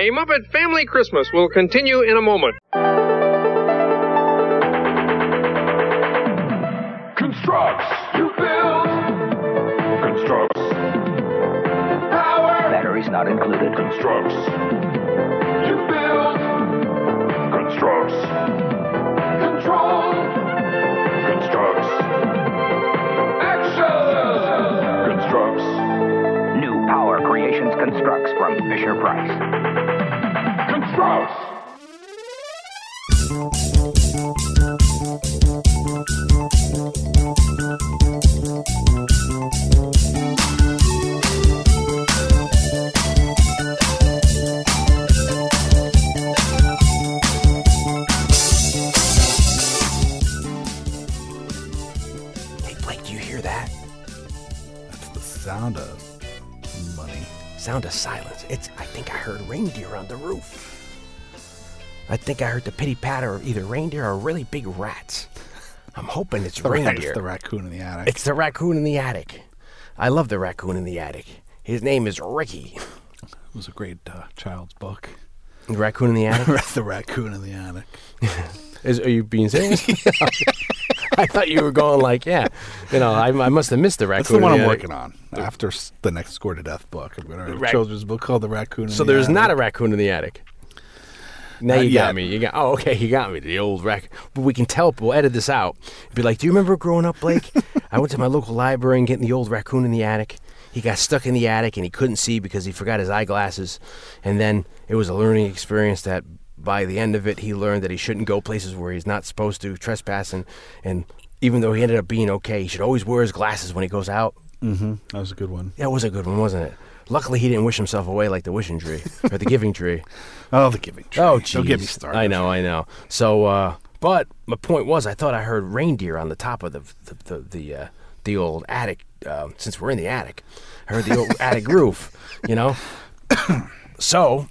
A Muppet Family Christmas will continue in a moment. Constructs. You build. Constructs. Power. Batteries not included. Constructs. You build. Constructs. Control. Constructs. Action. Constructs. New Power Creations Constructs from Fisher Price. Sound of money. Sound of silence. It's. I think I heard reindeer on the roof. I think I heard the pitty patter of either reindeer or really big rats. I'm hoping it's The, reindeer. it's the raccoon in the attic. It's the raccoon in the attic. I love the raccoon in the attic. His name is Ricky. it was a great uh, child's book. The raccoon in the attic. the raccoon in the attic. Is, are you being serious? I thought you were going like, yeah. You know, I, I must have missed the raccoon. That's the one in I'm attic. working on. After the next Score to Death book, I'm going to write a Rac- children's book called The Raccoon in So the there's Attic. not a raccoon in the attic. Now Not you got yet. me. You got. Oh, okay. You got me. The old rack. But we can tell. We'll edit this out. Be like, do you remember growing up, Blake? I went to my local library and getting the old raccoon in the attic. He got stuck in the attic and he couldn't see because he forgot his eyeglasses. And then it was a learning experience that by the end of it, he learned that he shouldn't go places where he's not supposed to trespass. And, and even though he ended up being okay, he should always wear his glasses when he goes out. Mm-hmm. That was a good one. That was a good one, wasn't it? Luckily, he didn't wish himself away like the wishing tree or the giving tree. Oh, the giving tree. Oh, Don't get me started. I know, I know. So, uh, but my point was, I thought I heard reindeer on the top of the the the the, uh, the old attic. Uh, since we're in the attic, I heard the old attic roof. You know. so,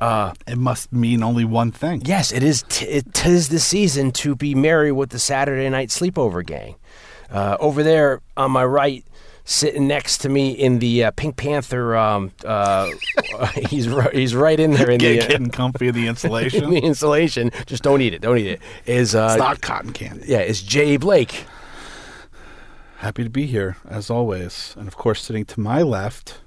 It must mean only one thing. yes, it is. T- it tis the season to be merry with the Saturday night sleepover gang. Uh, over there on my right, sitting next to me in the uh, Pink Panther. Um, uh, he's right, he's right in there in Get, the. uh, getting comfy in the in insulation. the insulation, just don't eat it. Don't eat it. Is uh, it's not cotton candy. Yeah, it's Jay Blake. Happy to be here, as always. And of course, sitting to my left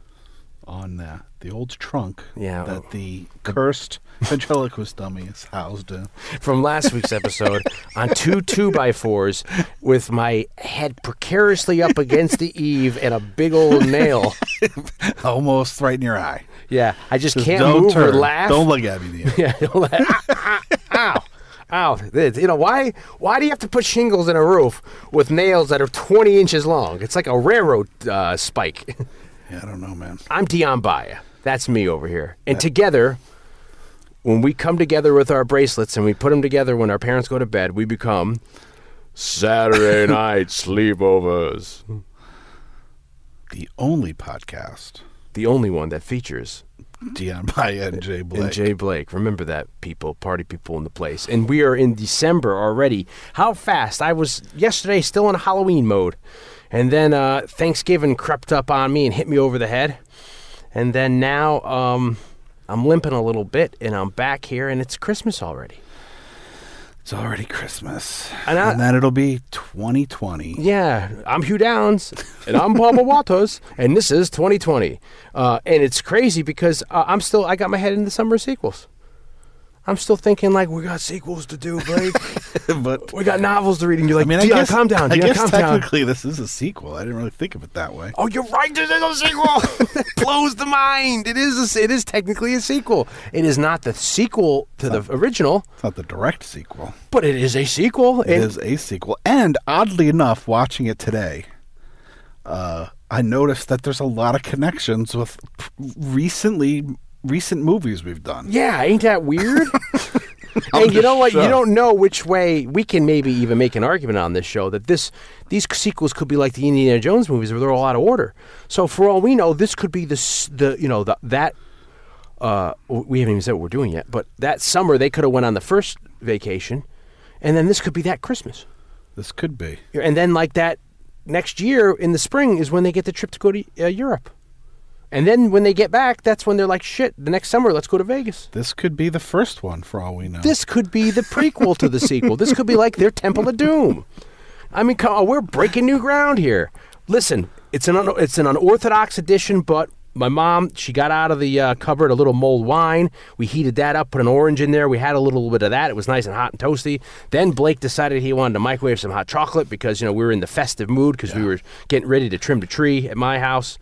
on uh, the old trunk Yeah. that the cursed ventriloquist dummy is housed in. from last week's episode on two two by fours with my head precariously up against the eave and a big old nail. Almost right in your eye. Yeah, I just, Just can't don't move or turn. laugh. Don't look at me. Yeah, don't let- ow, ow. This- You know why? Why do you have to put shingles in a roof with nails that are twenty inches long? It's like a railroad uh, spike. Yeah, I don't know, man. I'm Dion Baya. That's me over here. And together, when we come together with our bracelets and we put them together when our parents go to bed, we become Saturday night sleepovers. The only podcast, The only one that features Dion Maya and Jay Blake. and Jay Blake. Remember that, people, party people in the place. And we are in December already. How fast? I was yesterday still in Halloween mode. And then uh, Thanksgiving crept up on me and hit me over the head. And then now um, I'm limping a little bit and I'm back here and it's Christmas already. It's already Christmas. And And, then it'll be 2020. Yeah, I'm Hugh Downs, and I'm Bubba Waters, and this is 2020. Uh, and it's crazy because uh, I'm still, I got my head in the summer sequels. I'm still thinking like we got sequels to do, Blake. but we got novels to read, and you're I like, mean, I guess, calm down, I Dion, guess calm down. technically this is a sequel. I didn't really think of it that way. Oh, you're right. This is a sequel. blows the mind. It is. A, it is technically a sequel. It is not the sequel to the original, It's not the direct sequel. but it is a sequel. It and is a sequel. And oddly enough, watching it today, uh, I noticed that there's a lot of connections with recently recent movies we've done. Yeah, ain't that weird? And you know what? You don't know which way we can maybe even make an argument on this show that this these sequels could be like the Indiana Jones movies where they're all out of order. So for all we know, this could be the the you know the, that uh, we haven't even said what we're doing yet, but that summer they could have went on the first vacation, and then this could be that Christmas, This could be. and then like that next year in the spring is when they get the trip to go to uh, Europe. And then when they get back, that's when they're like, shit, the next summer, let's go to Vegas. This could be the first one for all we know. This could be the prequel to the sequel. This could be like their Temple of Doom. I mean, come on, we're breaking new ground here. Listen, it's an un- it's an unorthodox edition, but my mom she got out of the uh, cupboard a little mulled wine. We heated that up, put an orange in there. We had a little bit of that. It was nice and hot and toasty. Then Blake decided he wanted to microwave some hot chocolate because you know we were in the festive mood because we were getting ready to trim the tree at my house.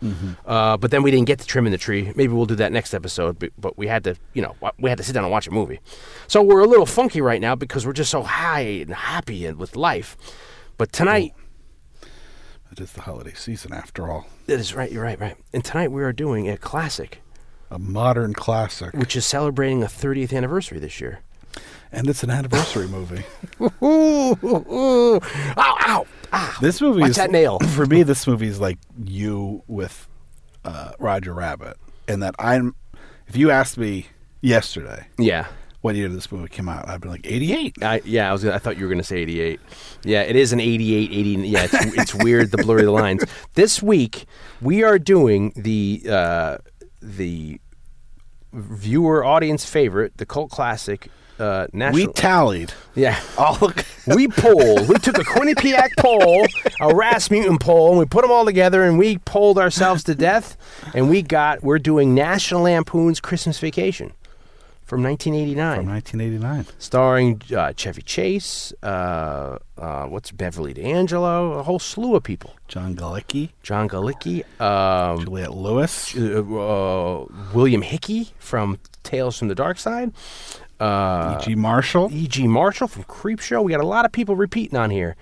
Uh, but then we didn't get to trimming the tree. Maybe we'll do that next episode. But, but we had to you know we had to sit down and watch a movie. So we're a little funky right now because we're just so high and happy and with life. But tonight. It is the holiday season after all. That is right. You're right. Right. And tonight we are doing a classic, A modern classic. which is celebrating a 30th anniversary this year. And it's an anniversary movie. Ooh, ooh, ooh. ow, ow, ow. This movie Watch is that nail. For me, this movie is like you with uh, Roger Rabbit, and that I'm. If you asked me yesterday Yeah. What year this movie came out, I'd be like '88. I, yeah, I was. I thought you were going to say 88. Yeah, it is an 88, 80. Yeah, it's, it's weird the blurry the lines. This week we are doing the uh, the viewer audience favorite, the cult classic. Uh, national. We tallied yeah. all the. we polled. We took a Quinnipiac poll, a Rasmussen poll, and we put them all together, and we polled ourselves to death. And we got. We're doing National Lampoon's Christmas Vacation from 1989, From 1989. starring uh, Chevy Chase. Uh, uh, what's Beverly D'Angelo? A whole slew of people. John Galecki, John Galecki, um, Juliette Lewis, uh, uh, William Hickey from Tales from the Dark Side. Uh, E.G. Marshall, E.G. Marshall from Creepshow. We got a lot of people repeating on here.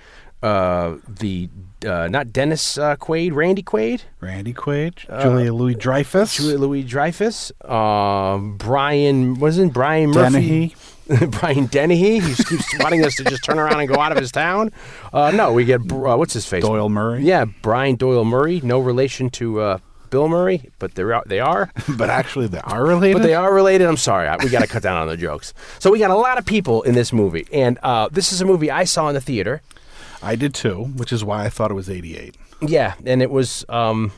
Uh, the uh, not Dennis uh, Quaid, Randy Quaid, Randy Quaid, Julia Louis Dreyfus, Julia Louis Dreyfus, um, Brian wasn't Brian Murphy, Brian Dennehy. He keeps wanting us to just turn around and go out of his town. Uh, no, we get uh, what's his face? Doyle Murray. Yeah, Brian Doyle Murray. No relation to uh, Bill Murray, but they are they are. but actually they are related. But they are related. I'm sorry. I- We got to cut down on the jokes. So we got a lot of people in this movie, and uh, this is a movie I saw in the theater. I did too, which is why I thought it was 88. Yeah, and it was. Um,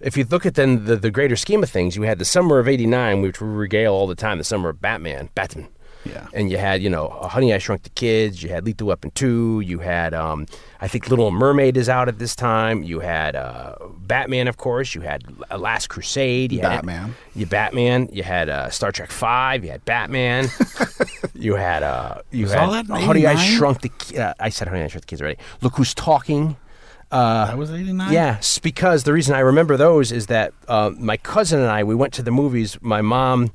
if you look at then the, the greater scheme of things, you had the summer of '89, which we regale all the time, the summer of Batman, Batman. Yeah. And you had, you know, Honey, I Shrunk the Kids. You had Lethal Weapon 2. You had, um, I think Little Mermaid is out at this time. You had uh, Batman, of course. You had uh, Last Crusade. You Batman. Had, you Batman. You had uh, Star Trek 5. You had Batman. you had, uh, you had all that Honey, I Shrunk the Ki- uh, I said Honey, I Shrunk the Kids already. Look Who's Talking. that was 89? Yeah, because the reason I remember those is that uh, my cousin and I we went to the movies. My mom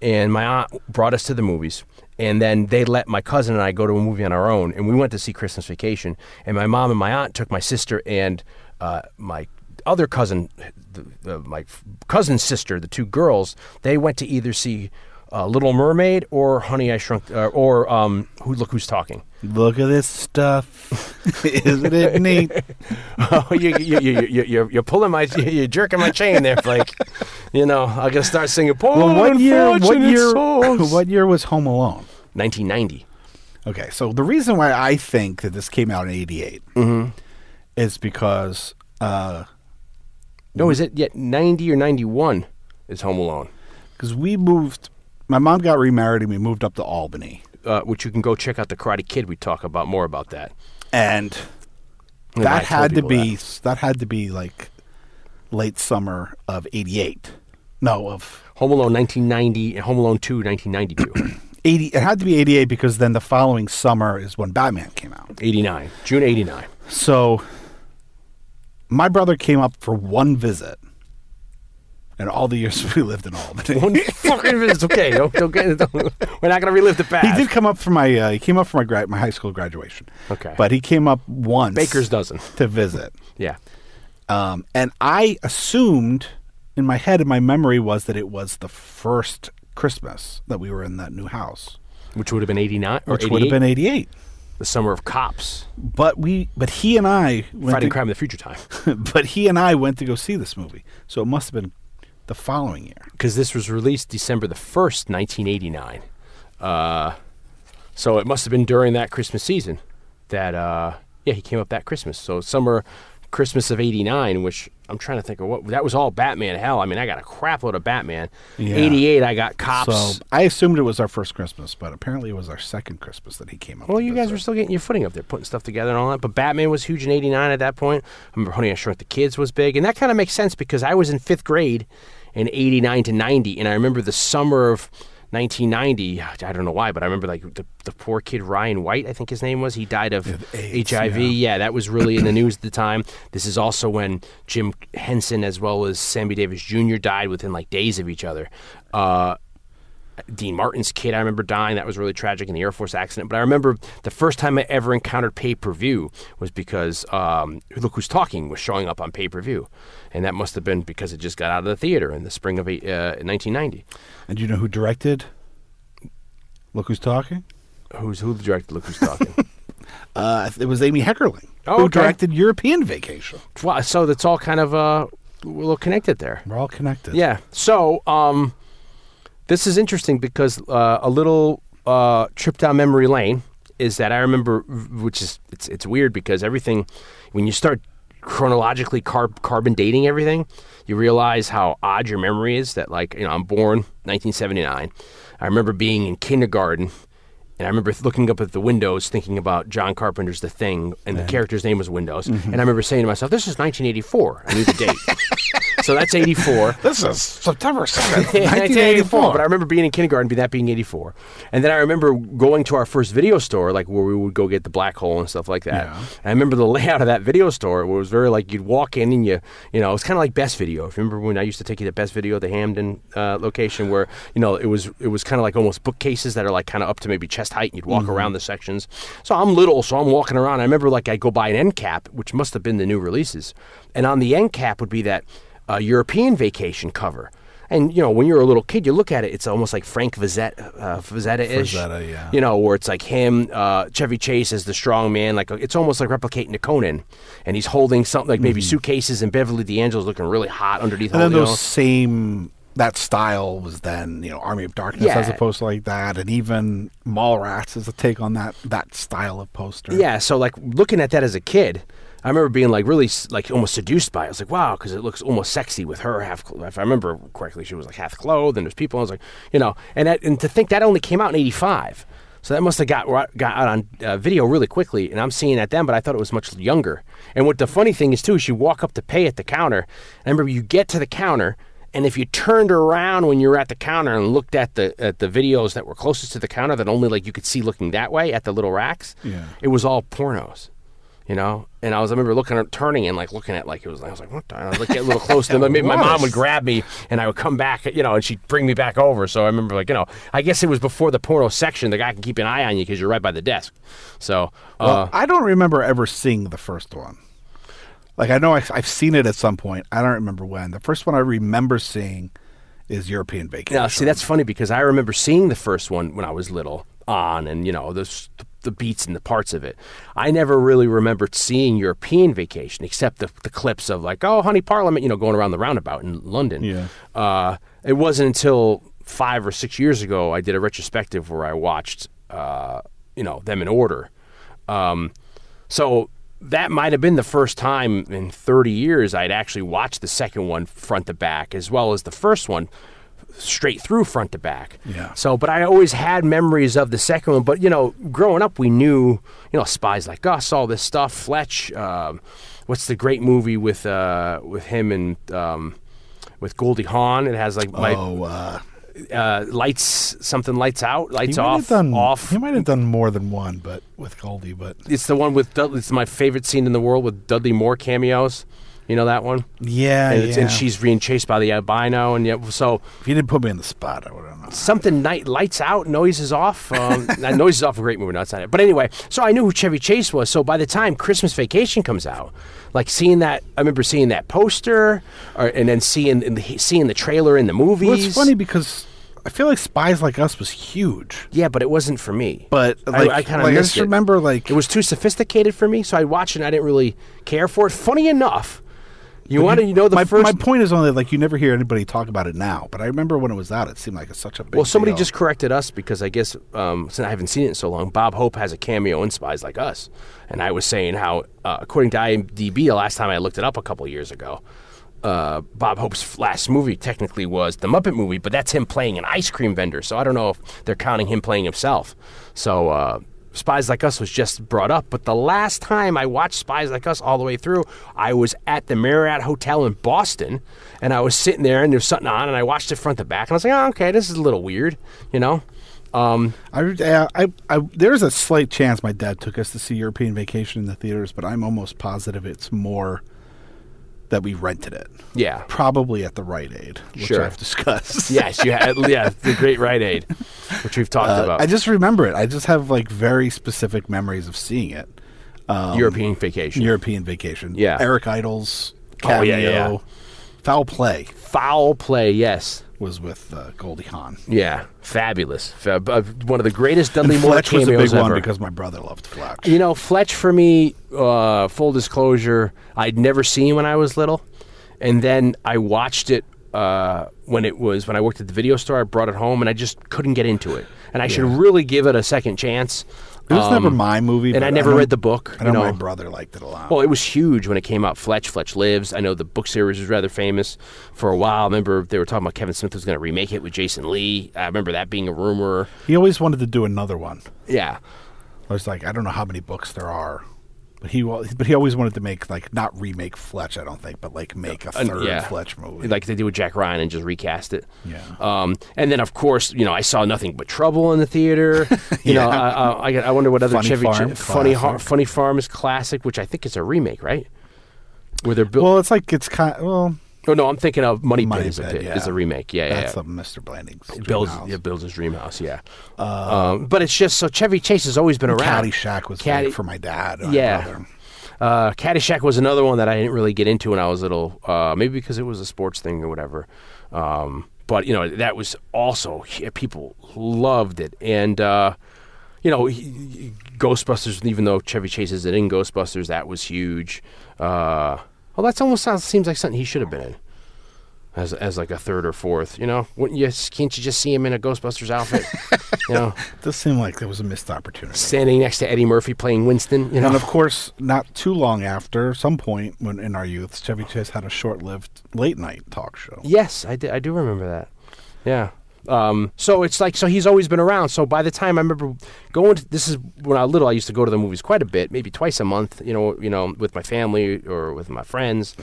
and my aunt brought us to the movies, and then they let my cousin and I go to a movie on our own, and we went to see Christmas Vacation. And my mom and my aunt took my sister and uh, my other cousin, the, the, my f- cousin's sister, the two girls. They went to either see uh, Little Mermaid or Honey I Shrunk, uh, or um, Who Look Who's Talking. Look at this stuff. Isn't it neat? Oh, you, you, you, you, you're, you're pulling my, you're jerking my chain there, Blake. You know, I gotta start singing. Well, what year? What year? souls." What year was Home Alone? 1990. Okay, so the reason why I think that this came out in '88 Mm-hmm. is because uh, No, is it yet 90 or 91? Is Home Alone, because we moved. My mom got remarried and we moved up to Albany, uh, which you can go check out the Karate Kid. We talk about more about that. and And that had to be that. had to be like late summer of '88. No, of Home Alone 1990 and Home Alone 2 1992. '80. It had to be '88 because then the following summer is when Batman came out. 89, June 89. So my brother came up for one visit, and all the years we lived in Albany. One fucking minute. Okay, don't, don't get, don't, we're not gonna relive the past. He did come up for my uh, he came up for my gra- my high school graduation. Okay. but he came up once Baker's dozen. to visit, Yeah. um, and I assumed in my head and my memory was that it was the first Christmas that we were in that new house, Which would have been 89 or which would have been eighty eight. the summer of cops. But we but he and I went Friday to, Crime in the Future Time. but he and I went to go see this movie, so it must have been the following year. because this was released December the 1st, 1989. Uh, so it must have been during that Christmas season that, uh, yeah, he came up that Christmas. So summer Christmas of '89, which I'm trying to think of what that was all Batman. Hell, I mean, I got a crap load of Batman. Yeah. '88, I got Cops. So I assumed it was our first Christmas, but apparently it was our second Christmas that he came up. Well, you guys were still getting your footing up there, putting stuff together and all that. But Batman was huge in '89 at that point. I remember Honey I Shrunk the Kids was big, and that kind of makes sense because I was in fifth grade in '89 to '90, and I remember the summer of 1990. I don't know why, but I remember like the, the poor kid Ryan White, I think his name was. He died of HIV. yeah. Yeah. that was really in the news at the time. This is also when Jim Henson as well as Sammy Davis Jr. died within like days of each other. Uh, Dean Martin's kid, I remember dying. That was really tragic in the Air Force accident. But I remember the first time I ever encountered pay per view was because um, Look Who's Talking was showing up on pay per view. And that must have been because it just got out of the theater in the spring of eight, uh, 1990. And do you know who directed? Look who's talking. Who's who directed Look Who's Talking? Uh, it was Amy Heckerling Oh, who okay. directed European Vacation. well, so that's all kind of uh, a little connected there. We're all connected. Yeah. So um, this is interesting because uh, a little uh, trip down memory lane is that I remember, which is it's it's weird because everything when you start chronologically carb, carbon dating everything, you realize how odd your memory is. That like you know I'm born 1979. I remember being in kindergarten. And I remember looking up at the windows, thinking about John Carpenter's The Thing, and the character's name was Windows. And I remember saying to myself, "This is 1984." I knew the date, so that's 84. This is September 7th, 1984. But I remember being in kindergarten, be that being 84. And then I remember going to our first video store, like where we would go get the black hole and stuff like that. Yeah. And I remember the layout of that video store It was very like you'd walk in and you, you know, it was kind of like Best Video. If you remember when I used to take you to Best Video, the Hamden uh, location, where you know it was it was kind of like almost bookcases that are like kind of up to maybe chest height, and you'd walk around the sections. So I'm little, so I'm walking around. I remember like I'd go by an end cap, which must have been the new releases, and on the end cap would be that uh, European vacation cover. And you know, when you're a little kid, you look at it; it's almost like Frank Vazetta, uh, Vazetta-ish. Frazetta, yeah. You know, where it's like him, uh, Chevy Chase as the strong man. Like it's almost like replicating the Conan, and he's holding something like maybe suitcases, and Beverly D'Angelo's looking really hot underneath. Mm-hmm. And all, then you those know. same that style was then you know Army of Darkness Yeah. as opposed to like that, and even Mallrats is a take on that that style of poster. Yeah, so like looking at that as a kid, I remember being like really like almost seduced by it. I was like, wow, because it looks almost sexy with her half. If I remember correctly, she was like half clothed, and there's people. I was like, you know, and that, and to think that only came out in '85, so that must have got got out on uh, video really quickly. And I'm seeing that then, but I thought it was much younger. And what the funny thing is too is you walk up to pay at the counter. And I remember you get to the counter. And if you turned around when you were at the counter and looked at the at the videos that were closest to the counter that only like you could see looking that way at the little racks, Yeah. it was all pornos, you know. And I was I remember looking at turning and like looking at like it was like I was like what the? I was like getting a little close to them. Maybe my mom would grab me and I would come back, you know, and she'd bring me back over. So I remember like you know I guess it was before the porno section. The guy can keep an eye on you because you're right by the desk. So uh, Well, I don't remember ever seeing the first one. Like I know I've, I've seen it at some point. I don't remember when. The first one I remember seeing is European Vacation. Now, see, that's funny because I remember seeing the first one when I was little on, and you know the s- the beats and the parts of it. I never really remembered seeing European Vacation except the the clips of like, oh, Honey Parliament, you know, going around the roundabout in London. Yeah. Uh, it wasn't until five or six years ago I did a retrospective where I watched, uh, you know, them in order. Um, so that might have been the first time in 30 years I'd actually watched the second one front to back as well as the first one straight through front to back. Yeah. So, but I always had memories of the second one. But you know, growing up, we knew you know spies like us, all this stuff. Fletch, um, what's the great movie with uh, with him and um, with Goldie Hawn? It has like my oh, uh, uh, lights something lights out, lights off, done off. He might have done more than one, but with Goldie. But It's the one with Dudley. It's my favorite scene in the world with Dudley Moore cameos. You know that one? yeah, and, it's, yeah. and she's being chased by the albino, and yeah, so if you didn't put me in the spot, I would have known. something night lights out, noises off. Um, that noise is off a great movie. Not it. But anyway, so I knew who Chevy Chase was. So by the time Christmas Vacation comes out, like seeing that, I remember seeing that poster, or, and then seeing in the, seeing the trailer in the movies. Well, it's funny because I feel like Spies Like Us was huge, Yeah, but it wasn't for me. but I- like, I, kind of like, I just it. remember like It was too sophisticated for me, so I watched it and I didn't really care for it. Funny enough, You want to you know the my, first my point is only like you never hear anybody talk about it now, but I remember when it was out, it seemed like it's such a big. Well, somebody deal. just corrected us because I guess um, since I haven't seen it in so long, Bob Hope has a cameo in Spies Like Us, and I was saying how, uh, according to IMDb, the last time I looked it up a couple years ago, uh, Bob Hope's last movie technically was the Muppet movie, but that's him playing an ice cream vendor. So I don't know if they're counting him playing himself. So uh, Spies Like Us was just brought up, but the last time I watched Spies Like Us all the way through, I was at the Marriott Hotel in Boston, and I was sitting there, and there was something on, and I watched it front to back, and I was like, oh, okay, this is a little weird, you know. Um, I, uh, I, I, there's a slight chance my dad took us to see European Vacation in the theaters, but I'm almost positive it's more that we rented it. yeah. Probably at the Rite Aid, which Sure. I've discussed. Yes, you had yeah the Great Rite Aid, which we've talked Uh, about. I just remember it. I just have like very specific memories of seeing it. Um, European Vacation. European Vacation. Yeah. Eric Idle's Oh, cameo. yeah, yeah, yeah. Foul Play Foul play, yes. Was with uh, Goldie Hawn. Yeah, fabulous. Fa- uh, one of the greatest Dudley And Moore Fletch was a cameos big one ever. because my brother loved Fletch. You know, Fletch for me, uh, full disclosure, I'd never seen when I was little. And then I watched it uh, when it was, when I worked at the video store. I brought it home and I just couldn't get into it. And I should really give it a second chance. It was Um, never my movie, and but I never know- read the book, I you know, my brother liked it a lot. Well, it was huge when it came out. Fletch, Fletch Lives. I know the book series was rather famous for a while. I remember they were talking about Kevin Smith was going to remake it with Jason Lee. I remember that being a rumor. he always wanted to do another one. Yeah. I was like, I don't know how many books there are, but he but he always wanted to make like not remake Fletch, I don't think, but like make a third yeah. Fletch movie. like they did with Jack Ryan and just recast it. Yeah. Um, and then of course, you know, I saw nothing but trouble in the theater. You know, I, I, I wonder what other Funny Chevy Farm, Ch- Funny Har-. Funny Farm is classic, which I think is a remake, right? Where they're built. well, it's like it's kind. Of, Well, oh no, I'm thinking of Money, Money Pit, is, a, Pit, yeah. is remake. Yeah, yeah. that's yeah. Mr. Blandings dream builds house. yeah, builds his dream house. Yeah, um, but it's just so Chevy Chase has always been around. Caddyshack was Caddy- for my dad. Yeah. Uh, Caddyshack was another one that I didn't really get into when I was little. Uh, maybe because it was a sports thing or whatever. Um, but you know that was also people loved it, and uh, you know he- he- Ghostbusters. Even though Chevy Chase isn't in Ghostbusters, that was huge. Uh, well, that's almost sounds seems like something he should have been in. As, as like a third or fourth, you know, wouldn't you? Can't you just see him in a Ghostbusters outfit? you know, It does seem like there was a missed opportunity. standing next to Eddie Murphy playing Winston. You know, And of course, not too long after, some point when in our youth, Chevy Chase had a short-lived late night talk show. Yes, I, di- I do remember that. Yeah. Um, so it's like so he's always been around. So by the time I remember going, to, this is when I was little. I used to go to the movies quite a bit, maybe twice a month. You know, you know, with my family or with my friends,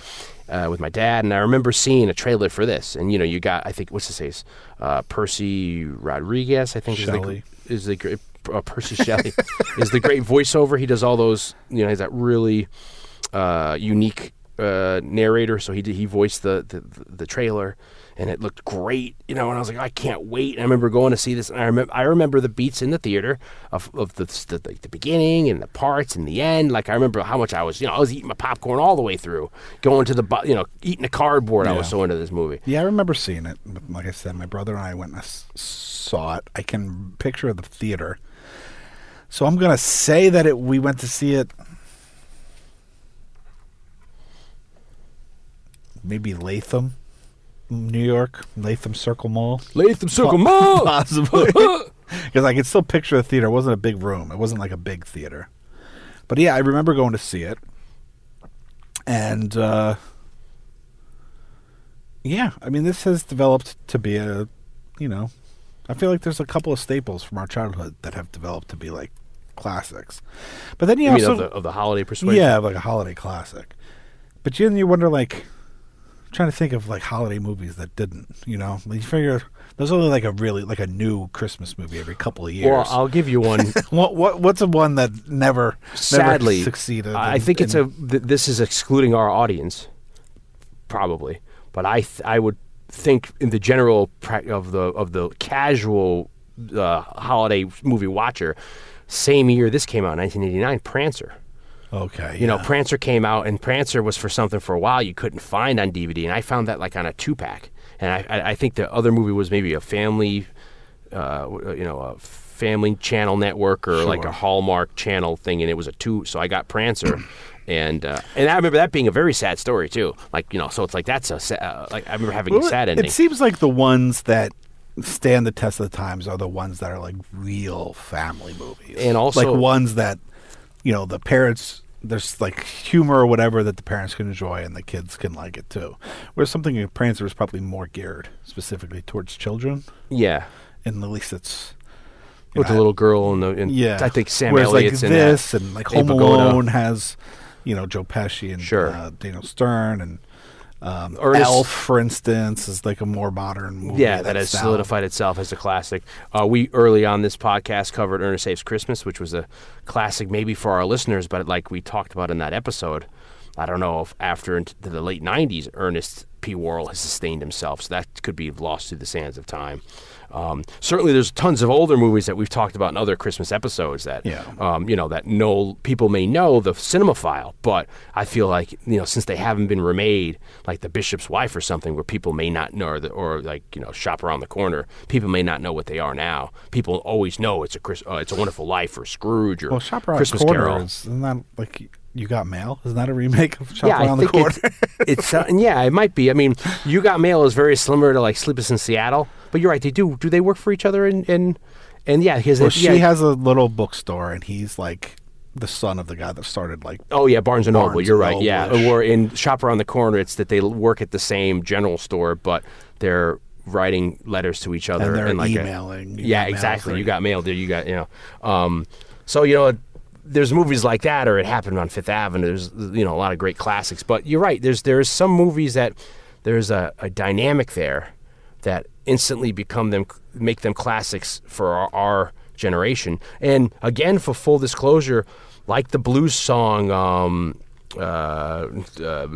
uh, with my dad. And I remember seeing a trailer for this. And you know, you got I think what's his face, uh, Percy Rodriguez. I think Shelley. is the is the great uh, Percy Shelley is the great voiceover. He does all those. You know, he's that really uh, unique uh, narrator. So he did, he voiced the, the the trailer, and it looked great. You know, and I was like, I can't wait. And I remember going to see this, and I remember I remember the beats in the theater of of the the, like the beginning and the parts and the end. Like I remember how much I was, you know, I was eating my popcorn all the way through, going to the bu- you know eating the cardboard. I was so into this movie. Yeah, I remember seeing it. Like I said, my brother and I went and s- saw it. I can picture the theater. So I'm gonna say that it. We went to see it. Maybe Latham, New York, Latham Circle Mall. Latham Circle Mall. Possibly. Because I can still picture the theater. It wasn't a big room. It wasn't like a big theater. But yeah, I remember going to see it. And uh, yeah, I mean, this has developed to be a, you know, I feel like there's a couple of staples from our childhood that have developed to be like classics. But then you, You also, of the, of the holiday persuasion? yeah, like a holiday classic. But then you wonder, like, trying to think of like holiday movies that didn't. You know, you figure there's only like a really like a new Christmas movie every couple of years. Well, I'll give you one. what what what's a one that never sadly never succeeded? I in- think it's in- a. Th- this is excluding our audience, probably, but I th- I would think in the general pra- of the of the casual uh, holiday movie watcher, same year this came out, 1989, Prancer. Okay. You know. Prancer came out, and Prancer was for something for a while you couldn't find on DVD, and I found that like on a two pack. And I, I, I think the other movie was maybe a family, uh, you know, a Family Channel Network or like a Hallmark Channel thing, and it was a two. So I got Prancer. And uh, and I remember that being a very sad story too. Like you know, so it's like that's a sa- uh, like I remember having a sad ending. It seems like the ones that stand the test of the times are the ones that are like real family movies, And also- like ones that you know the parents. There's like humor or whatever that the parents can enjoy and the kids can like it too. Whereas something in Prancer is probably more geared specifically towards children, yeah, and at least it's with know, the little girl and the and yeah. I think Sam Whereas Elliott's like in this and like Home Alone has, you know, Joe Pesci and Sure. uh, Daniel Stern and um, Ernest- Elf, for instance, is like a more modern movie. Yeah, that has now- solidified itself as a classic. Uh, we early on this podcast covered Ernest Saves Christmas, which was a classic maybe for our listeners, but like we talked about in that episode, I don't know if after into the late '90s, Ernest P. Worrell has sustained himself, so that could be lost through the sands of time. Um, certainly, there's tons of older movies that we've talked about in other Christmas episodes that, Yeah. um, you know, that no people may know the cinemaphile, but I feel like you know since they haven't been remade, like The Bishop's Wife or something, where people may not know, or, the, or like you know, Shop Around the Corner, people may not know what they are now. People always know it's a Chris, uh, it's a Wonderful Life or Scrooge or Well, Shop Around Christmas the Corner Carol. is, isn't that like you got mail? Isn't that a remake of Shop yeah, Around I the think Corner? it's, it's uh, yeah, it might be. I mean, You Got Mail is very similar to like Sleepless in Seattle, but you're right. They do. Do they work for each other? And and and yeah, because well, yeah, she has a little bookstore, and he's like the son of the guy that started like Oh yeah, Barnes and Noble. Barnes You're right. Yeah, Noble-ish. or in Shop Around the Corner, it's that they work at the same general store, but they're writing letters to each other and they're like emailing. You yeah, exactly. You got mail. There, you got you know. Um, so you know, there's movies like that, or it happened on Fifth Avenue. There's you know a lot of great classics, but you're right. There's there's some movies that there's a, a dynamic there that instantly become them make them classics for our, our generation. And again, for full disclosure, like the blues song. Um, uh, uh,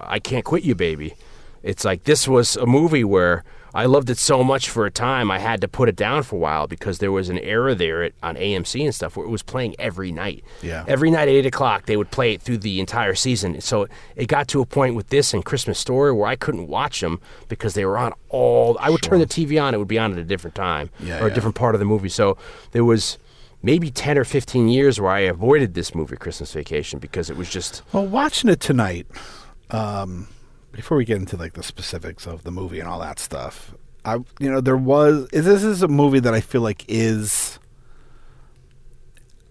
I can't quit you, baby. It's like this was a movie where I loved it so much for a time I had to put it down for a while because there was an era there at, on AMC and stuff where it was playing every night. Yeah. Every night at eight o'clock they would play it through the entire season. So it got to a point with this and Christmas Story where I couldn't watch them because they were on all. I would turn the TV on; it would be on at a different time Yeah, or a different part of the movie. So there was maybe ten or fifteen years where I avoided this movie, Christmas Vacation, because it was just Well, watching it tonight, um, before we get into like the specifics of the movie and all that stuff, I you know there was this is a movie that I feel like is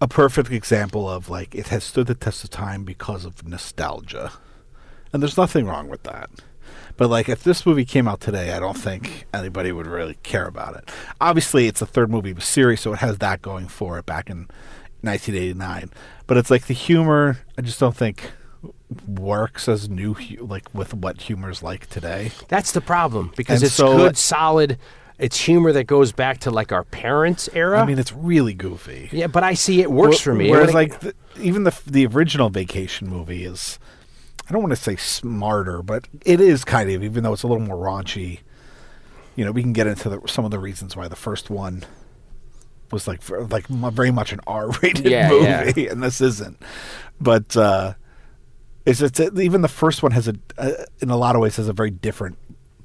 a perfect example of like it has stood the test of time because of nostalgia, and there's nothing wrong with that. But like, if this movie came out today, I don't think anybody would really care about it. Obviously, it's the third movie of a series, so it has that going for it. Back in 1989, but it's like the humor. I just don't think works as new, hu- like with what humor's like today. That's the problem because And it's so- good, solid. It's humor that goes back to like our parents' era. I mean, it's really goofy. yeah, but I see it works Wh- for me. Whereas, like the, even the the original Vacation movie is, I don't want to say smarter, but it is kind of, even though it's a little more raunchy. You know, we can get into the, some of the reasons why the first one was like for, like very much an R-rated Yeah, movie, and this isn't. But uh, it's it's even the first one has a uh, in a lot of ways has a very different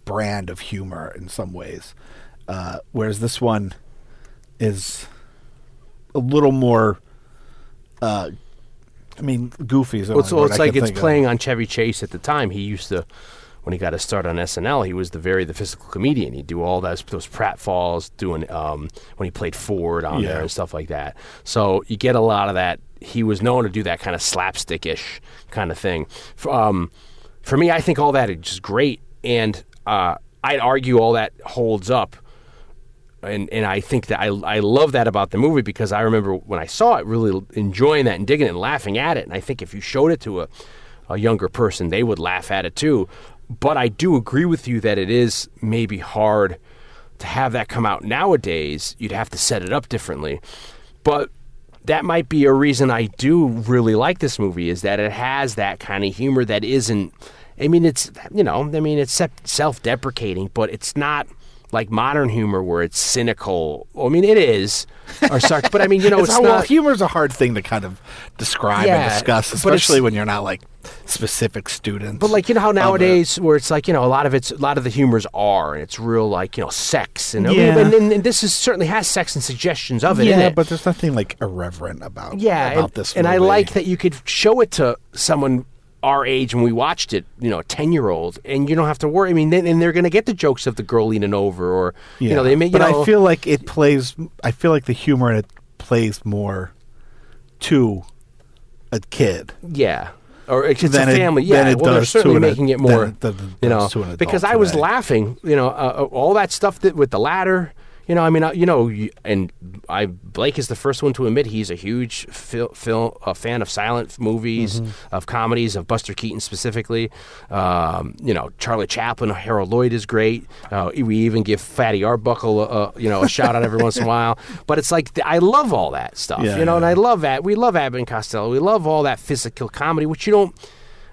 brand of humor in some ways, uh, whereas this one is a little more. Uh, I mean, goofy is well, it's, only well, word it's like it's think of. playing on Chevy Chase at the time. He used to, when he got his start on SNL, he was the very the physical comedian. He'd do all those those pratfalls, doing um, when he played Ford on Yeah. there and stuff like that. So you get a lot of that. He was known to do that kind of slapstickish kind of thing. F- Um, for me, I think all that is just great, and uh, I'd argue all that holds up and and I think that I I love that about the movie because I remember when I saw it, really enjoying that and digging it and laughing at it. And I think if you showed it to a a younger person, they would laugh at it too. But I do agree with you that it is maybe hard to have that come out nowadays. You'd have to set it up differently, but. That might be a reason I do really like this movie is that it has that kind of humor that isn't. I mean, it's you know, I mean, it's self-deprecating, but it's not like modern humor where it's cynical. I mean, it is, or sarc- but I mean, you know, It's, it's, well, not. humor's a hard thing to kind of describe Yeah, and discuss, especially when you're not like specific students. But like you know how of it. nowadays, where it's like you know a lot of it's a lot of the humors are, and it's real like you know sex, and Yeah. and, and, and this is certainly has sex and suggestions of it. yeah, it. but there's nothing like irreverent about yeah, about and, this. and I like that you could show it to someone our age when we watched it, you know, a ten year old, and you don't have to worry. I mean, then, and they're going to get the jokes of the girl leaning over, or you know, they make. You but know, I feel like it plays. I feel like the humor in it plays more to a kid. Yeah. Or it's a family. than yeah, it well, they're certainly making it more, it- than it you know, to an adult because I was laughing, you know, uh, uh, all that stuff that with the ladder, you know, I mean, uh, you know, and I Blake is the first one to admit he's a huge fil- fil- a fan of silent movies, Mm-hmm. of comedies, of Buster Keaton specifically. Um, you know, Charlie Chaplin, Harold Lloyd is great. Uh, we even give Fatty Arbuckle, a, a, you know, a shout out every once in a while. But it's like I love all that stuff, Yeah, you know, and. I love that. We love Abbott and Costello. We love all that physical comedy, which you don't.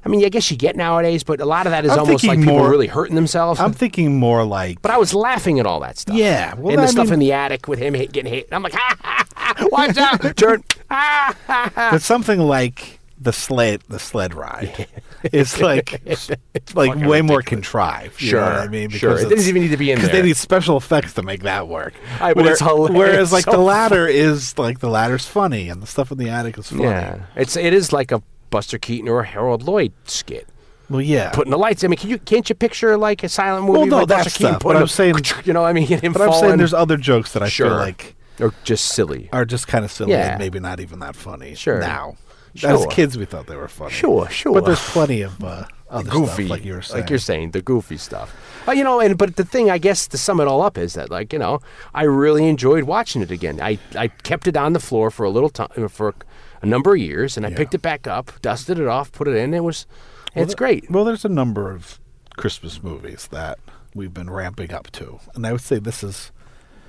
I mean, I guess you get nowadays, but a lot of that is I'm almost like people more- really hurting themselves. I'm thinking more like. but I was laughing at all that stuff. Yeah, well, and the I stuff mean- in the attic with him hit, getting hit. I'm like, ha ha ha! Watch out! Turn! Ah, ha, ha. But something like the sled, the sled ride, it's like it's like way more contrived. Sure, I mean, sure. It doesn't even need to be in because there. they need special effects to make that work. I- but it's hilarious. Whereas, like So the ladder is like the ladder's funny, and the stuff in the attic is funny. Yeah, it's it is like a Buster Keaton or a Harold Lloyd skit. Well, yeah, Putting the lights. I mean, can you can't you picture like a silent movie? Well, no, like that Buster Keaton but I'm saying- you know, I mean, but I'm saying there's other jokes that I Sure. feel like or just silly. are just kind of silly Yeah. and maybe not even that funny. Sure. Now, Sure. as kids, we thought they were funny. Sure, sure. But there's plenty of uh, other goofy, stuff, like you were saying. like you're saying, the goofy stuff. Uh, you know, and but the thing, I guess, to sum it all up, is that like you know, I really enjoyed watching it again. I I kept it on the floor for a little time for a number of years, and I Yeah. picked it back up, dusted it off, put it in. It was, it's great. Well, there's a number of Christmas movies that we've been ramping up to, and I would say this is,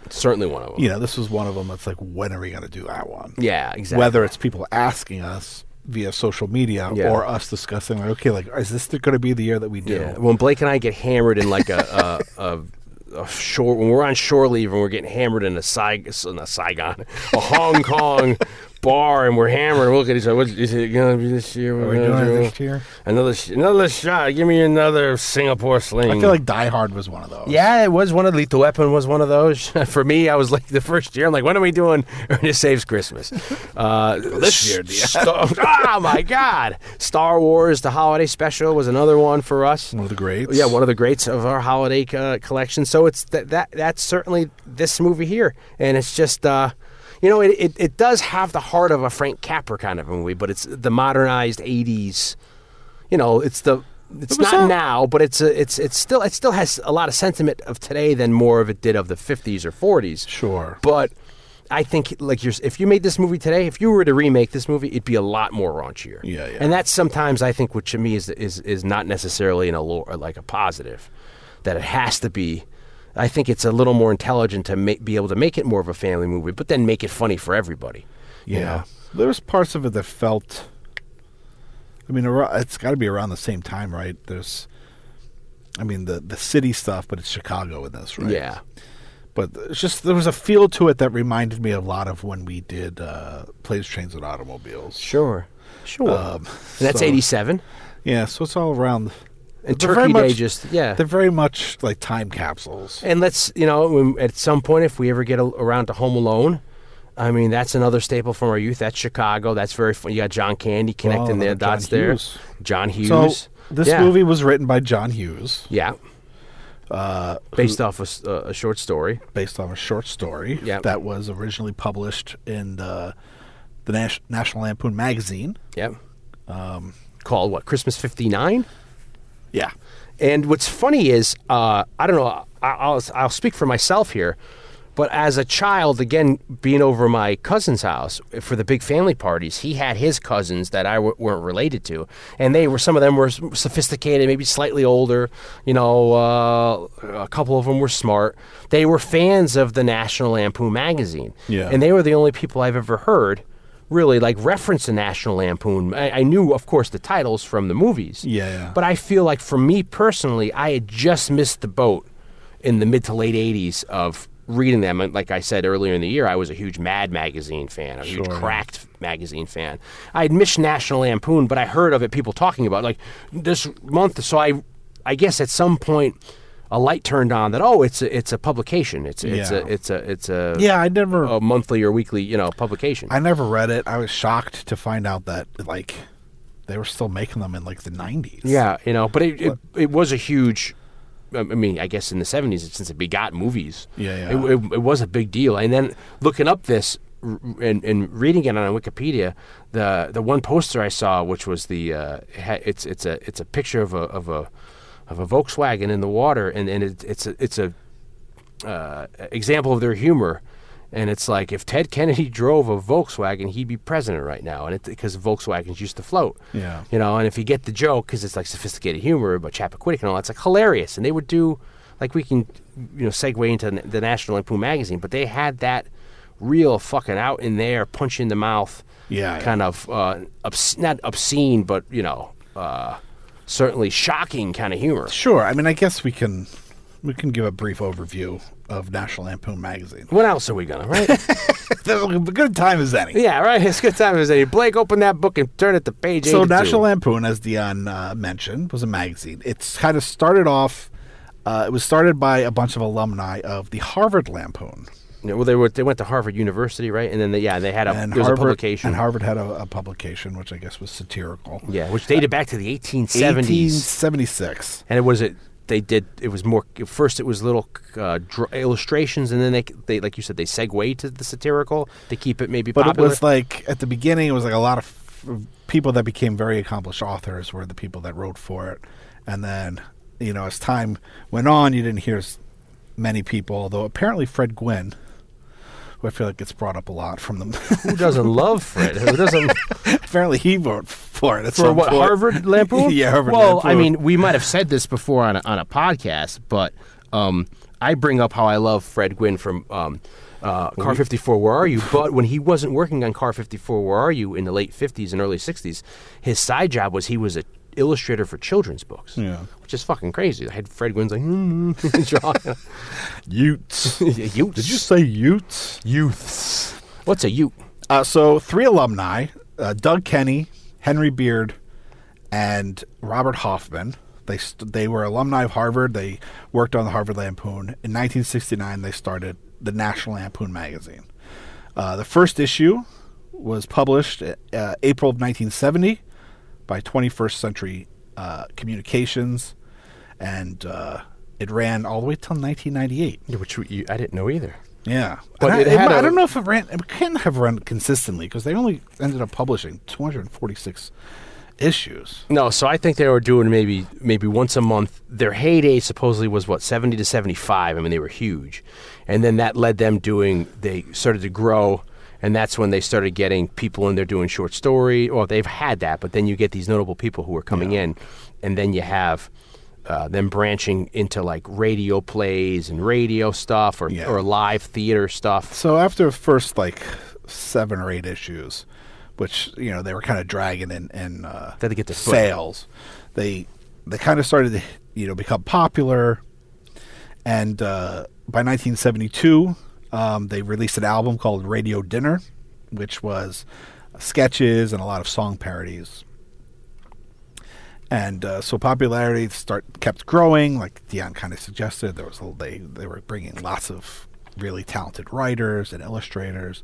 It's certainly one of them. you know, this was one of them. That's like, when are we going to do that one? Yeah, exactly. Whether it's people asking us via social media Yeah. or us discussing, like, okay, like, is this going to be the year that we do? Yeah, when Blake and I get hammered in like a a, a, a shore when we're on shore leave and we're getting hammered in a Saigon, not Saigon, a Hong Kong bar and we're hammered. We look at each other. What is it going to be this year? Are We're we doing do this year? Another sh- another shot. Give me another Singapore sling. I feel like Die Hard was one of those. Yeah, it was one of Lethal Weapon was one of those. For me, I was like the first year. I'm like, when are we doing Ernest Saves Christmas? Uh, this year, yeah. Star- oh my God! Star Wars: The Holiday Special was another one for us. One of the greats. Yeah, one of the greats of our holiday uh, collection. So it's that that that's certainly this movie here, and it's just. Uh, you know, it, it, it does have the heart of a Frank Capra kind of a movie, but it's the modernized '80s. You know, it's the it's not a- now, but it's a, it's it's still it still has a lot of sentiment of today than more of it did of the '50s or '40s. Sure. But I think like you're, if you made this movie today, if you were to remake this movie, it'd be a lot more raunchier. Yeah, yeah. And that's sometimes I think, which to me is is is not necessarily in a lore, like a positive, that it has to be. I think it's a little more intelligent to make, be able to make it more of a family movie, but then make it funny for everybody. you Yeah. know? There was parts of it that felt. I mean, it's got to be around the same time, right? There's. I mean, the the city stuff, but it's Chicago in this, right? Yeah. But it's just there was a feel to it that reminded me a lot of when we did uh, planes, trains, and automobiles. Sure. Sure. Um, and that's so- 87. Yeah, so it's all around. And they're very Turkey Day much- just, yeah. They're very much like time capsules. And let's, you know, at some point, if we ever get a, around to Home Alone, I mean, that's another staple from our youth. That's Chicago. That's very fun. You got John Candy connecting Oh, the John dots there. John Hughes. So this Yeah. movie was written by John Hughes, Yeah. uh, Based off a, a short story. based on a short story Yep. that was originally published in uh, the Nas- National Lampoon magazine. Yep. Um, Called what? Christmas 59? Yeah, And what's funny is, uh, I don't know, I- I'll, I'll speak for myself here, but as a child, again, being over my cousin's house for the big family parties, he had his cousins that I w- weren't related to. And they were, some of them were sophisticated, maybe slightly older, you know, uh, a couple of them were smart. They were fans of the National Lampoon magazine. Yeah. And they were the only people I've ever heard. Really, like reference the National Lampoon. I, I knew, of course, the titles from the movies. Yeah, yeah. But I feel like for me personally, I had just missed the boat in the mid to late '80s of reading them. And like I said earlier in the year, I was a huge Mad magazine fan, a huge Sure. Cracked magazine fan. I had missed National Lampoon, but I heard of it, people talking about it, like this month. So I, I guess at some point. A light turned on that oh it's a it's a publication it's it's Yeah. a it's a it's a Yeah, I never a monthly or weekly you know publication I never read it. I was shocked to find out that like they were still making them in like the 90s. Yeah, you know, but it it, it was a huge. I mean, I guess in the seventies, since it begot movies, Yeah, yeah. It, it, it was a big deal. And then looking up this r- and, and reading it on Wikipedia, the the one poster I saw, which was the uh, it's it's a it's a picture of a of a of a Volkswagen in the water, and and it, it's a it's a uh, example of their humor. And it's like if Ted Kennedy drove a Volkswagen, he'd be president right now, and because Volkswagens used to float. Yeah. You know, and if you get the joke, because it's like sophisticated humor about Chappaquiddick and all, that's like hilarious. And they would do, like we can, you know, segue into the National Lampoon magazine, but they had that real fucking out in there, punch in the mouth, Yeah, kind of uh, obs- not obscene, but you know, uh, certainly shocking kind of humor. Sure. I mean, I guess we can we can give a brief overview of National Lampoon magazine. What else are we gonna right? a good time as any. yeah, right. It's a good time as any. Blake, open that book and turn it to page. So 82. National Lampoon, as Dion uh, mentioned, was a magazine. It's kind of started off. Uh, it was started by a bunch of alumni of the Harvard Lampoon, well, they were they went to Harvard University, right? And then they, yeah, they had a and there was Harvard a publication. and Harvard had a, a publication, which I guess was satirical. Yeah, which dated back to the 1870s. 1876. And it was it they did it was more first it was little uh, dr- illustrations and then they they like you said they segue to the satirical to keep it maybe But popular. it was like at the beginning, it was like a lot of f- people that became very accomplished authors were the people that wrote for it, and then you know as time went on, you didn't hear many people. Although apparently Fred Gwynne, I feel like it's brought up a lot from them, Who doesn't love Fred? Who doesn't apparently he wrote for it for what point. Harvard Lampoon? yeah, Harvard Well, I mean, we might have said this before on a, on a podcast, but um, I bring up how I love Fred Gwynne from um, uh, Car 54. Where are you? But when he wasn't working on Car 54, Where are you? in the late 50s and early 60s, his side job was he was a illustrator for children's books. Yeah. which is fucking crazy. I had Fred Gwynne's like mm, drawing Utes. Utes. Did you say Utes? youths? What's a Ute? Uh, so three alumni: uh, Doug Kenney, Henry Beard, and Robert Hoffman. They st- they were alumni of Harvard. They worked on the Harvard Lampoon. In 1969, they started the National Lampoon magazine. Uh, the first issue was published uh, April of 1970 by 21st Century uh, Communications, and uh, it ran all the way till 1998. Yeah, which you, I didn't know either. Yeah, But it I, had I a- don't know if it ran. It couldn't have run consistently because they only ended up publishing 246 issues. No, so I think they were doing maybe maybe once a month. Their heyday supposedly was what seventy to seventy five. I mean, they were huge, and then that led them doing. They started to grow, and that's when they started getting people in there doing short story. Well, they've had that, but then you get these notable people who are coming in, and then you have. Uh, them branching into like radio plays and radio stuff or, Yeah. or live theater stuff. So after the first like seven or eight issues, which you know they were kind of dragging in, in uh, They get foot. sales, they they kind of started to you know become popular, and uh, by 1972, um, they released an album called Radio Dinner, which was sketches and a lot of song parodies. And uh, so popularity start kept growing, like Dion kind of suggested. There was a, they they were bringing lots of really talented writers and illustrators,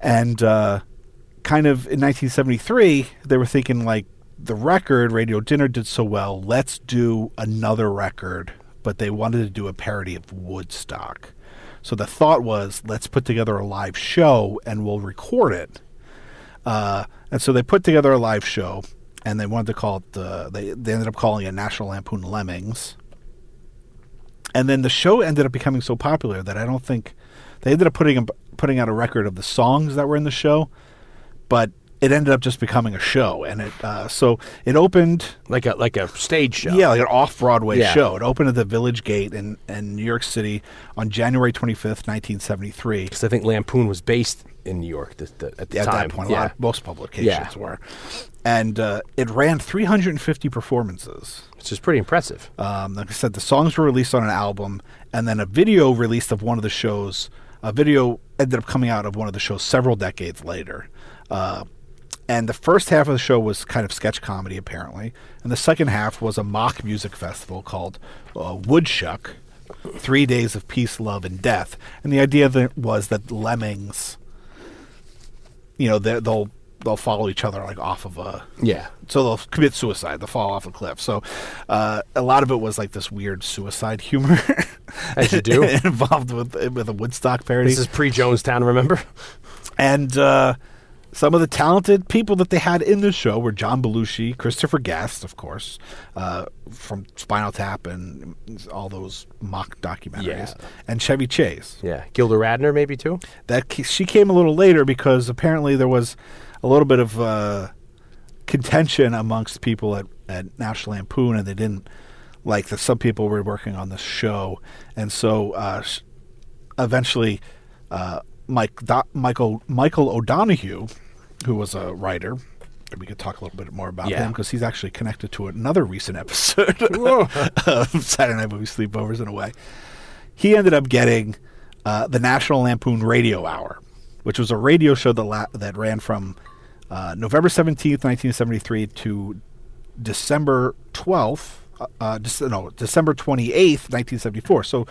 and uh, kind of in 1973 they were thinking like the record Radio Dinner did so well, let's do another record, but they wanted to do a parody of Woodstock. So the thought was let's put together a live show and we'll record it. Uh, and so they put together a live show, and they wanted to call it. Uh, they they ended up calling it National Lampoon Lemmings. And then the show ended up becoming so popular that I don't think they ended up putting putting out a record of the songs that were in the show, but it ended up just becoming a show. And it uh, so it opened Like a like a stage show. yeah, like an off Broadway Yeah. show. It opened at the Village Gate in, in New York City on January 25th, 1973. because I think Lampoon was based in New York at the at time. that point. A yeah. lot, most publications Yeah. were, and uh, it ran 350 performances. which is pretty impressive. Um, like I said, the songs were released on an album, and then a video released of one of the shows. A video ended up coming out of one of the shows several decades later. Uh, and the first half of the show was kind of sketch comedy, apparently, and the second half was a mock music festival called uh, Woodshuck, Three Days of Peace, Love, and Death. And the idea that was that lemmings, you know, they- they'll they'll follow each other like off of a Yeah. so they'll commit suicide. They'll fall off a cliff. So uh, a lot of it was like this weird suicide humor, As you do. involved with with a Woodstock parody. This is pre Jonestown, remember? and uh, some of the talented people that they had in the show were John Belushi, Christopher Guest, of course, uh, from Spinal Tap and all those mock documentaries, Yeah. and Chevy Chase. Yeah. Gilda Radner, maybe too? That she came a little later because apparently there was a little bit of uh, contention amongst people at, at National Lampoon, and they didn't like that some people were working on the show, and so uh, eventually, uh, Mike Do- Michael Michael O'Donoghue, who was a writer. We could talk a little bit more about Yeah. him because he's actually connected to another recent episode of Saturday Night Movie Sleepovers in a way he ended up getting uh, the National Lampoon Radio Hour, which was a radio show that la- that ran from uh, November seventeenth, nineteen seventy three, to December twelfth. Uh, uh, no, December twenty eighth, nineteen seventy four. So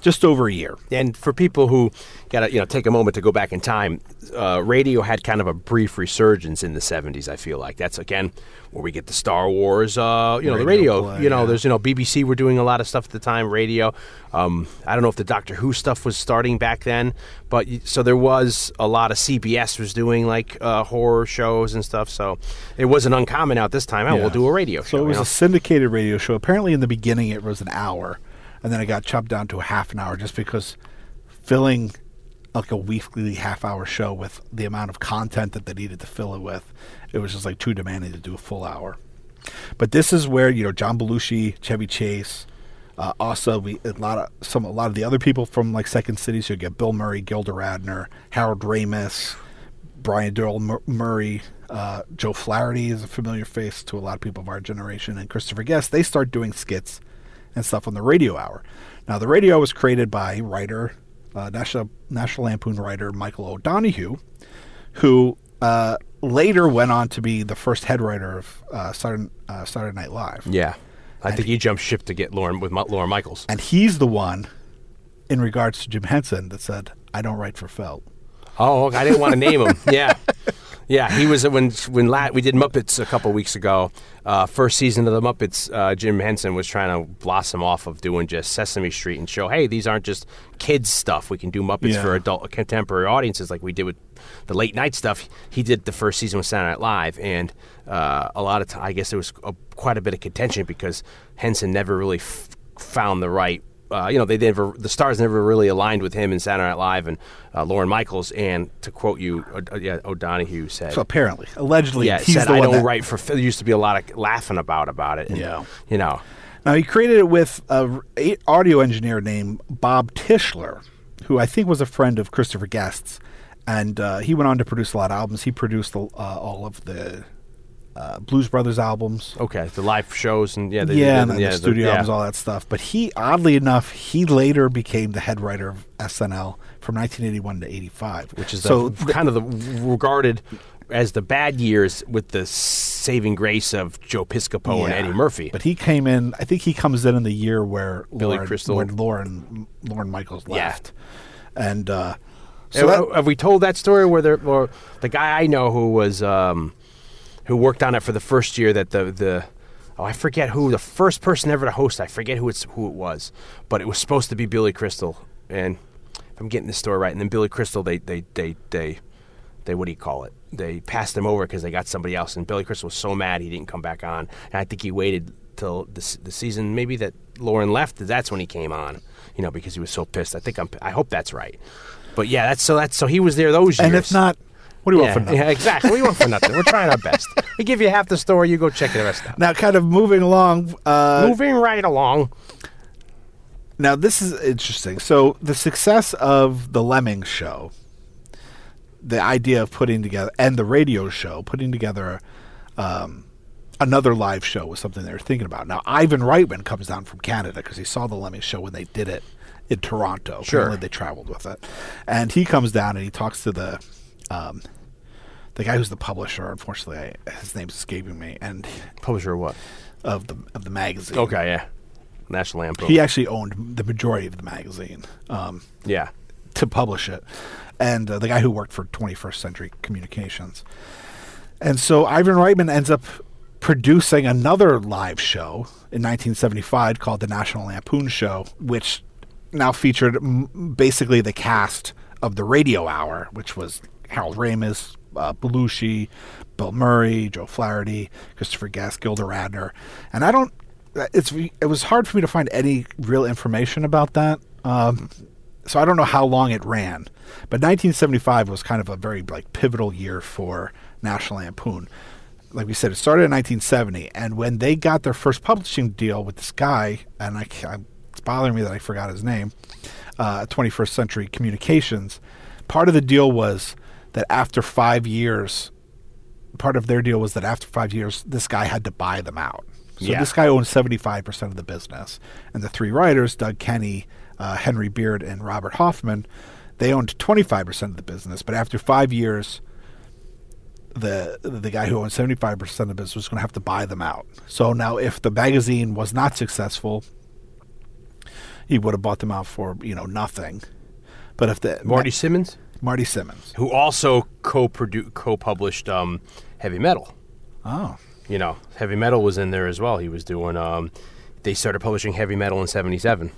just over a year. And for people who got to you know take a moment to go back in time, uh, radio had kind of a brief resurgence in the '70s. I feel like that's again where we get the Star Wars. Uh, you know, the Radio radio. play, you know, yeah. there's you know BBC were doing a lot of stuff at the time. Radio. Um, I don't know if the Doctor Who stuff was starting back then, but so there was a lot of CBS was doing like uh, horror shows and stuff. So it wasn't uncommon out this time. Oh, Yeah. we'll do a radio show. So it was you know? a syndicated radio show. Apparently, in the beginning, it was an hour, and then it got chopped down to a half an hour just because filling like a weekly half hour show with the amount of content that they needed to fill it with, it was just like too demanding to do a full hour. But this is where you know John Belushi, Chevy Chase, uh, also we a lot of some a lot of the other people from like Second City. So you get Bill Murray, Gilda Radner, Harold Ramis, Brian Doyle Mur- Murray, uh, Joe Flaherty is a familiar face to a lot of people of our generation, and Christopher Guest. They start doing skits and stuff on the Radio Hour. Now, the Radio was created by writer, uh, National National Lampoon writer Michael O'Donoghue, who uh, later went on to be the first head writer of uh, Saturday, uh, Saturday Night Live. yeah. I think he jumped ship to get Lorne with Lorne Michaels. And he's the one, in regards to Jim Henson, that said, "I don't write for Felt." Oh, I didn't want to name him. Yeah, yeah. He was when when La- we did Muppets a couple weeks ago. Uh, first season of the Muppets, uh, Jim Henson was trying to blossom off of doing just Sesame Street and show, hey, these aren't just kids stuff. We can do Muppets Yeah. for adult contemporary audiences, like we did with the late night stuff. He did the first season with Saturday Night Live, and uh, a lot of time, I guess there was a, quite a bit of contention because Henson never really f- found the right uh, you know, they never the stars never really aligned with him in Saturday Night Live and uh, Lorne Michaels. And to quote you, uh, yeah, O'Donoghue said, So apparently, allegedly, "Yeah, he's said the I one don't that, write for." There used to be a lot of laughing about about it. And, Yeah. you know, Now he created it with a a audio engineer named Bob Tischler, who I think was a friend of Christopher Guest's, and uh, he went on to produce a lot of albums. He produced uh, all of the uh, Blues Brothers albums. okay, the live shows and yeah, they, yeah, they, and yeah, the studio yeah. albums, all that stuff. But he, oddly enough, he later became the head writer of SNL from 1981 to 85, which is the, so. kind of the regarded as the bad years with the saving grace of Joe Piscopo and Eddie Murphy. But he came in. I think he comes in in the year where Billy Lorne, Crystal. when Lorne Lorne Michaels Yeah. left, and uh, So so that, have we told that story where there, or the guy I know who was um, who worked on it for the first year that the the oh I forget who the first person ever to host I forget who it's who it was but it was supposed to be Billy Crystal. And if I'm getting this story right and then Billy Crystal they they they they they what do you call it? They passed him over because they got somebody else and Billy Crystal was so mad he didn't come back on. And I think he waited till the the season maybe that Lorne left that's when he came on you know because he was so pissed. I think I'm I hope that's right. But yeah that's so that's so he was there those years and if not, what do you yeah, want for nothing? yeah, exactly. We want for nothing. We're trying our best. We give you half the story, you go check the rest out. Now, kind of moving along. Uh, Moving right along. Now, this is interesting. So, the success of the Lemming show, the idea of putting together, and the radio show, putting together um, another live show was something they were thinking about. Now, Ivan Reitman comes down from Canada because he saw the Lemming show when they did it in Toronto. Sure. Apparently they traveled with it, and he comes down and he talks to the um, the guy who's the publisher. Unfortunately, I, his name's escaping me, and Publisher of what? of the of the magazine. Okay, yeah. National Lampoon. He actually owned the majority of the magazine. Um, yeah. to publish it, and uh, the guy who worked for 21st Century Communications. And so Ivan Reitman ends up producing another live show in 1975 called the National Lampoon Show, which now featured m- basically the cast of the Radio Hour, which was Harold Ramis, uh, Belushi, Bill Murray, Joe Flaherty, Christopher Guest, Gilda Radner, and I don't. It's it was hard for me to find any real information about that. Um, so I don't know how long it ran, but 1975 was kind of a very like pivotal year for National Lampoon. Like we said, it started in 1970, and when they got their first publishing deal with this guy, and I, ca- it's bothering me that I forgot his name, uh, 21st Century Communications. Part of the deal was that after five years, part of their deal was that after five years, this guy had to buy them out. So Yeah. this guy owned 75% of the business. And the three writers, Doug Kenney, uh, Henry Beard, and Robert Hoffman, they owned 25% of the business. But after five years, the the guy who owned 75% of the business was going to have to buy them out. So now if the magazine was not successful, he would have bought them out for, you know, nothing. But if the Marty Simmons, Marty Simmons. who also co-produ- co-published um, Heavy Metal. Oh. You know, Heavy Metal was in there as well. He was doing. Um, they started publishing Heavy Metal in '77. So,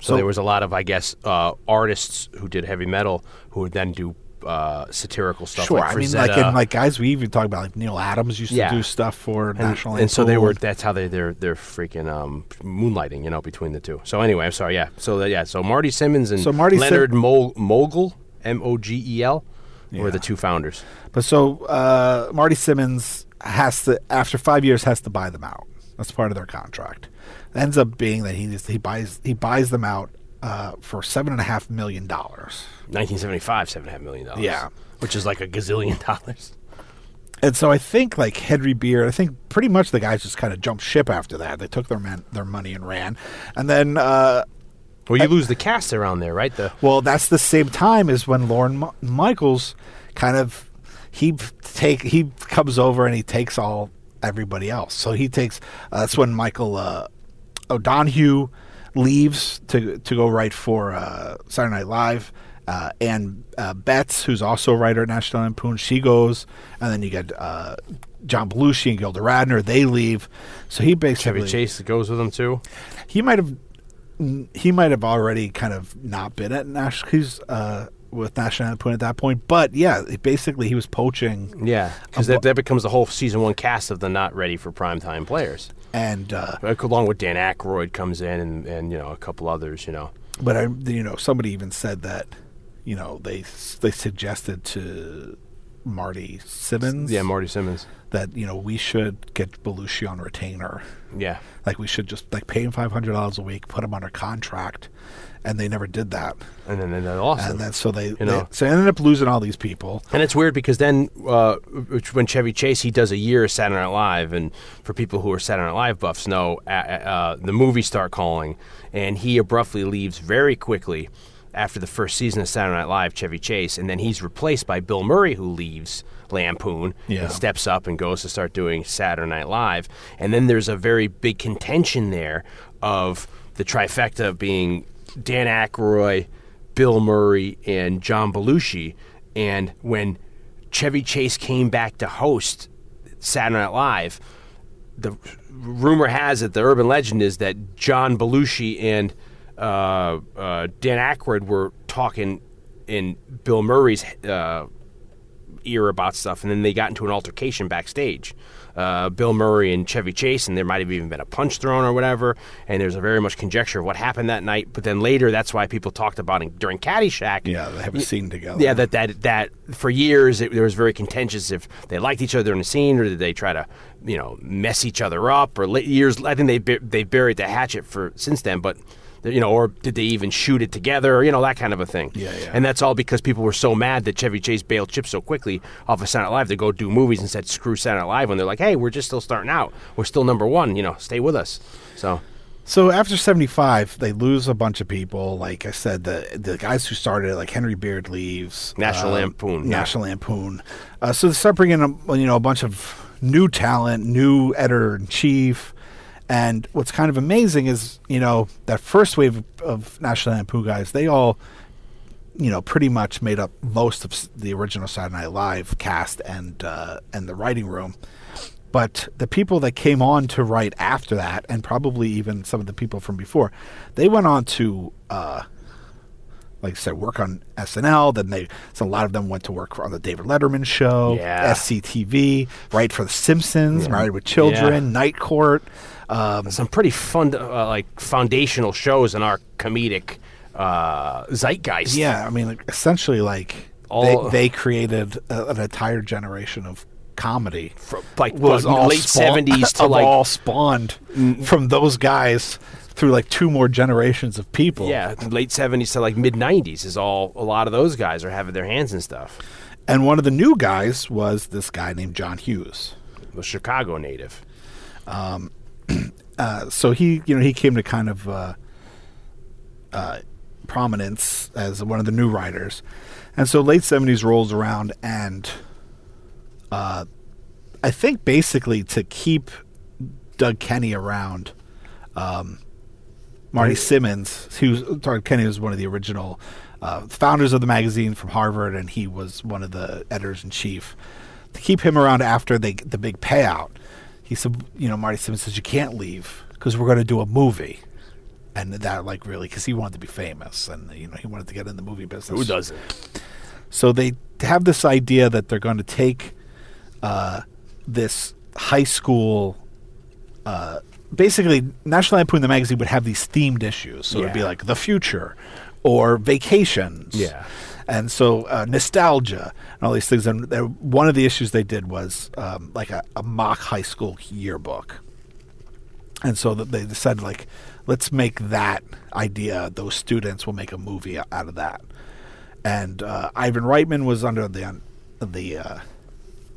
So- there was a lot of, I guess, uh, artists who did heavy metal who would then do uh, satirical stuff. Sure, like I mean, like in like guys, we even talk about like Neal Adams used Yeah. to do stuff for and, National and so they were. That's how they they're they're freaking um, moonlighting, you know, between the two. So anyway, I'm sorry. Yeah. So that, yeah. So Marty Simmons and So Marty Sim- Leonard Mogel, M O G E L, were the two founders. But so uh, Marty Simmons has to, after five years, has to buy them out. That's part of their contract. It ends up being that he he buys he buys them out uh, for seven and a half million dollars. 1975, seven and a half million dollars. Yeah. which is like a gazillion dollars. And so I think like Henry Beard, I think pretty much the guys just kind of jumped ship after that. They took their man, their money and ran. And then uh, Well, you lose the cast around there, right? The Well, that's the same time as when Lorne Mi- Michaels kind of he take he comes over and he takes all everybody else. So he takes uh, that's when Michael uh, O'Donoghue leaves to to go write for uh, Saturday Night Live. Uh, and uh, Beatts, who's also a writer at National Lampoon, she goes, and then you get uh, John Belushi and Gilda Radner. They leave, so he basically Chevy Chase goes with them too. he might have he might have already kind of not been at National he's uh with National Lampoon at that point but yeah basically he was poaching Yeah, because that, that becomes the whole season one cast of the not ready for primetime players. and uh Along with Dan Aykroyd comes in and, and you know a couple others. You know, but I you know somebody even said that you know they they suggested to Marty Simmons? yeah, Marty Simmons. that you know we should get Belushi on retainer. Yeah, like we should just like pay him five hundred dollars a week put him under contract and they never did that. And then, they lost and then so they, You know. they so they ended up losing all these people. And it's weird because then uh, when Chevy Chase he does a year of Saturday Night Live, and for people who are Saturday Night Live buffs know, uh, uh, the movies start calling, and he abruptly leaves very quickly after the first season of Saturday Night Live, Chevy Chase, and then he's replaced by Bill Murray, who leaves Lampoon Yeah. and steps up and goes to start doing Saturday Night Live, and then there's a very big contention there of the trifecta being Dan Aykroyd, Bill Murray, and John Belushi. And when Chevy Chase came back to host Saturday Night Live, the rumor has it, the urban legend is that John Belushi and uh, uh, Dan Aykroyd were talking in Bill Murray's uh, ear about stuff, and then they got into an altercation backstage. Uh, Bill Murray and Chevy Chase, and there might have even been a punch thrown or whatever. And there's a very much conjecture of what happened that night. But then later, that's why people talked about it during Caddyshack. yeah they have a scene together Yeah, that that that for years it, there was very contentious if they liked each other in the scene or did they try to you know mess each other up or years. I think they they buried the hatchet for since then, but. You know, or did they even shoot it together? Or, you know, that kind of a thing. Yeah, yeah. And that's all because people were so mad that Chevy Chase bailed Chip so quickly off of Saturday Night Live to go do movies and said, screw Saturday Night Live when they're like, hey, we're just still starting out. We're still number one. You know, stay with us. So, So after 75, they lose a bunch of people. Like I said, the the guys who started it, like Henry Beard leaves. National uh, Lampoon, yeah. National Lampoon. Uh, so they start bringing a, you know, a bunch of new talent, new editor in chief. And what's kind of amazing is, you know, that first wave of, of National Lampoon guys, they all, you know, pretty much made up most of the original Saturday Night Live cast and uh, and the writing room. But the people that came on to write after that, and probably even some of the people from before, they went on to, uh, like I said, work on SNL. Then they, so a lot of them went to work on the David Letterman show, Yeah. SCTV, write for The Simpsons, Married with Children, Yeah. Night Court. Um, Some pretty fun, uh, like foundational shows in our comedic uh, zeitgeist. yeah, I mean, like, essentially, like All- they, they created a, an entire generation of comedy. From, like was all late seventies to like all spawned from those guys through like two more generations of people. yeah, late seventies to like mid nineties is all. A lot of those guys are having their hands in stuff. And one of the new guys was this guy named John Hughes. The Chicago native. Uh, so he, you know, he came to kind of uh, uh, prominence as one of the new writers. And so late seventies rolls around, and uh, I think basically to keep Doug Kenney around, um, Marty Simmons, who's Doug Kenney was one of the original uh, founders of the magazine from Harvard, and he was one of the editors in chief. To keep him around after they the big payout, he said, you know, Marty Simmons says you can't leave because we're going to do a movie, and that like really because he wanted to be famous, and you know he wanted to get in the movie business. Who doesn't? So they have this idea that they're going to take uh, this high school. Uh, basically, National Lampoon the magazine would have these themed issues. So it'd be like the future or vacations. Yeah. And so uh, nostalgia and all these things. And one of the issues they did was um, like a, a mock high school yearbook. And so that they decided, like, let's make that idea. Those students will make a movie out of that. And uh, Ivan Reitman was under the the. Uh,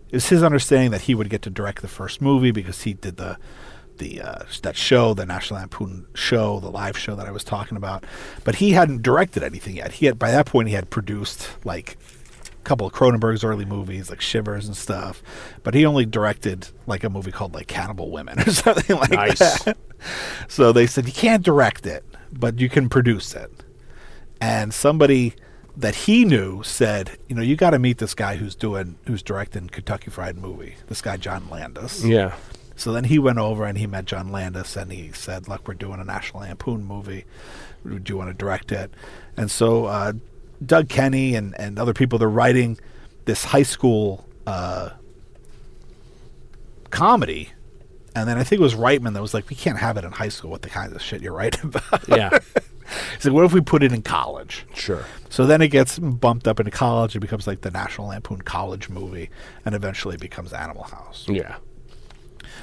it was his understanding that he would get to direct the first movie because he did the the uh, that show, the National Lampoon show, the live show that I was talking about. But he hadn't directed anything yet. He had by that point he had produced like a couple of Cronenberg's early movies, like Shivers and stuff. But he only directed like a movie called like Cannibal Women or something like Nice. that. So they said you can't direct it, but you can produce it. And somebody that he knew said, you know, you got to meet this guy who's doing who's directing Kentucky Fried Movie. This guy John Landis. Yeah. So then he went over and he met John Landis and he said, "Look, we're doing a National Lampoon movie. Do you want to direct it?" And so uh, Doug Kenney and, and other people they're writing this high school uh, comedy. And then I think it was Reitman that was like, "We can't have it in high school. What the kind of shit you're writing about?" Yeah. He's like, "What if we put it in college?" sure. So then it gets bumped up into college. It becomes like the National Lampoon college movie, and eventually becomes Animal House. Yeah.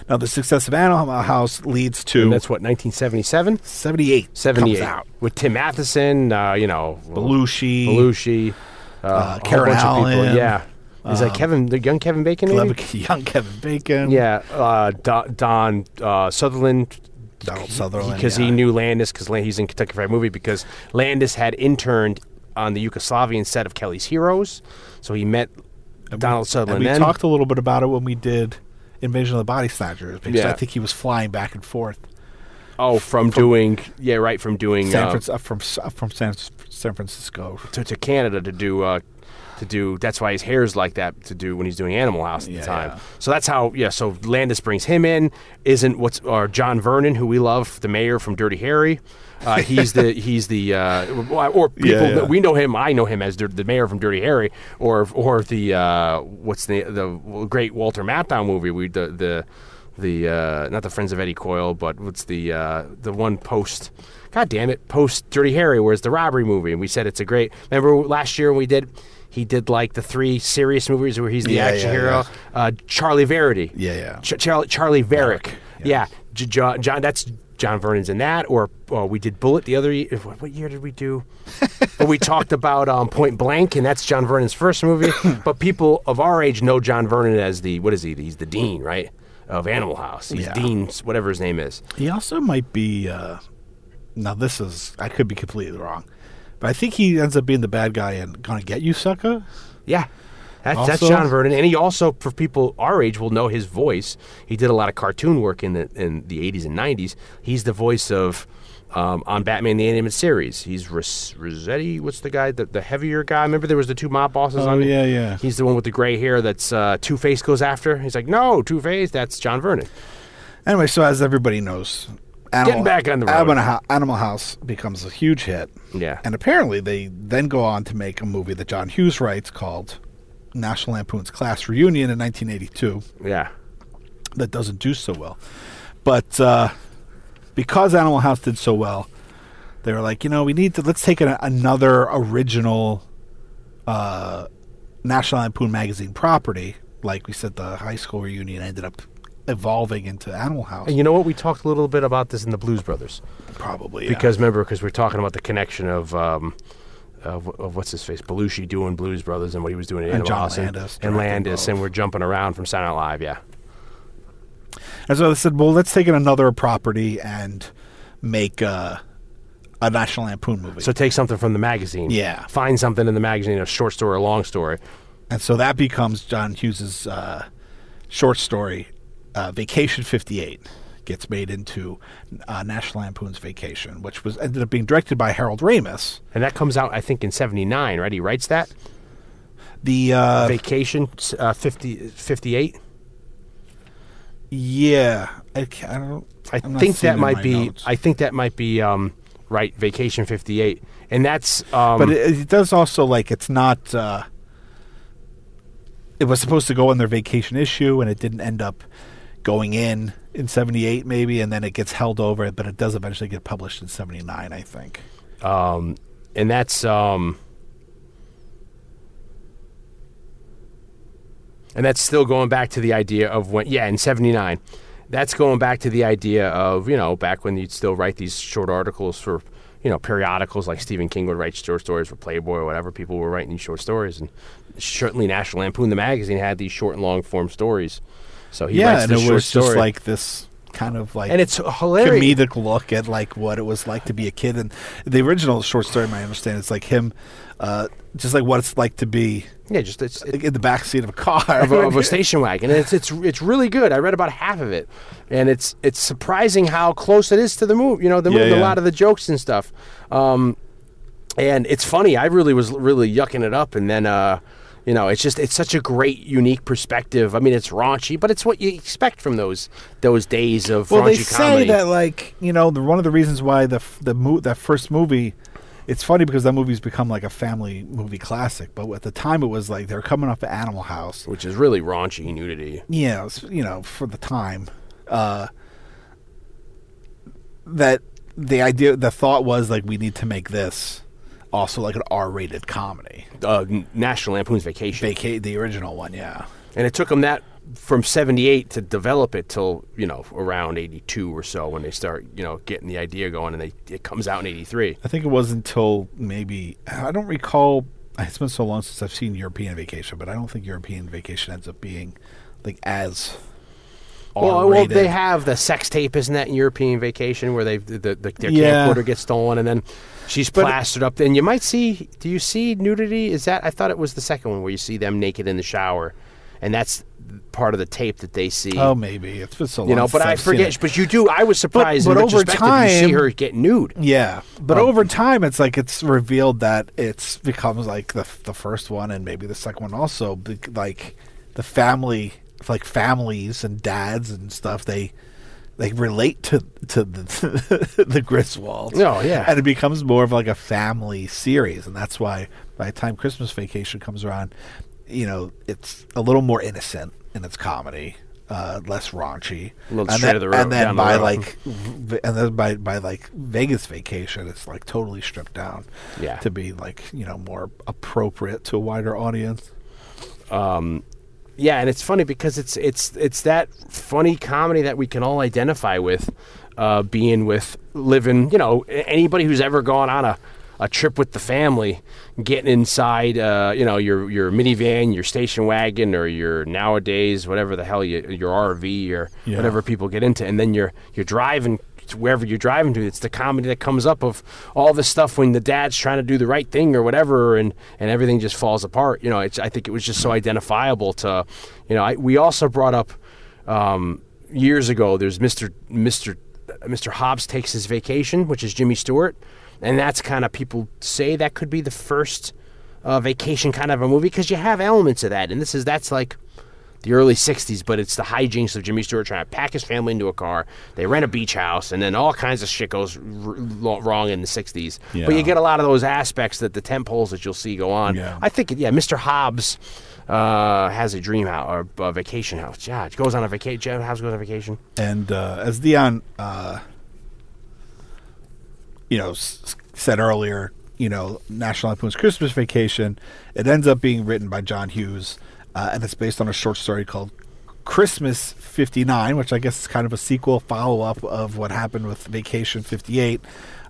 Now, the success of Animal House leads to And that's what 1977, 78. 78 comes out. with Tim Matheson. Uh, you know, Belushi, Belushi, uh, whole Karen bunch of people. Allen, Yeah. Is that Kevin, the young Kevin Bacon? Maybe? Young Kevin Bacon, Yeah, uh, Don, Don uh, Sutherland. Donald Sutherland, because yeah. he knew Landis because he's in Kentucky Fried Movie because Landis had interned on the Yugoslavian set of Kelly's Heroes, so he met Donald And Sutherland. we then. talked a little bit about it when we did Invasion of the Body Snatchers because Yeah. I think he was flying back and forth oh, from, doing yeah, right, from doing San uh, Fran- uh, from uh, from San, San Francisco. to, to Canada to do uh, to do. That's why his hair is like that to do when he's doing Animal House at Yeah, the time. yeah. So that's how. Yeah. So Landis brings him in. Isn't what's or John Vernon, who we love, the mayor from Dirty Harry. Uh, he's the he's the uh, or- people Yeah, yeah. that we know him. I know him as the, the mayor from Dirty Harry, or or the uh, what's the the great Walter Matthau movie. We the the the uh, not the Friends of Eddie Coyle, but what's the uh, the one post. God damn it, post Dirty Harry, where's the robbery movie? And we said it's a great. Remember last year when we did, he did like the three serious movies where he's the Yeah, action yeah, hero. yeah. Uh, Charlie Verity. Yeah, yeah. Ch- Charlie, Charlie Varrick. Varrick, Yeah, J- John, John. That's John Vernon's in that. Or uh, we did Bullitt the other. Year. What, what year did we do? but we talked about um, Point Blank, and that's John Vernon's first movie. but people of our age know John Vernon as the what is he? He's the dean, right? of Animal House. He's Yeah. Dean, whatever his name is. He also might be. Uh, now this is I could be completely wrong, but I think he ends up being the bad guy in "Gonna Get You, Sucker." Yeah. That's, that's John Vernon, and he also, for people our age, will know his voice. He did a lot of cartoon work in the in the eighties and nineties. He's the voice of um, on Batman the animated series. He's Ros- Rossetti. What's the guy? The, the heavier guy. Remember there was the two mob bosses Oh, on it? yeah, yeah. He's the one with the gray hair. That's uh, Two Face goes after. He's like, no, Two Face. That's John Vernon. Anyway, so as everybody knows, Animal, back on the road. Animal, Animal House becomes a huge hit. Yeah. And apparently, they then go on to make a movie that John Hughes writes called National Lampoon's Class Reunion in 1982 Yeah. that doesn't do so well. But uh, because Animal House did so well, they were like, you know, we need to let's take an, another original uh, National Lampoon magazine property. Like we said, the high school reunion ended up evolving into Animal House. And you know what? We talked a little bit about this in the Blues Brothers. Probably yeah. Because remember, because we're talking about the connection of, um, of of what's his face, Belushi doing Blues Brothers and what he was doing in And Animal John House Landis and, and Landis, both. and we're jumping around from Saturday Night Live. Yeah, And so they said, well, let's take another property and make uh, a National Lampoon movie. so take something from the magazine. Yeah. find something in the magazine, a short story, or a long story. and so that becomes John Hughes's uh, short story, uh, Vacation 58. Gets made into uh, National Lampoon's Vacation, which was ended up being directed by Harold Ramis. And that comes out, I think, in '79, right? He writes that The uh, Vacation uh, 50, 58. yeah, I, I don't. I think that might be. I think that might be um, right. Vacation 58, and that's. Um, but it, it does also like it's not. Uh, it was supposed to go in their vacation issue, and it didn't end up going in in '78, maybe, and then it gets held over. But it does eventually get published in '79, I think. um, and that's um, and that's still going back to the idea of when yeah in 79 that's going back to the idea of you know back when you'd still write these short articles for you know periodicals like stephen king would write short stories for playboy or whatever people were writing these short stories and certainly national lampoon the magazine had these short and long form stories so he yeah, and it was just like this kind of like and it's hilarious comedic look at like what it was like to be a kid. And the original short story, my understanding, it's like him, uh, just like what it's like to be yeah just it's, it, in the back seat of a car. of a, of a station wagon. And it's it's it's really good. I read about half of it, and it's it's surprising how close it is to the movie. You know, the Yeah, movie, a lot of the jokes and stuff. Um, and it's funny. I really was really yucking it up, and then. Uh, you know, it's just it's such a great, unique perspective. I mean, it's raunchy, but it's what you expect from those those days of well, they say comedy. that like you know the, one of the reasons why the the mo- that first movie. It's funny because that movie's become like a family movie classic, but at the time it was like they're coming off of Animal House, which is really raunchy nudity. yeah, was, you know, for the time, uh, that the idea, the thought was like we need to make this also like an R-rated comedy. Uh, National Lampoon's Vacation. Vacate the original one, yeah. And it took them that from 78 to develop it till, you know, around 82 or so when they start, you know, getting the idea going and they it comes out in 83. I think it was until maybe I don't recall. It's been so long since I've seen European Vacation, but I don't think European Vacation ends up being like as Well, well, they have the sex tape, isn't that in European Vacation where they the, the, their Yeah. camcorder gets stolen and then she's plastered up. And you might see, do you see nudity? Is that, I thought it was the second one where you see them naked in the shower. And that's part of the tape that they see. oh, maybe it's been so long. you know, but I I've forget. But you do. I was surprised. but in over time, you see her get nude. Yeah, but Um, over time, it's like it's revealed that it's becomes like the the first one and maybe the second one also. Like the family, like families and dads and stuff, they they relate to to the the Griswolds. Oh, yeah. and it becomes more of like a family series, and that's why by the time Christmas Vacation comes around, you know, it's a little more innocent in its comedy. Uh, less raunchy, A little and straight then, of the road- and then down the by like v- and then by by like Vegas vacation, it's like totally stripped down. Yeah. To be like you know more appropriate to a wider audience. Yeah, and it's funny because it's it's it's that funny comedy that we can all identify with, uh, being with living. You know, anybody who's ever gone on a a trip with the family, getting inside, uh, you know, your your minivan, your station wagon, or your nowadays whatever the hell you, your RV or Yeah. whatever people get into, and then you're you're driving wherever you're driving to. It's the comedy that comes up of all this stuff when the dad's trying to do the right thing or whatever, and and everything just falls apart. You know, I think it was just so identifiable to, you know, I, we also brought up um, years ago. There's Mister Mister Mr. Hobbs takes his vacation, which is Jimmy Stewart, and that's kind of people say that could be the first uh, vacation kind of a movie because you have elements of that, and this is that's like the early '60s, but it's the hijinks of Jimmy Stewart trying to pack his family into a car. They rent a beach house, and then all kinds of shit goes r- wrong in the '60s. But you get a lot of those aspects that the tent poles that you'll see go on. Yeah. I think, yeah, Mr. Hobbs. Uh, has a dream house or a vacation house. Yeah, goes on a vacation. House goes on vacation. And uh, as Dion, uh, you know, s- said earlier, you know, National Lampoon's Christmas Vacation, it ends up being written by John Hughes, uh, and it's based on a short story called Christmas 59, which I guess is kind of a sequel, follow up of what happened with Vacation 58.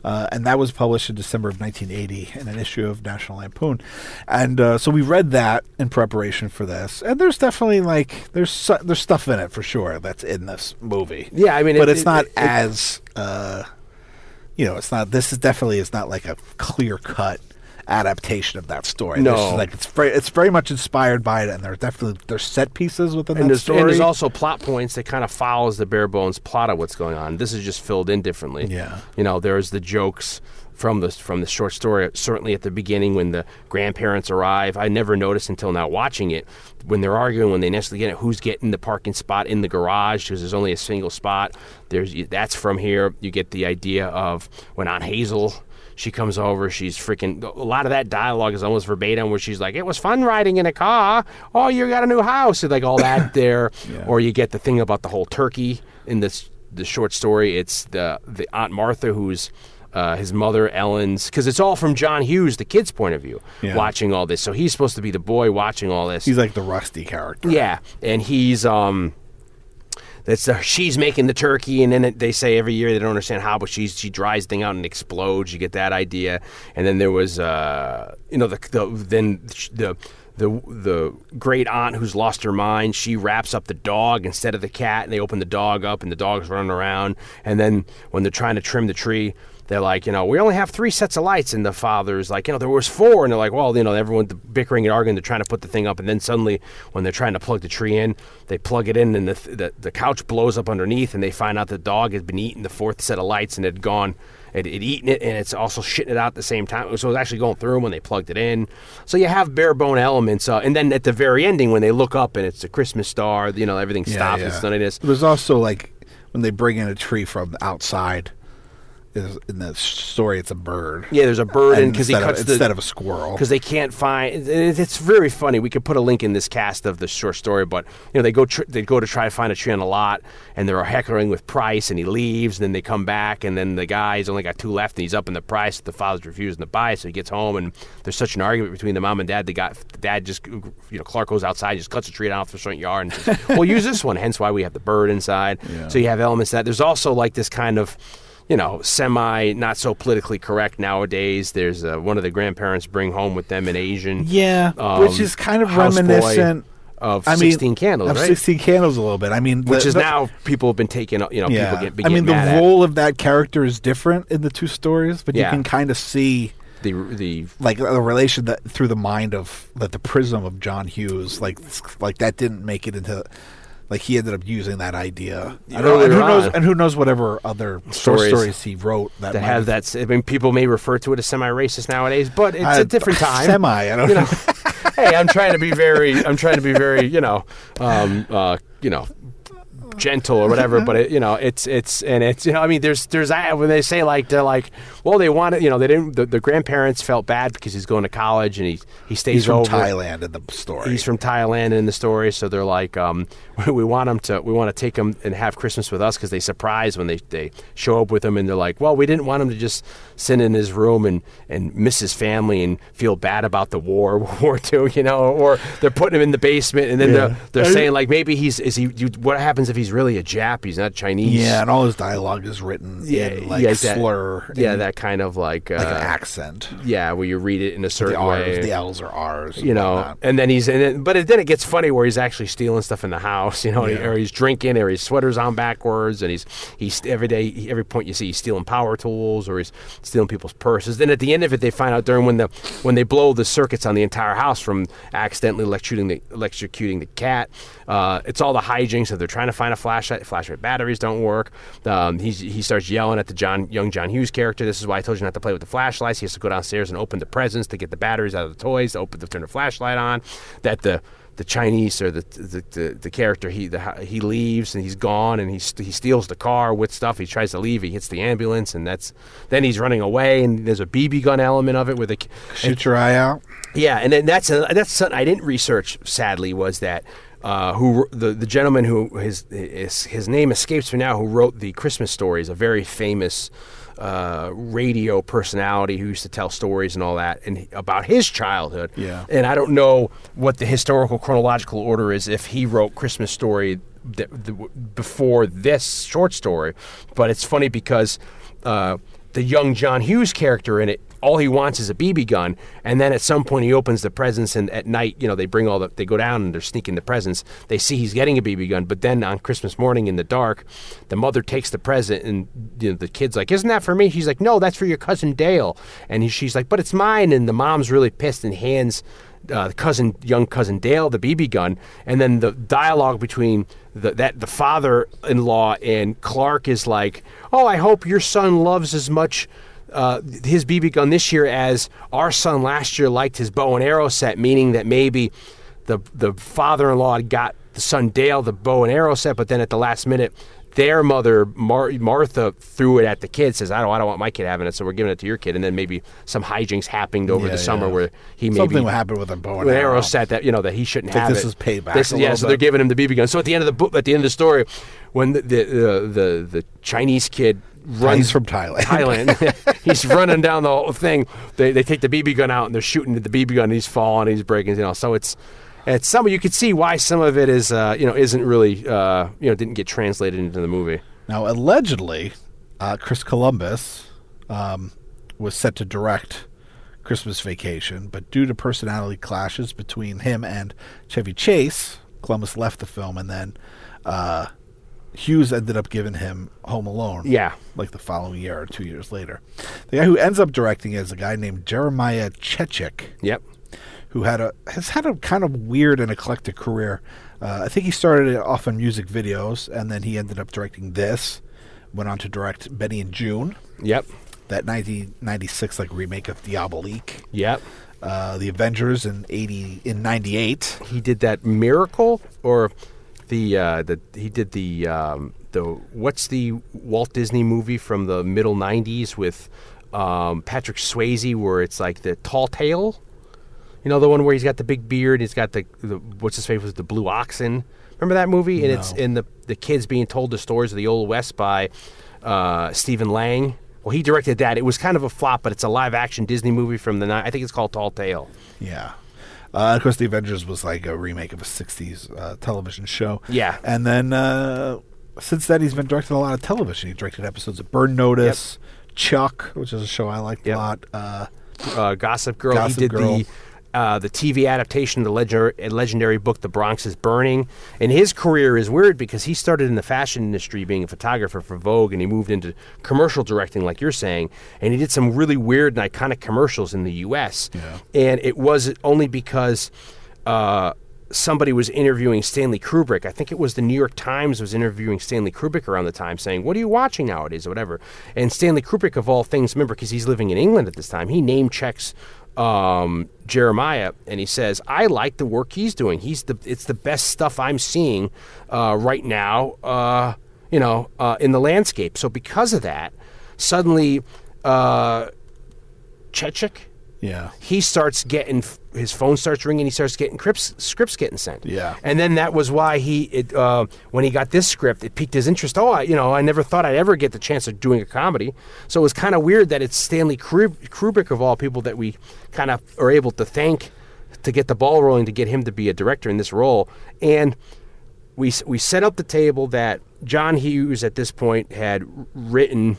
Uh, and that was published in December of 1980 in an issue of National Lampoon, and uh, so we read that in preparation for this. And there's definitely like there's su- there's stuff in it for sure that's in this movie. Yeah, I mean, but it- it's it- not it- as uh, you know, it's not. This is definitely is not like a clear cut adaptation of that story. No. Like it's very it's very much inspired by it, and there's definitely there's set pieces within and that story. and there's also plot points that kind of follows the bare bones plot of what's going on. This is just filled in differently. Yeah. you know, there's the jokes from the from the short story. Certainly at the beginning when the grandparents arrive, I never noticed until now watching it when they're arguing when they initially get it, who's getting the parking spot in the garage because there's only a single spot. There's that's from here. You get the idea of when Aunt Hazel. She comes over. She's freaking. A lot of that dialogue is almost verbatim, where she's like, "It was fun riding in a car. Oh, you got a new house." And like all that there, or you get the thing about the whole turkey in this the short story. It's the the Aunt Martha who's uh, his mother Ellen's because it's all from John Hughes, the kid's point of view, Yeah. watching all this. So he's supposed to be the boy watching all this. he's like the rusty character. Yeah, and he's um, that's she's making the turkey, and then they say every year they don't understand how, but she's she dries the thing out and explodes. You get that idea, and then there was uh, you know the, the then the. The the great aunt who's lost her mind, she wraps up the dog instead of the cat, and they open the dog up, and the dog's running around. And then when they're trying to trim the tree, they're like, you know, we only have three sets of lights, and the father's like, you know, there was four, and they're like, well, you know, everyone bickering and arguing, they're trying to put the thing up, and then suddenly, when they're trying to plug the tree in, they plug it in, and the the, the couch blows up underneath, and they find out the dog has been eating the fourth set of lights, and had gone, it had eaten it, and it's also shitting it out at the same time. So it was actually going through 'em when they plugged it in. So you have bare bone elements, uh, and then at the very ending, when they look up and it's a Christmas star, you know, everything Yeah, stops, yeah. it's sunniness. There's also like when they bring in a tree from outside. In the story, it's a bird. Yeah, there's a bird, and because he instead of- the instead of a squirrel. because they can't find. it- It's very funny. We could put a link in this cast of the short story, but you know they go tr- they go to try to find a tree on a lot, and they're heckling with Price, and he leaves, and then they come back, and then the guy's only got two left, and he's up in the price. The father's refusing to buy, so he gets home, and there's such an argument between the mom and dad. The guy, the dad just you know Clark goes outside, just cuts a tree down off the front yard, and says, "We'll use this one." Hence why we have the bird inside. So you have elements that there's also like this kind of you know, semi not so politically correct nowadays. There's uh, one of the grandparents bring home with them an Asian, Yeah, um, which is kind of reminiscent of I mean, 16 Candles, of right? Sixteen Candles a little bit. I mean, Which the- is the- now people have been taking, you know, Yeah, people get, be I mean, the role of that character is different in the two stories, but Yeah. you can kind of see the the like the relation that through the mind of like the prism of John Hughes, like like that didn't make it into. Like he ended up using that idea, I don't and who Earlier knows? And who knows whatever other Stories stories he wrote that might have that. I mean, people may refer to it as semi-racist nowadays, but it's I- a different time. Semi, I don't you know. know. hey, I'm trying to be very. I'm trying to be very. You know. Um. Uh. You know. Gentle or whatever, but it, you know it's it's and it's you know I mean there's there's that when they say like they're like well they wanted you know they didn't the, the grandparents felt bad because he's going to college and he he stays He's from over Thailand in the story. He's from Thailand in the story, so they're like, um, we want him to, we want to take him and have Christmas with us because they surprise when they, they show up with him and they're like, well, we didn't want him to just sit in his room and, and miss his family and feel bad about the war, World War II, you know, or they're putting him in the basement and then Yeah. they're, they're I- saying like maybe he's is he you, what happens if he's really a Jap. He's not Chinese. Yeah, and all his dialogue is written in like that- slur. yeah, that kind of like, uh, like an accent. yeah, where you read it in a The certain R's, way. the L's are R's. you know, whatnot. and then he's, and then, but then it gets funny where he's actually stealing stuff in the house, you know, Yeah. or he's drinking, or his sweater's on backwards, and he's he's every day, every point you see, he's stealing power tools, or he's stealing people's purses. Then at the end of it, they find out during when the when they blow the circuits on the entire house from accidentally electrocuting the electrocuting the cat. Uh, it's all the hijinks of they're trying to find a flashlight. Flashlight batteries don't work. Um, he starts yelling at the John young John Hughes character. This is why I told you not to play with the flashlights. He has to go downstairs and open the presents to get the batteries out of the toys, to open to turn the flashlight on. That the the Chinese or the the, the, the character he the, he leaves and he's gone and he st- he steals the car with stuff. He tries to leave. He hits the ambulance and that's then he's running away and there's a BB gun element of it where the Shoot your eye out. yeah, and then that's a, that's something I didn't research. Sadly, was that uh, who the the gentleman who his, his his name escapes me now, who wrote the Christmas stories, a very famous uh, radio personality who used to tell stories and all that, and about his childhood. Yeah. and I don't know what the historical chronological order is if he wrote Christmas story th- th- before this short story, but it's funny because. Uh, the young John Hughes character in it, all he wants is a BB gun, and then at some point he opens the presents, and at night, you know, they bring all the, they go down and they're sneaking the presents. They see he's getting a BB gun, but then on Christmas morning in the dark, the mother takes the present, and you know, the kid's like, "Isn't that for me?" She's like, "No, that's for your cousin Dale," and he, she's like, "But it's mine," and the mom's really pissed and hands uh, cousin, young cousin Dale, the BB gun, and then the dialogue between the, that the father-in-law and Clark is like, "Oh, I hope your son loves as much." Uh, his BB gun this year as our son last year liked his bow and arrow set, meaning that maybe the the father-in-law got the son Dale the bow and arrow set, but then at the last minute, their mother Mar- Martha threw it at the kid. Says, "I don't, I don't want my kid having it, so we're giving it to your kid." And then maybe some hijinks happened over Yeah, the summer yeah. where he maybe Something happened with a bow and arrow. set that you know that he shouldn't have this it. is payback This yeah, so they're giving him the BB gun. So at the end of the book, at the end of the story, when the the the, the, the Chinese kid runs He's from Thailand. Thailand, he's running down the whole thing. They they take the BB gun out and they're shooting at the BB gun. and He's falling, he's breaking, you know. So it's. It's some you could see why some of it is uh, you know isn't really uh, you know didn't get translated into the movie. Now, allegedly, uh, Chris Columbus um, was set to direct Christmas Vacation, but due to personality clashes between him and Chevy Chase, Columbus left the film, and then uh, Hughes ended up giving him Home Alone. Yeah. like the following year or two years later. The guy who ends up directing is a guy named Jeremiah Chechik Yep. who had a has had a kind of weird and eclectic career. Uh, I think he started it off in music videos, and then he ended up directing this. Went on to direct Benny and Joon, Yep. that 1996 like remake of Diabolique. Yep. Uh, the Avengers in 80 in 98. he did that miracle or the uh the he did the um the what's the Walt Disney movie from the middle 90s with um Patrick Swayze where it's like the tall tale? You know the one where he's got the big beard he's got the, the what's his face was the blue oxen? Remember that movie? And it's in the the kids being told the stories of the old west by uh Stephen Lang. Well he directed that. It was kind of a flop but it's a live action Disney movie from the ni- I think it's called Tall Tale. Yeah. Uh, of course, The Avengers was like a remake of a 60s uh, television show. Yeah. And then uh, since then, he's been directing a lot of television. He directed episodes of Burn Notice, Chuck, which is a show I liked Yep. a lot. Uh, uh, Gossip Girl. Gossip he did Girl. the uh, the TV adaptation of the legendary, legendary book The Bronx is Burning. And his career is weird because he started in the fashion industry being a photographer for Vogue and he moved into commercial directing, like you're saying. And he did some really weird and iconic commercials in the U.S. And it was only because. Uh, somebody was interviewing Stanley Kubrick. I think it was the New York Times was interviewing Stanley Kubrick around the time, saying, "What are you watching nowadays?" or whatever. And Stanley Kubrick, of all things, remember because he's living in England at this time, he name checks um, Jeremiah, and he says, "I like the work he's doing. He's the it's the best stuff I'm seeing uh, right now. Uh, you know, uh, in the landscape. So because of that, suddenly." Uh, Chechik, yeah. he starts getting his phone starts ringing. He starts getting scripts, scripts getting sent. Yeah. and then that was why he it uh, when he got this script, it piqued his interest. Oh, I, you know, I never thought I'd ever get the chance of doing a comedy. So it was kind of weird that it's Stanley Kubrick of all people that we kind of are able to thank to get the ball rolling to get him to be a director in this role. And we we set up the table that John Hughes at this point had written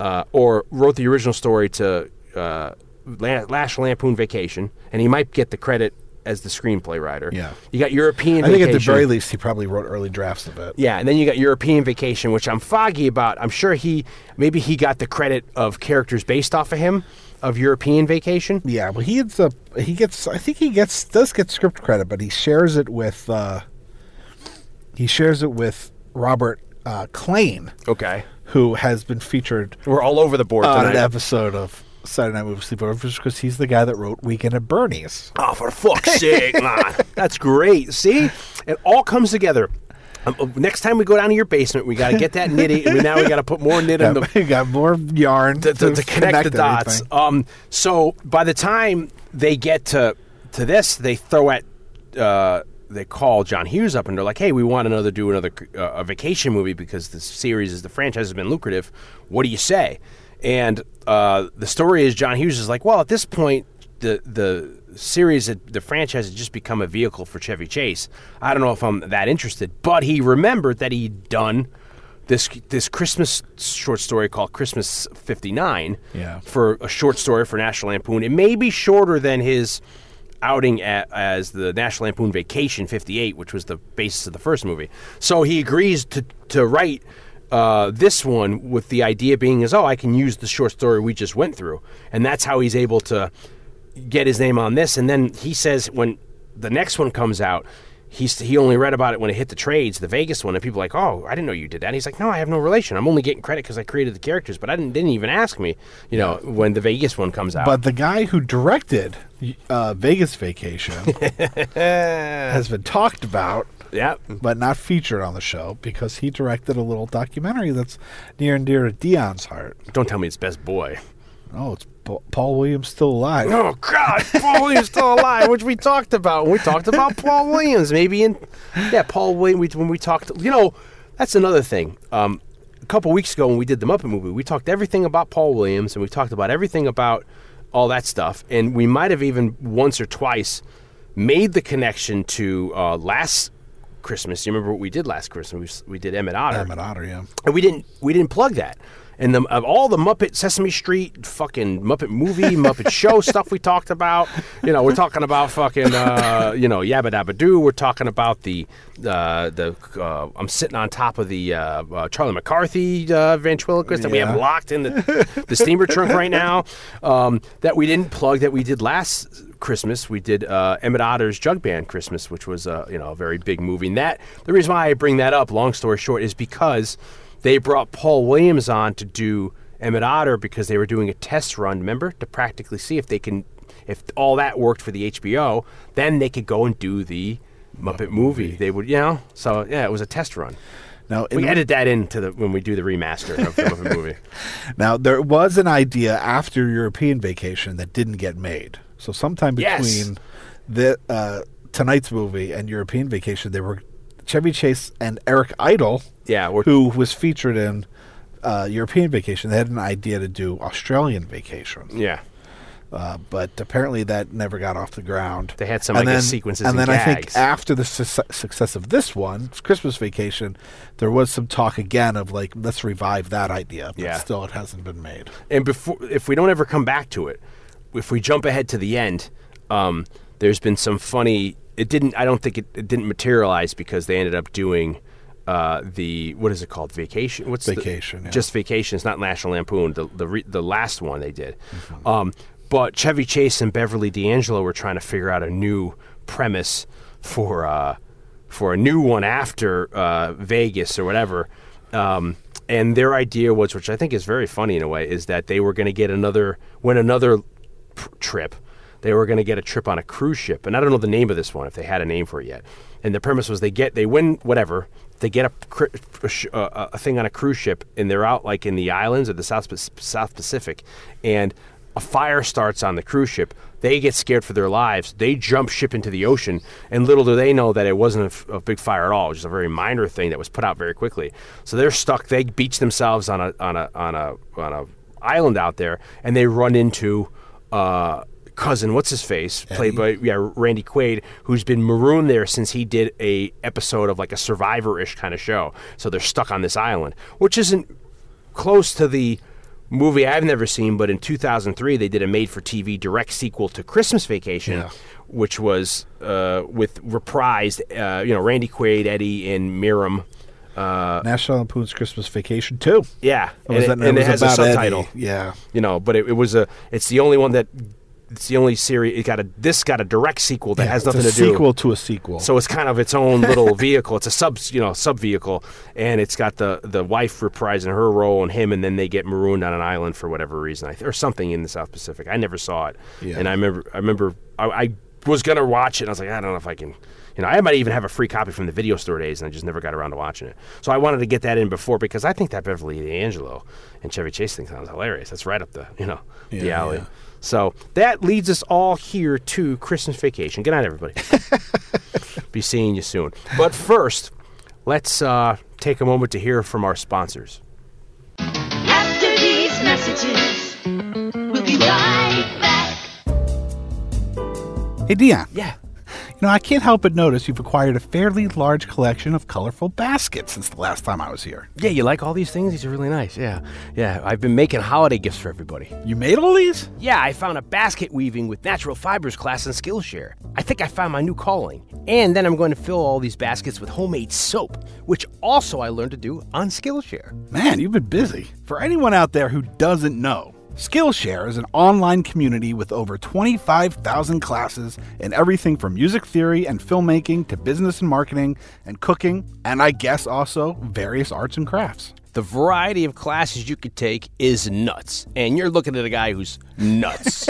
uh, or wrote the original story to uh, La- National Lampoon Vacation, and he might get the credit as the screenplay writer. Yeah. you got European. I think at the very least he probably wrote early drafts of it. Yeah, and then you got European Vacation, which I'm foggy about. I'm sure he maybe he got the credit of characters based off of him of European Vacation. Yeah, well, he ends up he gets I think he gets does get script credit, but he shares it with uh, he shares it with Robert uh, Klane, Okay, who has been featured we're all over the board on an episode of Saturday Night Movie Sleepover because he's the guy that wrote Weekend at Bernie's. Oh, for fuck's sake, man. That's great. See? It all comes together. Um, uh, next time we go down to your basement, we got to get that knitty. and now we got to put more knit in the we got more yarn to, to, to connect, the dots. Um, so by the time they get to to this, they throw at uh, they call John Hughes up and they're like, "Hey, we want another do another uh, a vacation movie because the series is the franchise has been lucrative. What do you say?" And uh, the story is John Hughes is like, "Well, at this point, the the." Series, the franchise had just become a vehicle for Chevy Chase. I don't know if I'm that interested, but he remembered that he'd done this this Christmas short story called Christmas '59 Yeah. for a short story for National Lampoon. It may be shorter than his outing at, as the National Lampoon Vacation '58, which was the basis of the first movie. So he agrees to to write uh, this one with the idea being is oh I can use the short story we just went through, and that's how he's able to get his name on this. And then he says when the next one comes out. He's, he only read about it when it hit the trades, the Vegas one, and people are like, "Oh, I didn't know you did that." And he's like, "No, I have no relation. I'm only getting credit because I created the characters, but I didn't didn't even ask me, you know, when the Vegas one comes out." But the guy who directed uh, Vegas Vacation has been talked about, yeah, but not featured on the show because he directed a little documentary that's near and dear to Dion's heart. don't tell me it's Best Boy. Oh, it's Pa- Paul Williams still alive. Oh God, Paul Williams still alive, which we talked about. We talked about Paul Williams, maybe in yeah, Paul Williams. We, when we talked, you know, that's another thing. Um, a couple weeks ago when we did the Muppet movie, we talked everything about Paul Williams, and we talked about everything about all that stuff, and we might have even once or twice made the connection to uh, last Christmas. You remember what we did last Christmas? We, we did Emmett Otter Emmett Otter, yeah. and we didn't we didn't plug that. And the, of all the Muppet Sesame Street fucking Muppet movie Muppet show stuff we talked about, you know, we're talking about fucking uh, you know Yabba Dabba Doo. We're talking about the uh, the uh, I'm sitting on top of the uh, uh, Charlie McCarthy uh, ventriloquist that we have locked in the the steamer trunk right now. Um, that we didn't plug that we did last Christmas. We did uh, Emmett Otter's Jug Band Christmas, which was uh, you know a very big movie. And that the reason why I bring that up, long story short, is because they brought Paul Williams on to do Emmett Otter because they were doing a test run. Remember to practically see if they can, if all that worked for the HBO, then they could go and do the Muppet movie. They would, you know. So yeah, it was a test run. Now, We edit that into the when we do the remaster of the Muppet movie. now there was an idea after European Vacation that didn't get made. So sometime Yes. between the uh, tonight's movie and European Vacation, there were Chevy Chase and Eric Idle, Yeah, who was featured in uh, European Vacation. They had an idea to do Australian Vacation. yeah. Uh, but apparently that never got off the ground. They had some, and I then, sequences And and then I think after the su- success of this one, Christmas Vacation, there was some talk again of like let's revive that idea. But Yeah. still, it hasn't been made. and before if we don't ever come back to it if we jump ahead to the end um, there's been some funny it didn't i don't think it, it didn't materialize because they ended up doing uh, the what is it called vacation what's the- Vacation, yeah. just vacation it's not national lampoon the the, re, the last one they did Mm-hmm. um, but chevy chase and beverly d'angelo were trying to figure out a new premise for uh, for a new one after uh, Vegas or whatever. Um, and their idea was, which I think is very funny in a way, is that they were going to get another win another trip. They were going to get a trip on a cruise ship, and I don't know the name of this one if they had a name for it yet. And the premise was they get they win whatever they get a, a, a, a thing on a cruise ship, and they're out like in the islands of the South South Pacific, and a fire starts on the cruise ship. They get scared for their lives. They jump ship into the ocean, and little do they know that it wasn't a big fire at all. It was just a very minor thing that was put out very quickly. So they're stuck. They beach themselves on a on a on a on a island out there, and they run into uh, cousin, what's his face, played by yeah Randy Quaid, who's been marooned there since he did a episode of like a Survivor-ish kind of show. So they're stuck on this island, which isn't close to the movie I've never seen, but in 2003 they did a made-for-TV direct sequel to Christmas Vacation, Yeah. which was uh, with reprised, uh, you know, Randy Quaid, Eddie, and Miriam. Uh, National Lampoon's Christmas Vacation too. yeah, and, was it, that- and it was has a about Eddie. subtitle. Yeah. you know, but it, it was a. It's the only one that. It's the only series. It got a. This got a direct sequel that Yeah, has nothing to do. sequel to a sequel. So it's kind of its own little vehicle. It's a sub, you know, sub vehicle, and it's got the the wife reprising her role and him, and then they get marooned on an island for whatever reason, I th- or something in the South Pacific. I never saw it, Yeah. and I remember, I remember, I, I was gonna watch it, and I was like, I don't know if I can. You know, I might even have a free copy from the video store days, and I just never got around to watching it. So I wanted to get that in before because I think that Beverly D'Angelo and Chevy Chase thing sounds hilarious. That's right up the, you know, the alley. yeah. So that leads us all here to Christmas vacation. Good night, everybody. Be seeing you soon. But first, let's uh, take a moment to hear from our sponsors. After these messages, we'll be right back. hey, Dion. Yeah. You know, I can't help but notice you've acquired a fairly large collection of colorful baskets since the last time I was here. Yeah, you like all these things? These are really nice. Yeah. Yeah. I've been making holiday gifts for everybody. You made all these? Yeah, I found a basket weaving with natural fibers class on Skillshare. I think I found my new calling. And then I'm going to fill all these baskets with homemade soap, which also I learned to do on Skillshare. Man, you've been busy. For anyone out there who doesn't know, Skillshare is an online community with over 25,000 classes in everything from music theory and filmmaking to business and marketing and cooking, and I guess also various arts and crafts. The variety of classes you could take is nuts. And you're looking at a guy who's nuts.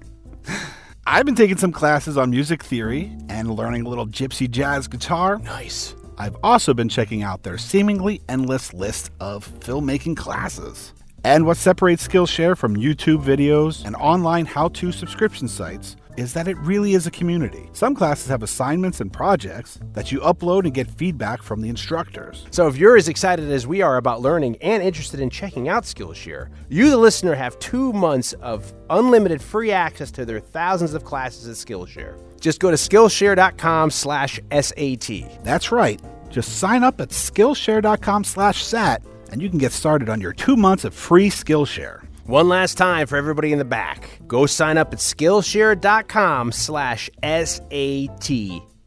I've been taking some classes on music theory and learning a little gypsy jazz guitar. nice. I've also been checking out their seemingly endless list of filmmaking classes. And what separates Skillshare from YouTube videos and online how to subscription sites is that it really is a community. Some classes have assignments and projects that you upload and get feedback from the instructors. So if you're as excited as we are about learning and interested in checking out Skillshare, you, the listener, have two months of unlimited free access to their thousands of classes at Skillshare. Just go to Skillshare.com slash SAT. That's right. Just sign up at skillshare.com/sat and you can get started on your 2 months of free Skillshare. One last time for everybody in the back. Go sign up at Skillshare.com slash SAT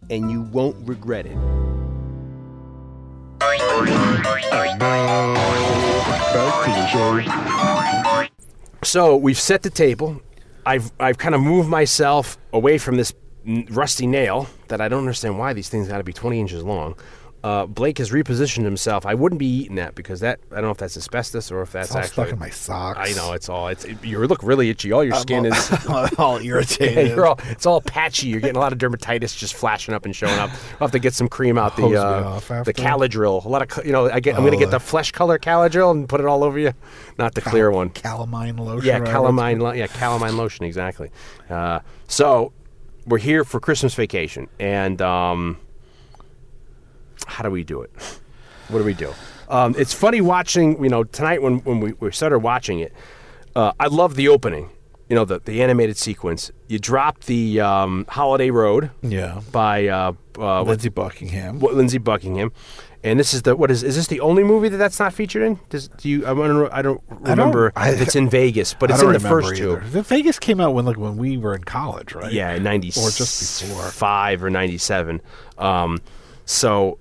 and you won't regret it. So we've set the table. I've I've kind of moved myself away from this rusty nail that I don't understand why these things got to be 20 inches long. Uh, Blake has repositioned himself. I wouldn't be eating that because that I don't know if that's asbestos or if that's It's all actually stuck in my socks. I know it's all it's it, you look really itchy. All your skin is all yeah, irritated. you're all it's all patchy. You're getting a lot of dermatitis just flashing up and showing up. I'll have to get some cream out the uh, the after. Caladryl. A lot of you know I get I'm gonna get the flesh color Caladryl and put it all over you, not the clear one. Calamine lotion. Yeah, or whatever it's calamine. Lo- yeah, calamine lotion. Exactly. Uh, so we're here for Christmas vacation, and um, how do we do it? What do we do? Um, it's funny watching. You know, tonight when when we, we started watching it, uh, I love the opening. You know, the the animated sequence. You drop the um, Holiday Road Yeah. by uh, uh, Lindsey Buckingham. what, Lindsey Buckingham. And this is the what is is this the only movie that that's not featured in? Does do you I don't I don't remember I- if it's in Vegas, but it's in the first either. two. The Vegas came out when like when we were in college, right? Yeah, ninety Or just before. five or ninety seven. Um, so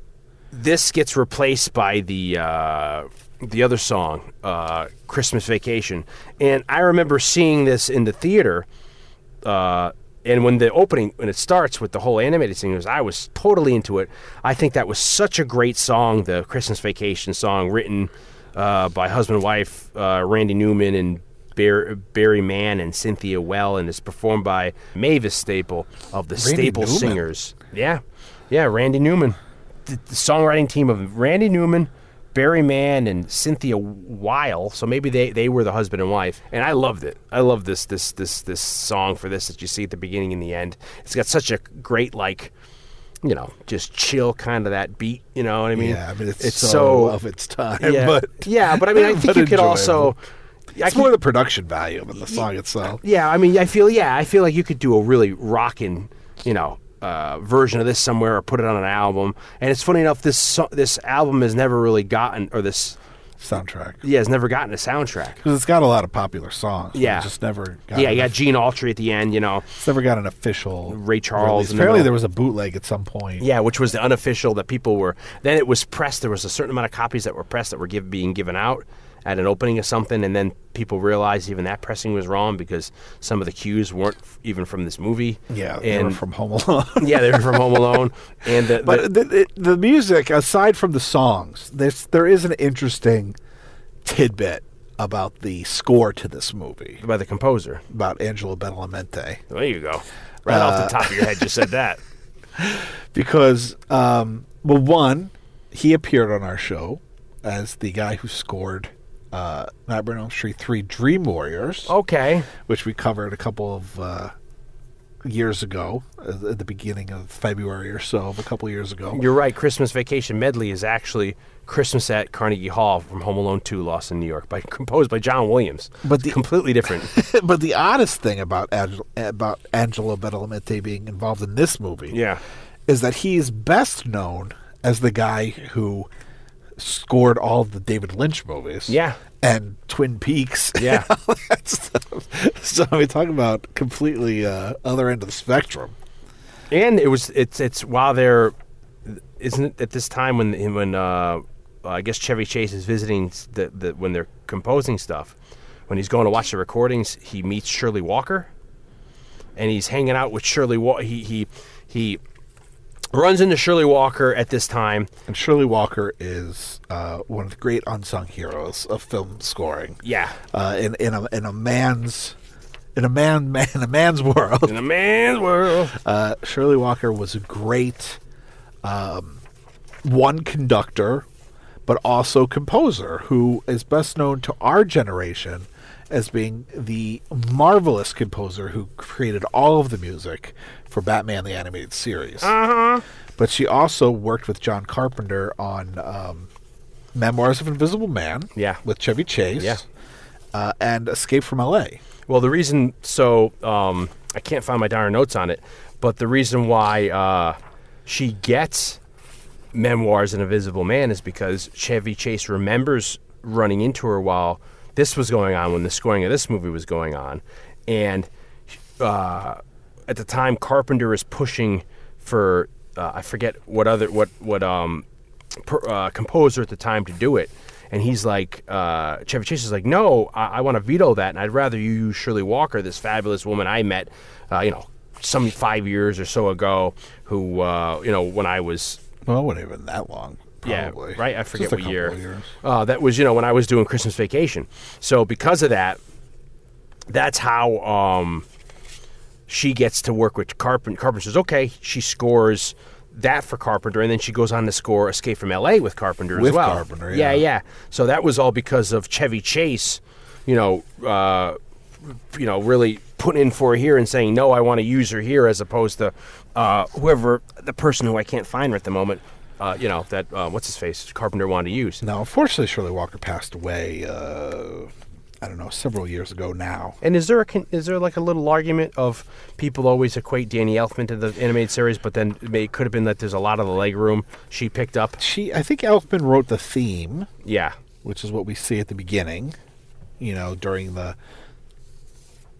this gets replaced by the uh, the other song, uh, "Christmas Vacation," and I remember seeing this in the theater. Uh, and when the opening, when it starts with the whole animated singers, I was totally into it. I think that was such a great song, the Christmas Vacation song, written uh, by husband and wife uh, Randy Newman and Bar- Barry Mann and Cynthia Weil, and it's performed by Mavis Staple of the Randy Staple Newman? Singers. Yeah, yeah, Randy Newman, the, the songwriting team of Randy Newman, Barry Mann, and Cynthia Weil. So maybe they, they were the husband and wife, and I loved it. I love this this this this song for this that you see at the beginning and the end. It's got such a great like. You know, just chill kind of that beat. You know what I mean? Yeah, but it's, it's so, so of its time. yeah, But yeah, but I mean, I think you could also, I It's can- more the production value than the song itself. Yeah, I mean, I feel yeah, I feel like you could do a really rocking, you know, uh, version of this somewhere or put it on an album. And it's funny enough, this this album has never really gotten, or this Soundtrack. yeah, has never gotten a soundtrack. Because it's got a lot of popular songs. Yeah. just never got Yeah, you got Gene Autry at the end, you know. It's never got an official Ray Charles release. in the Apparently, there was a bootleg at some point. Yeah, which was the unofficial that people were. Then it was pressed. There was a certain amount of copies that were pressed that were give, being given out at an opening of something, and then people realized even that pressing was wrong because some of the cues weren't f- even from this movie. yeah, they and were from Home Alone. yeah, they were from Home Alone, and the, but the, the, the music, aside from the songs, there's there is an interesting tidbit about the score to this movie by the composer. about Angelo Badalamenti. There you go. Right off Uh, the top of your head, you said that. because um, well one he appeared on our show as the guy who scored uh, Nightmare on Elm Street 3 Dream Warriors Okay. which we covered a couple of uh, years ago uh, at the beginning of February or so of a couple years ago You're right. Christmas Vacation Medley is actually Christmas at Carnegie Hall from Home Alone 2, Lost in New York, by composed by John Williams. But the- completely different. but the oddest thing about Angelo, about Angelo Badalamenti being involved in this movie yeah. is that he's best known as the guy who scored all of the David Lynch movies. Yeah. And Twin Peaks. Yeah. that stuff. So we talk about completely uh, other end of the spectrum. And it was it's it's while they're isn't it at this time when when uh, I guess Chevy Chase is visiting the, the when they're composing stuff when he's going to watch the recordings he meets Shirley Walker and he's hanging out with Shirley Wa- he he he runs into Shirley Walker at this time And Shirley Walker is uh, one of the great unsung heroes of film scoring. yeah Uh, in in a in a man's in a man, man in a man's world. in a man's world Uh, Shirley Walker was a great um, one conductor, but also composer, who is best known to our generation as being the marvelous composer who created all of the music for Batman the Animated Series. Uh-huh. But she also worked with John Carpenter on um, Memoirs of Invisible Man. Yeah. With Chevy Chase. Yeah. Uh, and Escape from L.A. Well, the reason, so um, I can't find my darn notes on it, but the reason why uh, she gets memoirs of invisible man is because Chevy Chase remembers running into her while this was going on, when the scoring of this movie was going on, and uh, at the time Carpenter is pushing for uh, I forget what other what what um per, uh, composer at the time to do it. And he's like, uh, Chevy Chase is like, no, I, I want to veto that, and I'd rather you use Shirley Walker, this fabulous woman I met, uh, you know, some five years or so ago, who, uh, you know, when I was Well, it wouldn't have been that long. Probably. yeah, right. I forget what year. Uh, that was you know when I was doing Christmas Vacation. So because of that, that's how um, she gets to work with Carpenter. Carpenter says, okay, she scores that for Carpenter, and then she goes on to score Escape from L.A. with Carpenter With as well. Carpenter, yeah, yeah. yeah. So that was all because of Chevy Chase, you know, uh, you know, really putting in for her here and saying no, I want to use her here as opposed to uh, whoever the person who I can't find her at the moment. Uh, you know that uh, what's his face Carpenter wanted to use. Now, unfortunately, Shirley Walker passed away. Uh, I don't know, several years ago now. And is there a con- is there like a little argument of people always equate Danny Elfman to the animated series, but then it, may, it could have been that there's a lot of the leg room she picked up. She, I think, Elfman wrote the theme, Yeah, which is what we see at the beginning. You know, during the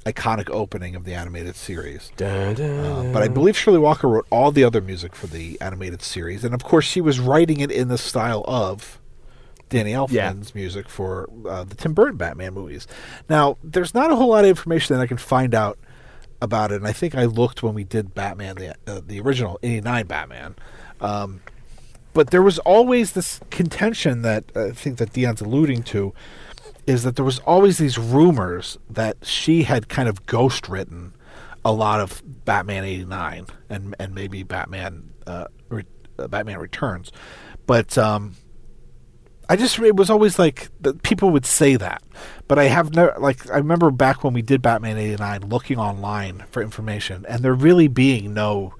iconic opening of the animated series. Dun, dun, Uh, but I believe Shirley Walker wrote all the other music for the animated series, and of course, she was writing it in the style of Danny Elfman's Yeah. music for uh, the Tim Burton Batman movies. Now, there's not a whole lot of information that I can find out about it, and I think I looked when we did Batman, the uh, the original '89 Batman. Um, but there was always this contention that I think that Dion's alluding to is that there was always these rumors that she had kind of ghost written a lot of Batman '89 and and maybe Batman uh, Re- uh, Batman Returns, but um, I just it was always like people would say that, but I have no like I remember back when we did Batman '89 looking online for information, and there really being no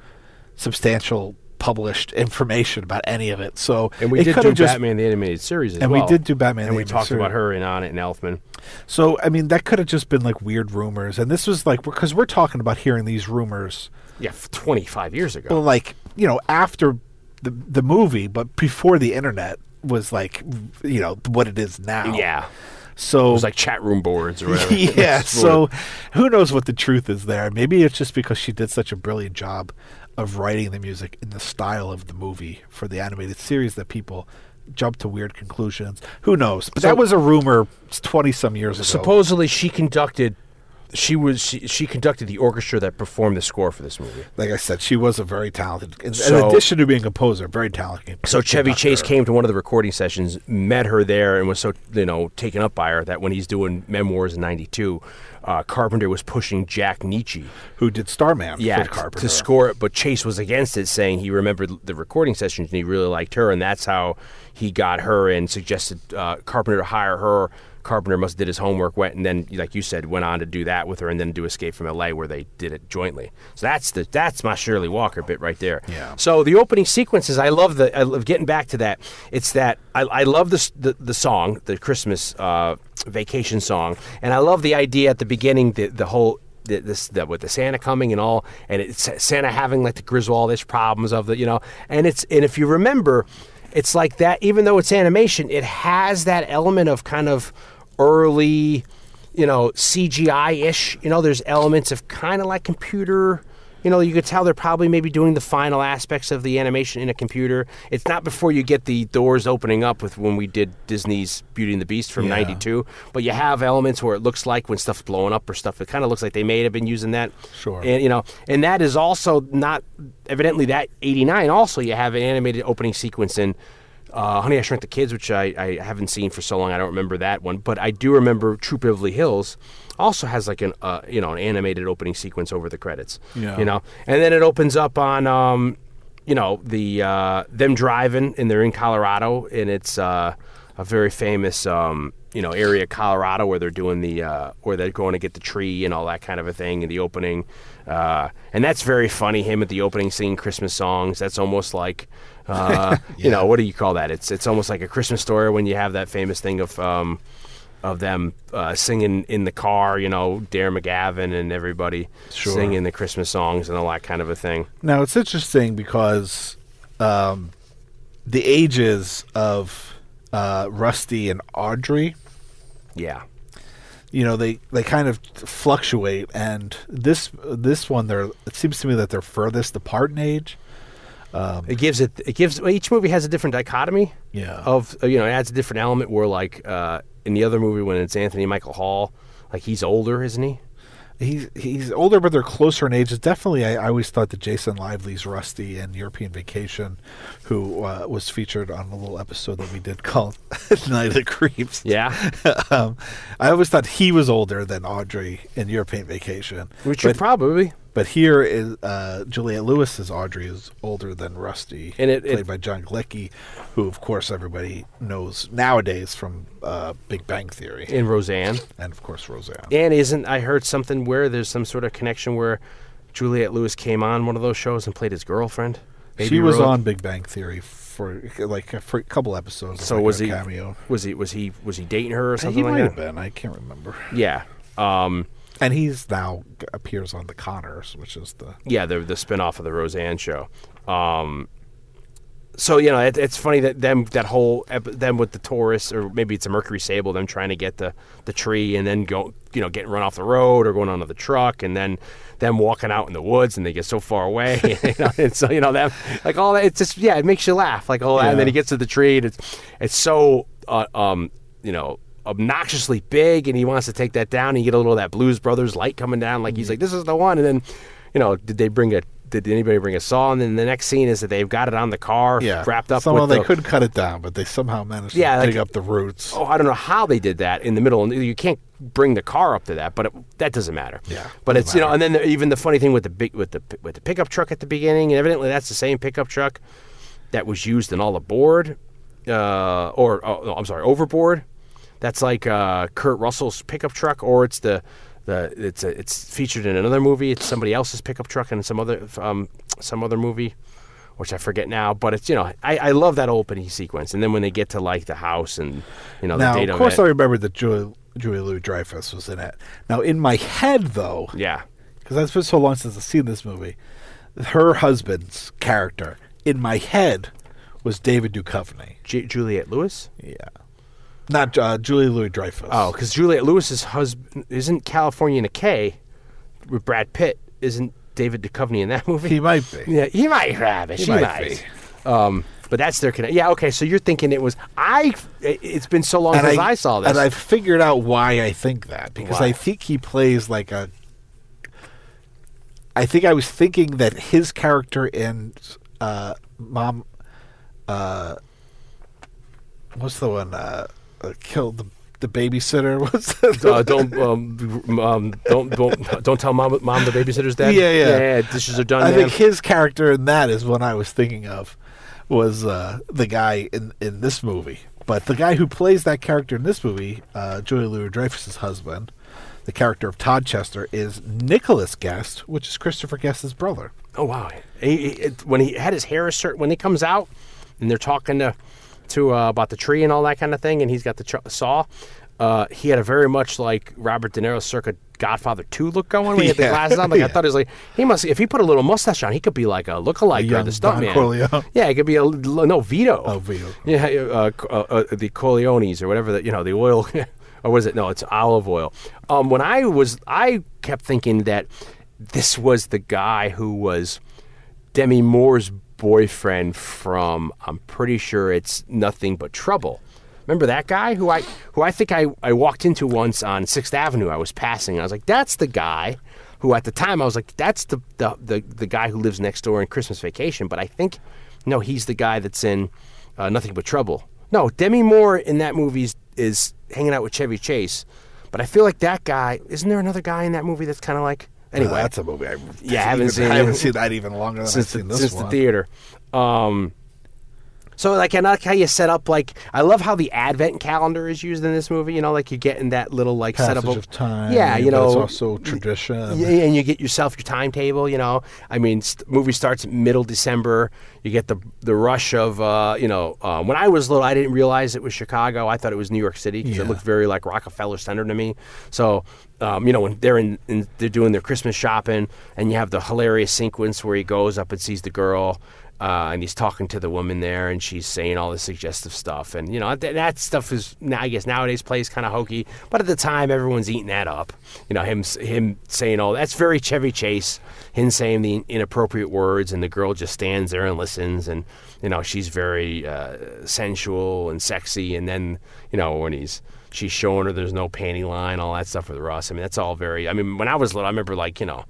substantial published information about any of it. So And we did do just, Batman the animated series as And we did do Batman and we talked Series. about her and On It and Elfman. So I mean, that could have just been like weird rumors, and this was like because we're talking about hearing these rumors, Yeah, 25 years ago. well, like you know after the the movie, but before the internet was like you know what it is now. yeah, So it was like chat room boards or whatever. yeah. So who knows what the truth is there? Maybe it's just because she did such a brilliant job of writing the music in the style of the movie for the animated series that people jump to weird conclusions. Who knows? But So- that was a rumor twenty some years ago. supposedly she conducted. She was she, she conducted the orchestra that performed the score for this movie. like I said, she was a very talented. In, in addition to being a composer, very talented. So Chevy conductor. Chase came to one of the recording sessions, met her there, and was so you know taken up by her that when he's doing memoirs in '92, uh, Carpenter was pushing Jack Nitzsche, who did Starman. yeah, for Carpenter. to score it, but Chase was against it, saying he remembered the recording sessions and he really liked her, and that's how he got her and suggested uh, Carpenter to hire her. Carpenter must have did his homework, went and then, like you said, went on to do that with her, and then do Escape from L.A., where they did it jointly. So that's the that's my Shirley Walker bit right there. Yeah. So the opening sequences, I love the. I love getting back to that. It's that I, I love this the the song, the Christmas uh, vacation song, and I love the idea at the beginning, the the whole. The, this the, with the Santa coming and all, and it's Santa having like the Griswoldish problems of the you know, and it's and if you remember, it's like that. Even though it's animation, it has that element of kind of early, you know, CGI ish. You know, there's elements of kind of like computer. You know, you could tell they're probably maybe doing the final aspects of the animation in a computer. It's not before you get the doors opening up with when we did Disney's Beauty and the Beast from Yeah. '92. But you have elements where it looks like when stuff's blowing up or stuff. It kind of looks like they may have been using that. Sure. And you know, and that is also not evidently that '89. Also, you have an animated opening sequence in uh, Honey, I Shrunk the Kids, which I, I haven't seen for so long. I don't remember that one, but I do remember Troop Beverly Hills. Also has like an uh, you know an animated opening sequence over the credits. Yeah. You know, and then it opens up on um, you know the uh, them driving and they're in Colorado and it's uh, a very famous um, you know area of Colorado where they're doing the uh, where they're going to get the tree and all that kind of a thing in the opening. Uh, and that's very funny. Him at the opening singing Christmas songs. That's almost like, uh, you know, what do you call that? It's it's almost like a Christmas story when you have that famous thing of um, of them uh, singing in the car. You know, Darren McGavin and everybody Sure. singing the Christmas songs and all that kind of a thing. Now it's interesting because um, the ages of uh, Rusty and Audrey, Yeah. you know, they, they kind of fluctuate, and this this one, they're it seems to me that they're furthest apart in age. It gives it. It gives each movie has a different dichotomy. Yeah. Of uh, you know, it adds a different element where like uh, in the other movie when it's Anthony Michael Hall, like he's older, isn't he? He's he's older, but they're closer in age. It's definitely, I, I always thought that Jason Lively's Rusty in European Vacation, who uh, was featured on a little episode that we did called Night of the Creeps. Yeah. um, I always thought he was older than Audrey in European Vacation. Which but, probably. But here is uh, Juliette Lewis's Audrey is older than Rusty, And it- played it- by John Galecki, who of course everybody knows nowadays from uh, Big Bang Theory, in Roseanne. and of course Roseanne. And isn't I heard something where there's some sort of connection where Juliette Lewis came on one of those shows and played his girlfriend. she was Rose? on Big Bang Theory for like for a couple episodes. So like was a he? cameo? Was he? Was he? Was he dating her or something he like might that? have been. I can't remember. Yeah. Um, And he's now appears on The Connors, which is the yeah, the the spinoff of the Roseanne show. Um, so you know, it, it's funny that them that whole ep- them with the Taurus or maybe it's a Mercury Sable, them trying to get the the tree and then go, you know, getting run off the road or going onto the truck and then them walking out in the woods and they get so far away. you know, and so you know them like all that. It's just yeah, it makes you laugh like all that. And then Yeah. he gets to the tree and it's it's so uh, um you know obnoxiously big and he wants to take that down and you get a little of that blues brothers light coming down like he's like this is the one. And then you know did they bring a did anybody bring a saw? And then the next scene is that they've got it on the car yeah. wrapped up Somehow they the, could cut it down, but they somehow managed Yeah, to like- dig up the roots. oh i don't know how they did that in the middle and you can't bring the car up to that but it, that doesn't matter. Yeah, but it's you know and then the, even the funny thing with the big with the with the pickup truck at the beginning and evidently that's the same pickup truck that was used in all the board uh, or oh, no, i'm sorry overboard that's like uh, Kurt Russell's pickup truck, or it's the the it's a, it's featured in another movie. It's somebody else's pickup truck in some other um, some other movie which I forget now. But it's you know I, I love that opening sequence, and then when they get to like the house and you know Now, the date of course, I remember that Julie, Julie Louis Dreyfus was in it. Now, in my head, though, yeah. because it's been so long since I've seen this movie, her husband's character in my head was David Duchovny. J- Juliette Lewis. Yeah, not uh, Julie Louis Dreyfus. Oh, because Juliette Lewis's husband isn't California in a K with Brad Pitt. Isn't David Duchovny in that movie? he might be. Yeah, he might have it. He She might might. Um, but that's their connection. Yeah, okay. So you're thinking it was I? it- It's been so long since I, saw this. and I figured out why I think that because Why? I think he plays like a. I think I was thinking that his character in uh, Mom, uh, what's the one? Uh, uh, killed the the babysitter. That? uh, don't um, um, don't don't don't tell mom mom the babysitter's dead. Yeah, yeah. yeah. Dishes are done. I man. think his character in that is what I was thinking of, was uh, the guy in in this movie. But the guy who plays that character in this movie, uh, Julia Louis Dreyfus's husband, the character of Todd Chester, is Nicholas Guest, which is Christopher Guest's brother. Oh wow! He, he- when he had his hair a certain when he comes out and they're talking to to uh, about the tree and all that kind of thing, and he's got the ch- saw. Uh, he had a very much like Robert De Niro circa Godfather Two look going when he had the glasses on. Like I thought he was like he must if he put a little mustache on, he could be like a lookalike or the stuntman. Corleone. Yeah, he could be a no Vito. Oh, Vito. Yeah, uh, uh, uh, the Corleones or whatever that you know the oil. Or was it? No, it's olive oil. Um, when I was, I kept thinking that this was the guy who was Demi Moore's boyfriend from I'm pretty sure it's Nothing But Trouble. Remember that guy who I who I think I, I walked into once on Sixth Avenue. I was passing. I was like, that's the guy who at the time I was like, that's the the, the, the guy who lives next door in Christmas Vacation. But I think no, he's the guy that's in uh, Nothing But Trouble. No, Demi Moore in that movie is, is hanging out with Chevy Chase. But I feel like that guy isn't there another guy in that movie that's kind of like anyway. Uh, that's a movie I Yeah, I haven't even- seen I haven't seen that even longer than since I've seen the, this since one. the theater. Um, so like I like how you set up like I love how the advent calendar is used in this movie. You know, like you get in that little like Passage setup of time. Yeah, you know, it's also tradition. yeah, and you get yourself your timetable. You know, I mean, st- movie starts middle December. You get the the rush of uh, you know. Uh, when I was little, I didn't realize it was Chicago. I thought it was New York City because Yeah. it looked very like Rockefeller Center to me. So. Um, you know when they're in, in, they're doing their Christmas shopping, and you have the hilarious sequence where he goes up and sees the girl, uh, and he's talking to the woman there, and she's saying all this suggestive stuff, and you know th- that stuff is now I guess nowadays plays kind of hokey, but at the time everyone's eating that up. You know him him saying all that's very Chevy Chase, him saying the inappropriate words, and the girl just stands there and listens, and you know she's very uh, sensual and sexy, and then you know when he's she's showing her there's no panty line, all that stuff with Russ. I mean that's all very. I mean when I was little, I remember like you know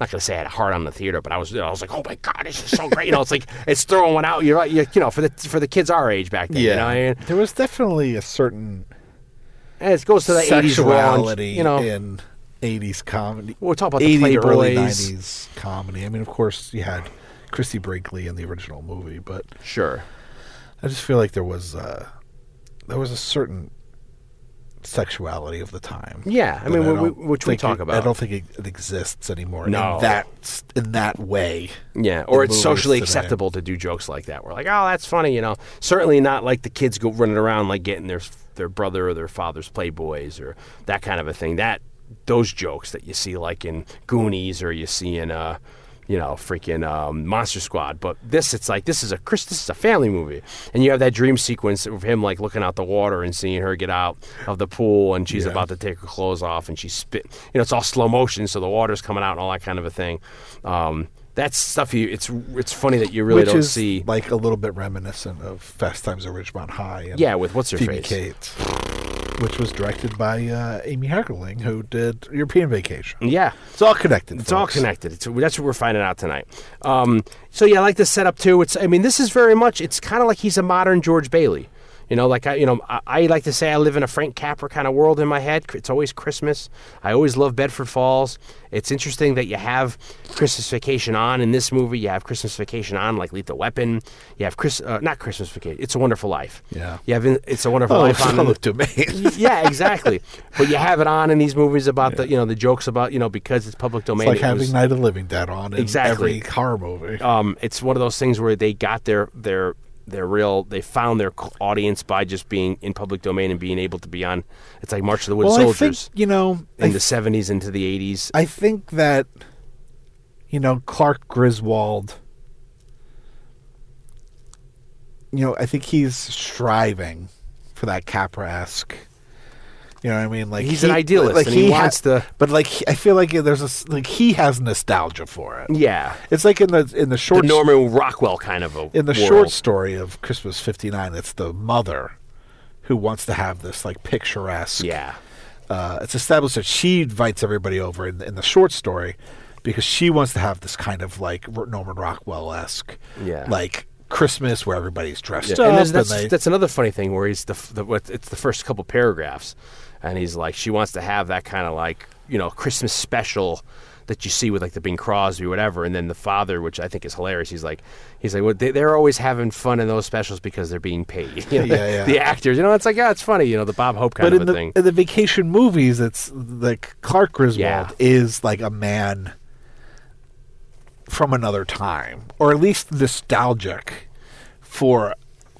not gonna say I had a heart on the theater, but I was I was like, oh my god, this is so great. You know, it's like it's throwing one out. You're right, you, you know, for the for the kids our age back then. You know, what I mean, there was definitely a certain and it goes to the '80s sexuality. You know, in 80s comedy. We'll talk about the 80 to early 90s comedy. I mean, of course, you had Christie Brinkley in the original movie, but sure. I just feel like there was a, there was a certain sexuality of the time. Yeah, I mean, we- we- which we talk it- about. I don't think it, it exists anymore. No. in that in that way. Yeah, or it's socially today. acceptable to do jokes like that. We're like, oh, that's funny, you know. Certainly not like the kids go running around like getting their their brother or their father's playboys or that kind of a thing. That those jokes that you see like in Goonies or you see in uh, you know, freaking um, Monster Squad. But this, it's like this is a Chris, this is a family movie, and you have that dream sequence of him like looking out the water and seeing her get out of the pool, and she's Yeah. about to take her clothes off, and she's spit. You know, it's all slow motion, so the water's coming out and all that kind of a thing. Um, that's stuff you. It's it's funny that you really which don't is see. like a little bit reminiscent of Fast Times at Ridgemont High. And Yeah, with what's her Phoebe face? Cates, which was directed by uh, Amy Heckerling, who did European Vacation. Yeah, It's all connected. It's all connected. It's, that's what we're finding out tonight. Um, so yeah, I like the setup too. It's I mean, this is very much. It's kind of like he's a modern George Bailey. You know, like I, you know, I, I like to say I live in a Frank Capra kind of world in my head. It's always Christmas. I always love Bedford Falls. It's interesting that you have Christmas Vacation on in this movie. You have Christmas Vacation on like Lethal Weapon. You have Chris, uh, not Christmas Vacation. It's a Wonderful Life. Yeah. You have in, It's a Wonderful Oh, Life on. the- public domain. yeah, exactly. But you have it on in these movies about the, you know, the jokes about, you know, because it's public domain. It's like it having was- Night of Living Dead on in Exactly. every horror movie. um, it's one of those things where they got their their their real they found their audience by just being in public domain and being able to be on. It's like March of the Wooden well, I think Soldiers you know, in the seventies into the eighties. I think that you know Clark Griswold. You know, I think he's striving for that Capra-esque. You know what I mean? Like He's an idealist, and he wants to- But like, he- I feel like there's a like he has nostalgia for it. Yeah, It's like in the in the the short Norman Rockwell kind of a in the world. short story of Christmas '59. It's the mother who wants to have this like picturesque. Yeah, uh, it's established that she invites everybody over in, in the short story because she wants to have this kind of like Norman Rockwell esque, Yeah. like Christmas where everybody's dressed Yeah, up. and that's they- that's another funny thing where he's the, the what it's the first couple paragraphs, and he's like she wants to have that kind of like you know Christmas special that you see with like the Bing Crosby or whatever, and then the father, which I think is hilarious. He's like he's like well, they, they're always having fun in those specials because they're being paid. You know, Yeah, the, yeah. the actors, you know, it's like yeah, it's funny, you know, the Bob Hope kind but of in the thing. in the vacation movies, it's like Clark Griswold Yeah. is like a man from another time, or at least nostalgic for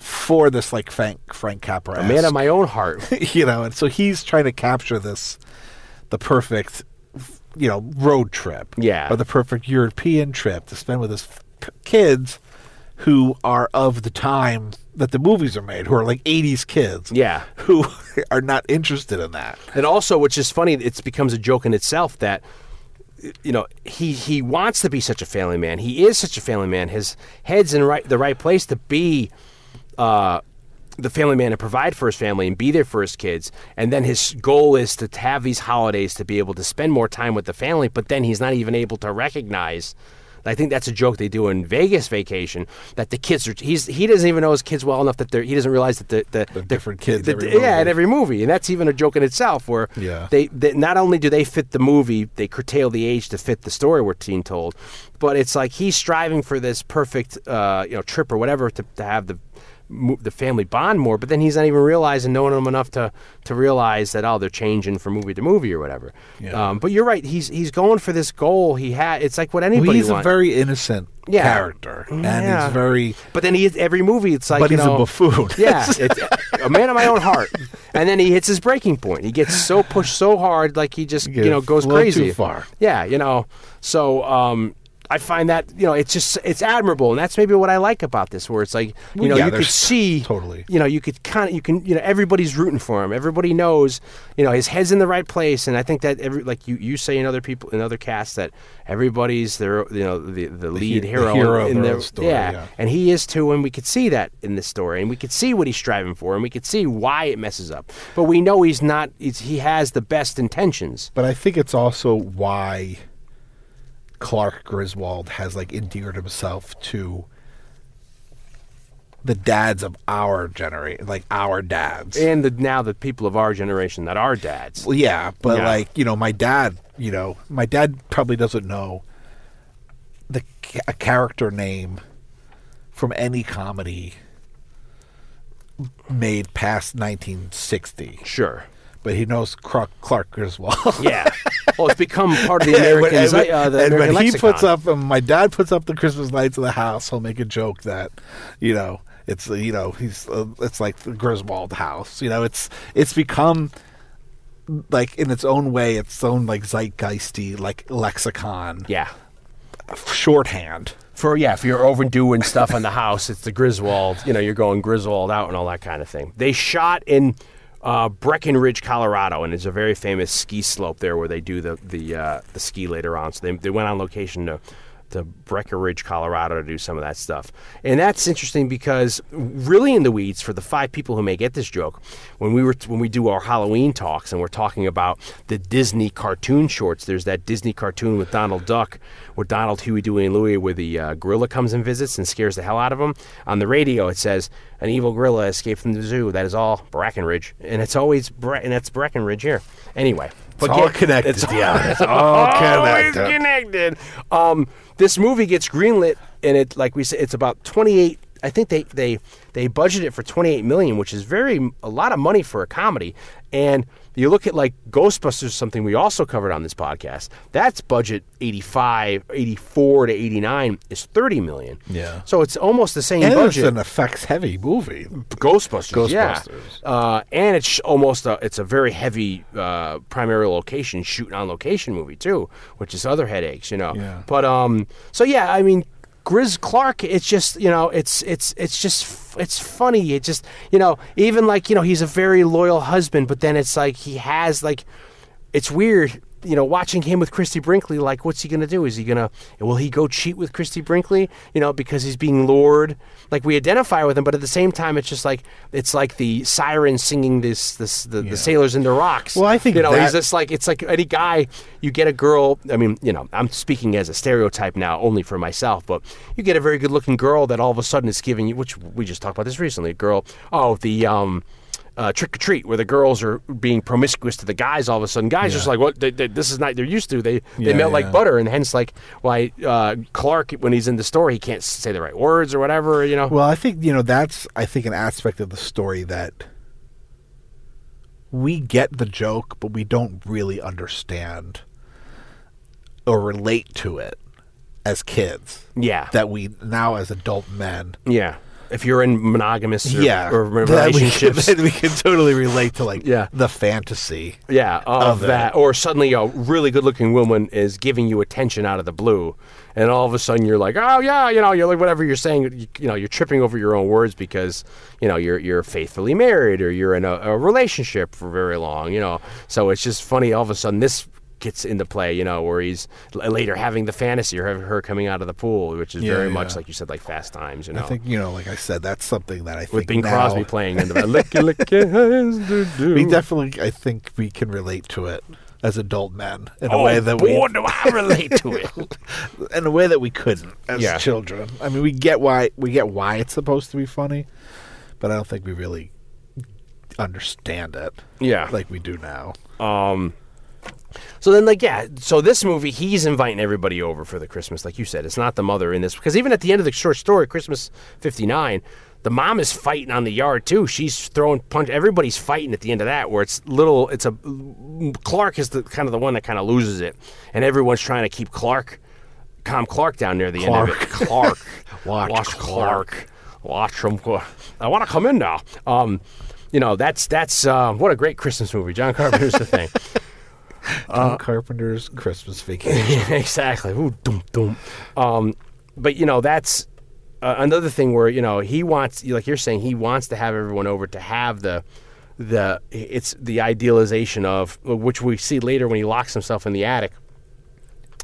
for this like Frank Frank Capra. a man of my own heart. you know, and so he's trying to capture this, the perfect, you know, road trip. Yeah. Or the perfect European trip to spend with his f- kids who are of the time that the movies are made, who are like 80s kids. Yeah. Who are not interested in that. And also, which is funny, it becomes a joke in itself that you know he he wants to be such a family man. He is such a family man. His head's in right the right place to be uh, the family man and provide for his family and be there for his kids. And then his goal is to have these holidays to be able to spend more time with the family. But then he's not even able to recognize. I think that's a joke they do in Vegas Vacation that the kids are. He's he doesn't even know his kids well enough that they're, he doesn't realize that the the, They're different kids the- every yeah, in every movie, and that's even a joke in itself. Where Yeah. they, they not only do they fit the movie, they curtail the age to fit the story we're being told, but it's like he's striving for this perfect, uh, you know, trip or whatever to, to have the the family bond more. But then he's not even realizing, knowing them enough to to realize that oh, they're changing from movie to movie or whatever. Yeah. Um, but you're right. He's he's going for this goal. He had. It's like what Well, anybody he's a very innocent Yeah. character. And Yeah. he's very. But then he hits every movie. It's like But you he's a buffoon. Yeah, it's a man of my own heart. And then he hits his breaking point. He gets so pushed so hard, like he just get you know goes crazy. far. Yeah, you know. So um, I find that you know it's just it's admirable, and that's maybe what I like about this, where it's like you know yeah, you could see totally. You know, you could kind of you can you know everybody's rooting for him. Everybody knows you know his head's in the right place, and I think that every like you you say in other people in other casts that everybody's their you know the the lead the hero, hero in their their story, yeah. yeah. And he is too, and we could see that in this story, and we could see what he's striving for, and we could see why it messes up. But we know he's not. He's, he has the best intentions. But I think it's also why Clark Griswold has like endeared himself to the dads of our generation, like our dads. And the, now the people of our generation that are dads. well, yeah, but Yeah. like you know, my dad, you know, my dad probably doesn't know the a character name from any comedy made past 1960, Sure. But he knows Clark, Clark Griswold. Yeah. well, it's become part of the American. and when- uh, the and American when he puts up, um, my dad puts up the Christmas lights of the house. He'll make a joke that, you know, it's uh, you know he's uh, it's like the Griswold house. You know, it's it's become like in its own way, its own like zeitgeisty like lexicon Yeah. shorthand. For yeah, if you're overdoing stuff on the house, it's the Griswold. You know, you're going Griswold out and all that kind of thing. They shot in uh, Breckenridge, Colorado, and it's a very famous ski slope there where they do the the uh, the ski later on. So they they went on location to to Breckenridge, Colorado, to do some of that stuff. And that's interesting because really in the weeds for the five people who may get this joke, when we were when we do our Halloween talks and we're talking about the Disney cartoon shorts. There's that Disney cartoon with Donald Duck, where Donald, Huey, Dewey, and Louie, where the uh, gorilla comes and visits and scares the hell out of him. On the radio, it says an evil gorilla escaped from the zoo. That is all Breckenridge, and it's always Bre- and it's Breckenridge here. Anyway, It's all connected, It's yeah. It's all connected. connected. Um, this movie gets greenlit, and it like we said, it's about twenty eight. I think they they they budgeted it for twenty eight million, which is very a lot of money for a comedy. And you look at like Ghostbusters, something we also covered on this podcast. That's budget 85, 84 to eighty nine is thirty million. Yeah. So it's almost the same And it's budget. an effects heavy movie. Ghostbusters. Yeah. Ghostbusters. Uh, and it's almost a, it's a very heavy uh, primary location shooting on location movie too, which is other headaches, you know. Yeah. But um, so yeah, I mean, Grizz Clark, it's just you know, it's it's it's just it's funny. It just you know, even like you know, he's a very loyal husband, but then it's like he has like, it's weird. You know, watching him with Christie Brinkley, like, what's he gonna do? Is he gonna, will he go cheat with Christie Brinkley? You know, because he's being lured. Like we identify with him, but at the same time, it's just like it's like the siren singing this, this the, the sailors into rocks. Well, I think you know that- he's just like it's like any guy. You get a girl. I mean, you know, I'm speaking as a stereotype now, only for myself. But you get a very good-looking girl that all of a sudden is giving you, which we just talked about this recently. A girl, oh, the um, uh, trick or treat, where the girls are being promiscuous to the guys. All of a sudden, guys just like, what? They, they, this is not they're used to. They they Yeah, melt yeah. like butter, and hence like why uh, Clark when he's in the store he can't say the right words or whatever. You know. Well, I think you know that's I think an aspect of the story that we get the joke, but we don't really understand or relate to it as kids. yeah. That we now as adult men, yeah. If you're in monogamous or, yeah, or that we can- relationships, we can totally relate to like Yeah. the fantasy. Yeah, of, of that. Or suddenly a really good looking woman is giving you attention out of the blue. And all of a sudden you're like, oh, yeah, you know, you're like, whatever you're saying, you, you know, you're tripping over your own words because, you know, you're, you're faithfully married or you're in a, a relationship for very long, you know. So it's just funny all of a sudden this gets into play, you know, where he's later having the fantasy or having her coming out of the pool, which is Yeah, very yeah. much like you said, like Fast Times, you know. I think you know, like I said, that's something that I think with Bing now, Crosby playing in the licky licky hands do do. We definitely, I think, we can relate to it as adult men in a oh, way that boy, we do I relate to it. in a way that we couldn't as Yeah. children. I mean, we get why we get why it's supposed to be funny, but I don't think we really understand it yeah. like we do now. Um, So then, like, yeah. So this movie, he's inviting everybody over for the Christmas, like you said. It's not the mother in this because even at the end of the short story, Christmas '59, the mom is fighting on the yard too. She's throwing punch. Everybody's fighting at the end of that, where it's little. It's a Clark is the kind of the one that kind of loses it, and everyone's trying to keep Clark, calm Clark down near the end of it. Clark, Watch watch Clark. Clark, watch him. I want to come in now. Um, you know that's that's uh, what a great Christmas movie. John Carpenter's the thing. John Carpenter's Christmas Vacation. exactly. Ooh, dum, dum. Um, but you know that's uh, another thing where you know he wants, like you're saying, he wants to have everyone over to have the the it's the idealization of which we see later when he locks himself in the attic.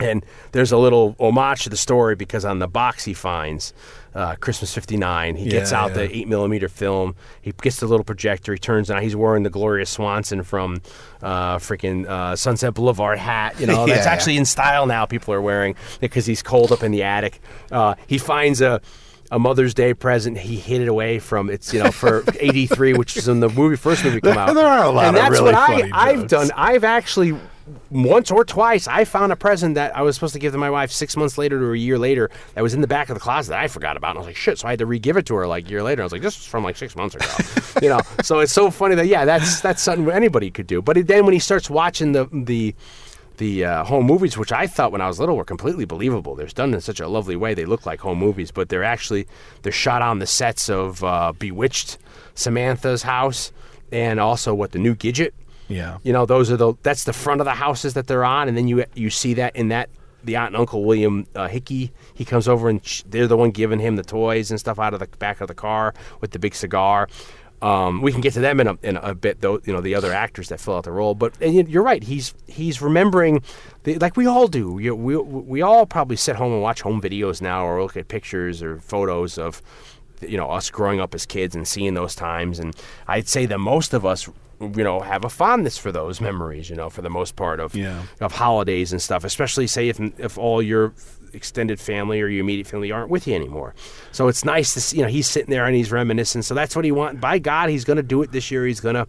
And there's a little homage to the story because on the box he finds uh, Christmas '59. He gets Yeah, out the eight millimeter film. He gets the little projector. He turns on. He's wearing the Gloria Swanson from uh, freaking uh, Sunset Boulevard hat. You know, Yeah, that's yeah. actually in style now. People are wearing because he's cold up in the attic. Uh, he finds a. A Mother's Day present. He hid it away from it's you know for '83, which is when the movie first movie come out. There are a lot and that's really what I, I've jokes. done. I've actually once or twice I found a present that I was supposed to give to my wife six months later or a year later that was in the back of the closet that I forgot about. And I was like, shit. So I had to re-give it to her like a year later. I was like, this was from like six months ago. you know. So it's so funny that yeah, that's that's something anybody could do. But then when he starts watching the the the uh, home movies, which I thought when I was little were completely believable. They're done in such a lovely way. They look like home movies, but they're actually they're shot on the sets of uh, Bewitched, Samantha's house, and also what the new Gidget. Yeah. You know, those are the that's the front of the houses that they're on, and then you you see that in that the aunt and uncle William uh, Hickey. He comes over and sh- they're the one giving him the toys and stuff out of the back of the car with the big cigar. Um, we can get to them in a, in a bit, though. You know, the other actors that fill out the role. But you're right. He's he's remembering, the, like we all do. We we all probably sit home and watch home videos now, or look at pictures or photos of, you know, us growing up as kids and seeing those times. And I'd say that most of us, you know, have a fondness for those memories. You know, for the most part of Yeah. of holidays and stuff. Especially say if if all your extended family or your immediate family aren't with you anymore. So it's nice to see, you know, he's sitting there and he's reminiscing. So that's what he wants. By God, he's going to do it this year. He's going to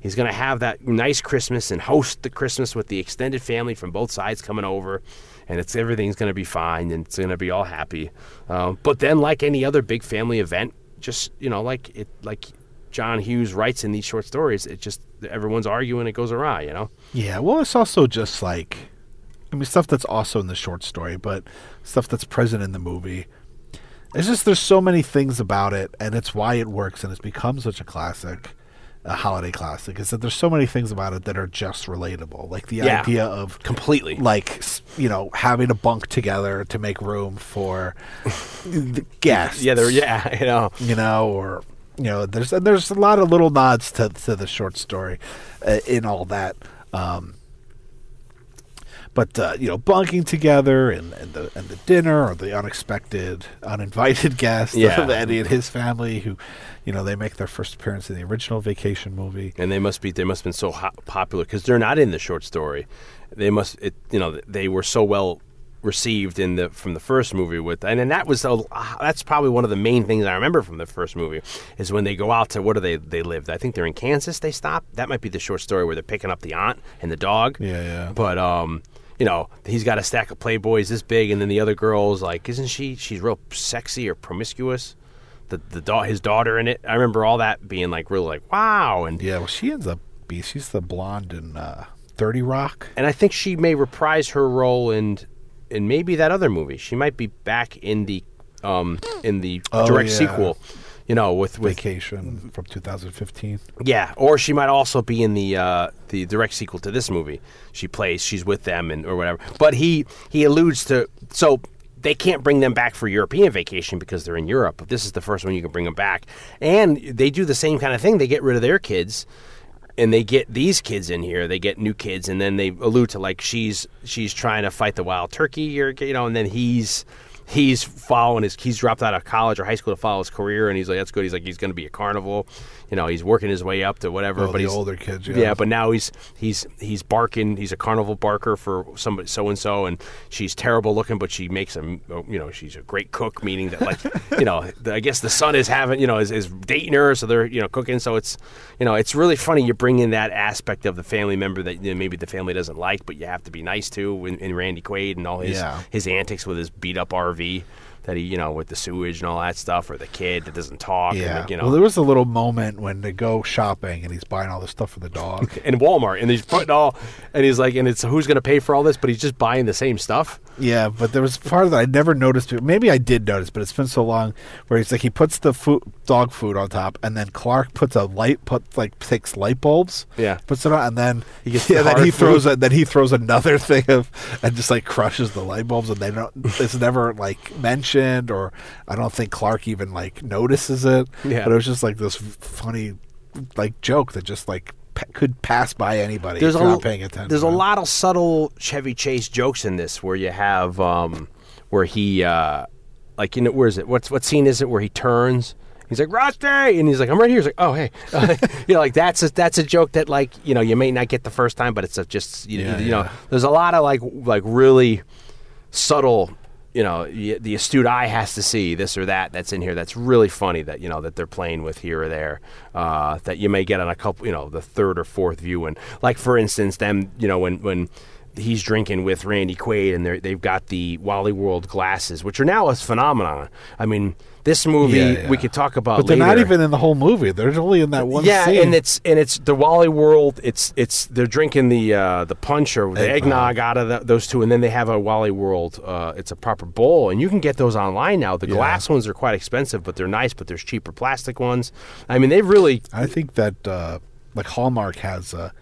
he's going to have that nice Christmas and host the Christmas with the extended family from both sides coming over. And it's everything's going to be fine and it's going to be all happy. Um, but then, like any other big family event, just you know, like it, like John Hughes writes in these short stories, it just everyone's arguing, it goes awry. You know, Yeah, well, it's also just like, I mean, stuff that's also in the short story, but stuff that's present in the movie. It's just there's so many things about it, and it's why it works, and it's become such a classic, a holiday classic. Is that there's so many things about it that are just relatable, like the Yeah. idea of completely. like you know having a bunk together to make room for the guests. yeah, they're yeah, you know. you know, or you know, there's there's a lot of little nods to to the short story uh, in all that. Um, but uh, you know, bunking together and, and the and the dinner or the unexpected, uninvited guest Yeah. of Eddie and his family, who, you know, they make their first appearance in the original Vacation movie. and they must be they must have been so hot, popular because they're not in the short story. They must it you know they were so well received in the from the first movie with and then that was a, that's probably one of the main things I remember from the first movie is when they go out to what do they they lived I think they're in Kansas they stop that might be the short story where they're picking up the aunt and the dog Yeah, yeah. but um you know he's got a stack of playboys this big and then the other girl's like isn't she she's real sexy or promiscuous the the da- his daughter in it I remember all that being like really like wow and Yeah, well, she ends up be she's the blonde in uh, Thirty Rock. and I think she may reprise her role in in maybe that other movie. She might be back in the um in the Oh, direct yeah. sequel. You know, with with Vacation from 2015. yeah, or she might also be in the uh, the direct sequel to this movie. She plays, she's with them and or whatever. But he he alludes to so they can't bring them back for European vacation because they're in Europe. But this is the first one you can bring them back, and they do the same kind of thing. They get rid of their kids, and they get these kids in here. They get new kids, and then they allude to like she's she's trying to fight the wild turkey, or you know, and then he's he's following his he's dropped out of college or high school to follow his career and he's like that's good. He's like he's going to be a carnival you know he's working his way up to whatever Oh, but the he's older kids, yeah. yeah but now he's he's he's barking he's a carnival barker for somebody so and so and she's terrible looking but she makes him you know she's a great cook meaning that like you know the, i guess the son is having you know is, is dating her so they're you know cooking so it's you know it's really funny you bring in that aspect of the family member that you know, maybe the family doesn't like but you have to be nice to in, in randy quaid and all his Yeah. his antics with his beat up rv that he you know with the sewage and all that stuff or the kid that doesn't talk and, Yeah. you know Well, there was a little moment when they go shopping and he's buying all this stuff for the dog. in Walmart, and he's putting all, and he's like, and it's who's going to pay for all this? But he's just buying the same stuff. Yeah, but there was part of that I never noticed. Maybe I did notice, but it's been so long where he's like he puts the food, dog food on top, and then Clark puts a light, puts like takes light bulbs, Yeah. puts it on, and then He gets yeah, the then he throws a, then he throws another thing of and just like crushes the light bulbs, and they don't. It's never like mentioned, or I don't think Clark even like notices it. Yeah. but it was just like this funny like joke that just like could pass by anybody There's a not paying attention. there's a lot of subtle Chevy Chase jokes in this where you have um, where he uh, like you know where is it? What's what scene is it where he turns? He's like Rusty, and he's like, "I'm right here." He's like, "Oh, hey," you know, like that's a, that's a joke that like you know you may not get the first time, but it's a just you, Yeah, you know, yeah. there's a lot of like like really subtle you know the astute eye has to see this or that that's in here that's really funny that you know that they're playing with here or there uh, that you may get on a couple you know the third or fourth view. And like for instance them you know when when he's drinking with Randy Quaid and they've got the Wally World glasses which are now a phenomenon. I mean this movie Yeah, yeah. we could talk about But they're not even in the whole movie. They're only in that one yeah, scene. and it's and it's the Wally World. It's it's they're drinking the uh, the punch or the Eggnog. eggnog out of the, those two, and then they have a Wally World. Uh, it's a proper bowl, and you can get those online now. The Yeah. glass ones are quite expensive, but they're nice. But there's cheaper plastic ones. I mean, they've really I think that uh, like Hallmark has a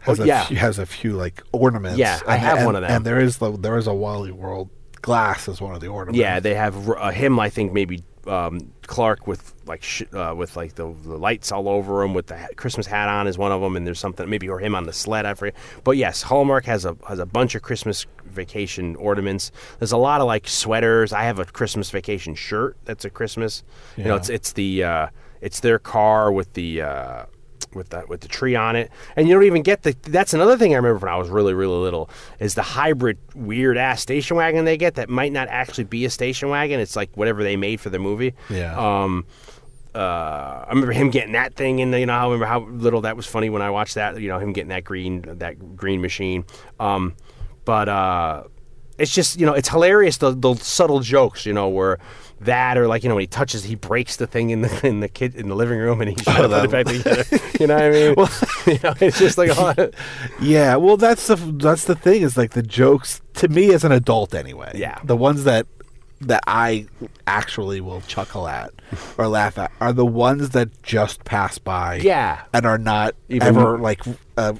has Oh, a yeah. few, has a few like ornaments. Yeah, I have and- one of them. And there is the, there is a Wally World glass as one of the ornaments. yeah they have uh, him. I think maybe um, Clark with like sh- uh, with like the, the lights all over him with the ha- Christmas hat on is one of them, and there's something maybe or him on the sled. I forget. But yes, Hallmark has a has a bunch of Christmas vacation ornaments. There's a lot of like sweaters. I have a Christmas vacation shirt that's a Christmas. You know, it's it's the uh, it's their car with the. Uh, with the with the tree on it, and you don't even get the. That's another thing I remember when I was really really little is the hybrid weird ass station wagon they get that might not actually be a station wagon. It's like whatever they made for the movie. Yeah. Um, uh, I remember him getting that thing, in and you know, I remember how little that was funny when I watched that. You know, him getting that green that green machine. Um, but uh, it's just you know, it's hilarious the the subtle jokes. You know, where that or like you know when he touches, he breaks the thing in the in the kid in the living room, and he's trying to put it back together. You know what I mean? you know, it's just like oh, Yeah, well, that's the that's the thing is like the jokes to me as an adult anyway. Yeah. the ones that that I actually will chuckle at or laugh at are the ones that just pass by. Yeah. and are not Even- ever like uh,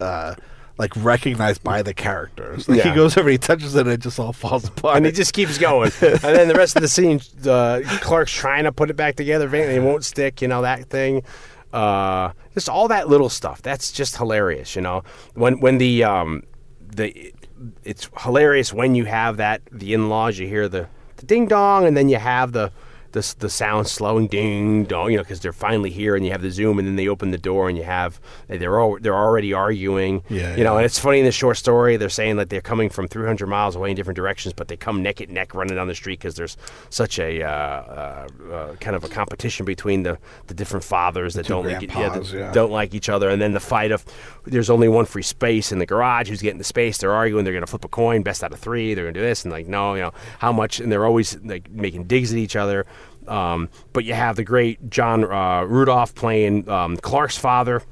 uh, like recognized by the characters. Like Yeah. he goes over, he touches it, and it just all falls apart. and he just keeps going. and then the rest of the scene, uh, Clark's trying to put it back together, and it won't stick. You know that thing. Uh, just all that little stuff. That's just hilarious. You know when when the um, the it's hilarious when you have that the in laws. You hear the, the ding dong, and then you have the. The, the sound slowing ding dong you know because they're finally here and you have the zoom and then they open the door and you have they're all they're already arguing. Yeah, you know and it's funny in the short story they're saying that they're coming from 300 miles away in different directions but they come neck and neck running down the street because there's such a uh, uh, uh, kind of a competition between the, the different fathers that two don't like yeah, that yeah. don't like each other. And then the fight of there's only one free space in the garage who's getting the space? They're arguing they're going to flip a coin best out of three they're going to do this and like no you know how much and they're always like making digs at each other um, but you have the great John uh, Rudolph playing um, Clark's father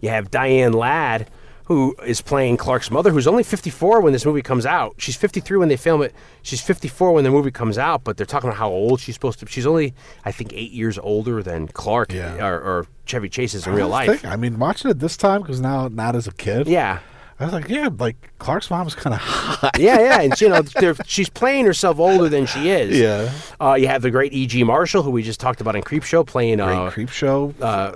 you have Diane Ladd, who is playing Clark's mother, who's only 54 when this movie comes out. She's 53 when they film it. She's 54 when the movie comes out, but they're talking about how old she's supposed to be. She's only, I think, eight years older than Clark Yeah. or, or Chevy Chase is in real life. thinking- I mean, watching it this time because now not as a kid. Yeah. I was like, yeah, like Clark's mom is kind of hot. Yeah, yeah, and you know she's playing herself older than she is. Yeah. Uh, you have the great E.G. Marshall, who we just talked about in Creep Show, playing Great uh, creep show uh,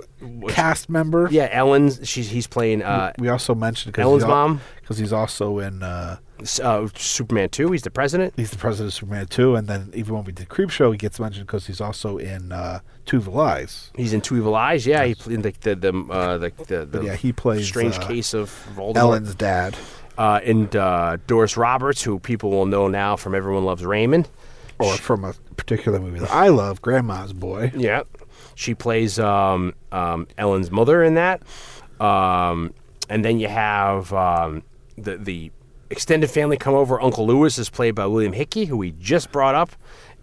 cast member. yeah, Ellen's. She's he's playing uh, we also mentioned Ellen's mom? because he's also in. Uh, uh, Superman two. He's the president. he's the president of Superman two, and then even when we did Creep Show, he gets mentioned because he's also in uh, Two Evil Eyes. He's in Two Evil Eyes. Yeah, he played the the the, uh, the, the, the yeah, he plays, strange uh, case of Valdemar. Ellen's dad, uh, and uh, Doris Roberts, who people will know now from Everyone Loves Raymond. or from a particular movie that I love, Grandma's Boy. Yeah, she plays um, um, Ellen's mother in that. Um, and then you have um, the the extended family come over. Uncle Lewis is played by William Hickey, who we just brought up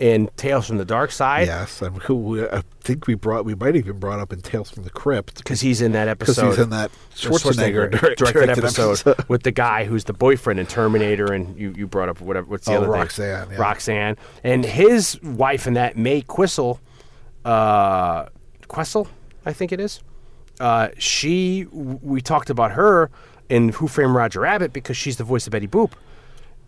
in Tales from the Dark Side. Yes, and who I think we brought, we might even brought up in Tales from the Crypt Because he's in that episode. because he's in that Schwarzenegger, directed, directed episode with the guy who's the boyfriend in Terminator, and you, you brought up whatever. What's the Oh, other thing? Roxanne, yeah. Roxanne, and his wife in that May Quissel, uh, Quessel, I think it is. Uh, she, we talked about her in Who Framed Roger Rabbit because she's the voice of Betty Boop,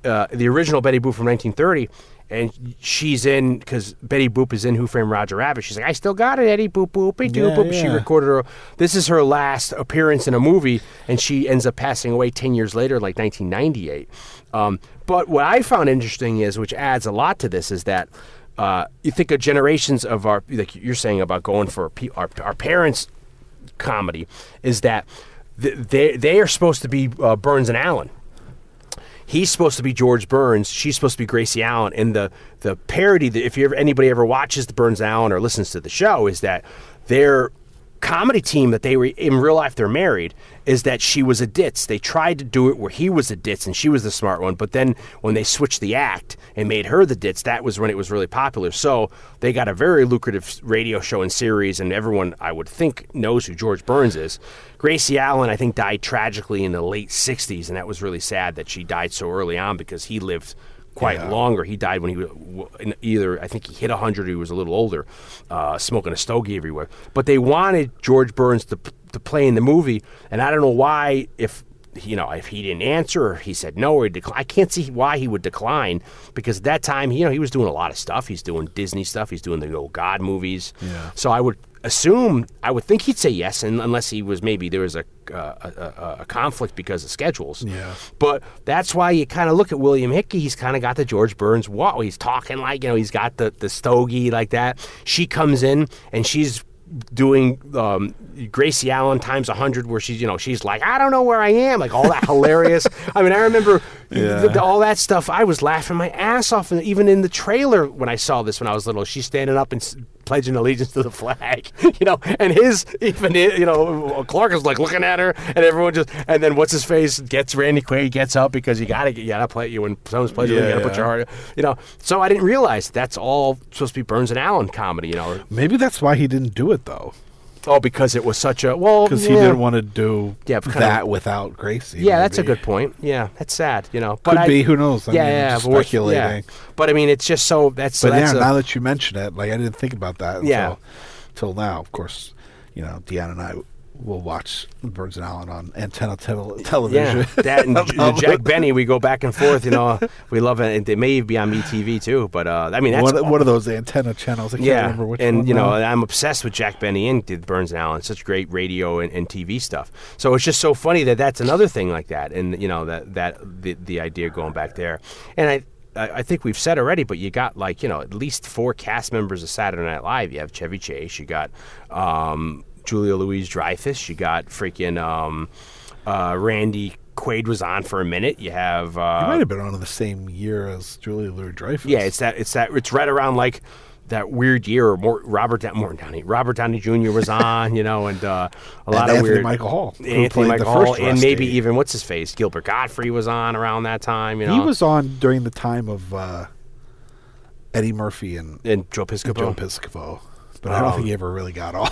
uh, the original Betty Boop from 1930. And she's in because Betty Boop is in Who Framed Roger Rabbit. She's like, I still got it, Eddie Boop Boopy Doo Yeah, Boop. She recorded her. This is her last appearance in a movie, and she ends up passing away ten years later, like 1998. Um, but what I found interesting is, which adds a lot to this, is that uh, you think of generations of our, like you're saying about going for our, our parents' comedy, is that they they are supposed to be uh, Burns and Allen he's supposed to be George Burns. She's supposed to be Gracie Allen. And the the parody that if you ever, anybody ever watches the Burns Allen or listens to the show is that their comedy team that they were in real life they're married is that she was a ditz. They tried to do it where he was a ditz and she was the smart one, but then when they switched the act and made her the ditz, that was when it was really popular. So they got a very lucrative radio show and series, and everyone I would think knows who George Burns is. Gracie Allen, I think, died tragically in the late '60s, and that was really sad that she died so early on because he lived quite Yeah. longer. He died when he was either I think he hit 100 or he was a little older, uh, smoking a stogie everywhere. But they wanted George Burns to to play in the movie, and I don't know why if you know, if he didn't answer or he said no or he declined, I can't see why he would decline because at that time, you know, he was doing a lot of stuff. He's doing Disney stuff. He's doing the old God movies. Yeah. So I would assume, I would think he'd say yes, and unless he was maybe there was a uh, a, a, conflict because of schedules. Yeah. But that's why you kind of look at William Hickey. He's kind of got the George Burns. Wow, he's talking like you know he's got the the stogie like that. She comes in and she's doing um, Gracie Allen times a hundred, where she's you know she's like I don't know where I am, like all that hilarious. I mean, I remember Yeah. th- th- all that stuff. I was laughing my ass off, and even in the trailer when I saw this when I was little, she's standing up and pledging allegiance to the flag, you know, and his even you know Clark is like looking at her, and everyone just and then what's his face gets Randy Quaid gets up because you gotta you gotta play you when someone's pledging, you gotta put your heart, you know. So I didn't realize that's all supposed to be Burns and Allen comedy, you know. Maybe that's why he didn't do it though, Oh, because it was such a well, because he didn't want to do Yeah, kind of- that without Gracie. Yeah, that's a good point. Yeah, that's sad. You know, Could I- be. Who knows? I yeah, mean, yeah, speculating. yeah. But I mean, it's just so that's so But that's yeah, a- now that you mention it, like I didn't think about that until, Yeah. till now. Of course, you know, Deanna and I will watch Burns and Allen on antenna tel- television. yeah, that and Jack Benny, we go back and forth. You know, we love it. and It may be on MeTV too, but uh, I mean, that's one, one of those antenna channels. I can't yeah, remember which and one. you know, now. I'm obsessed with Jack Benny and did Burns and Allen, such great radio and, and TV stuff. So it's just so funny that that's another thing like that, and you know that that the the idea going back there, and I. I I think we've said already, but you got like you know at least four cast members of Saturday Night Live. You have Chevy Chase, you got um, Julia Louise Dreyfus, you got freaking um, uh, Randy Quaid was on for a minute. You have uh, he might have been on in the same year as Julia Louis Dreyfus. yeah, it's that. It's that. It's right around like that weird year. Or more Robert Da- Downey. Robert Downey Jr. was on, you know, and uh, a lot of weird. Michael Hall, Anthony Michael Hall, and maybe even what's his face, Gilbert Gottfried was on around that time. You know, he was on during the time of uh, Eddie Murphy and, and Joe and Joe Piscopo, but I don't Um, think he ever really got on.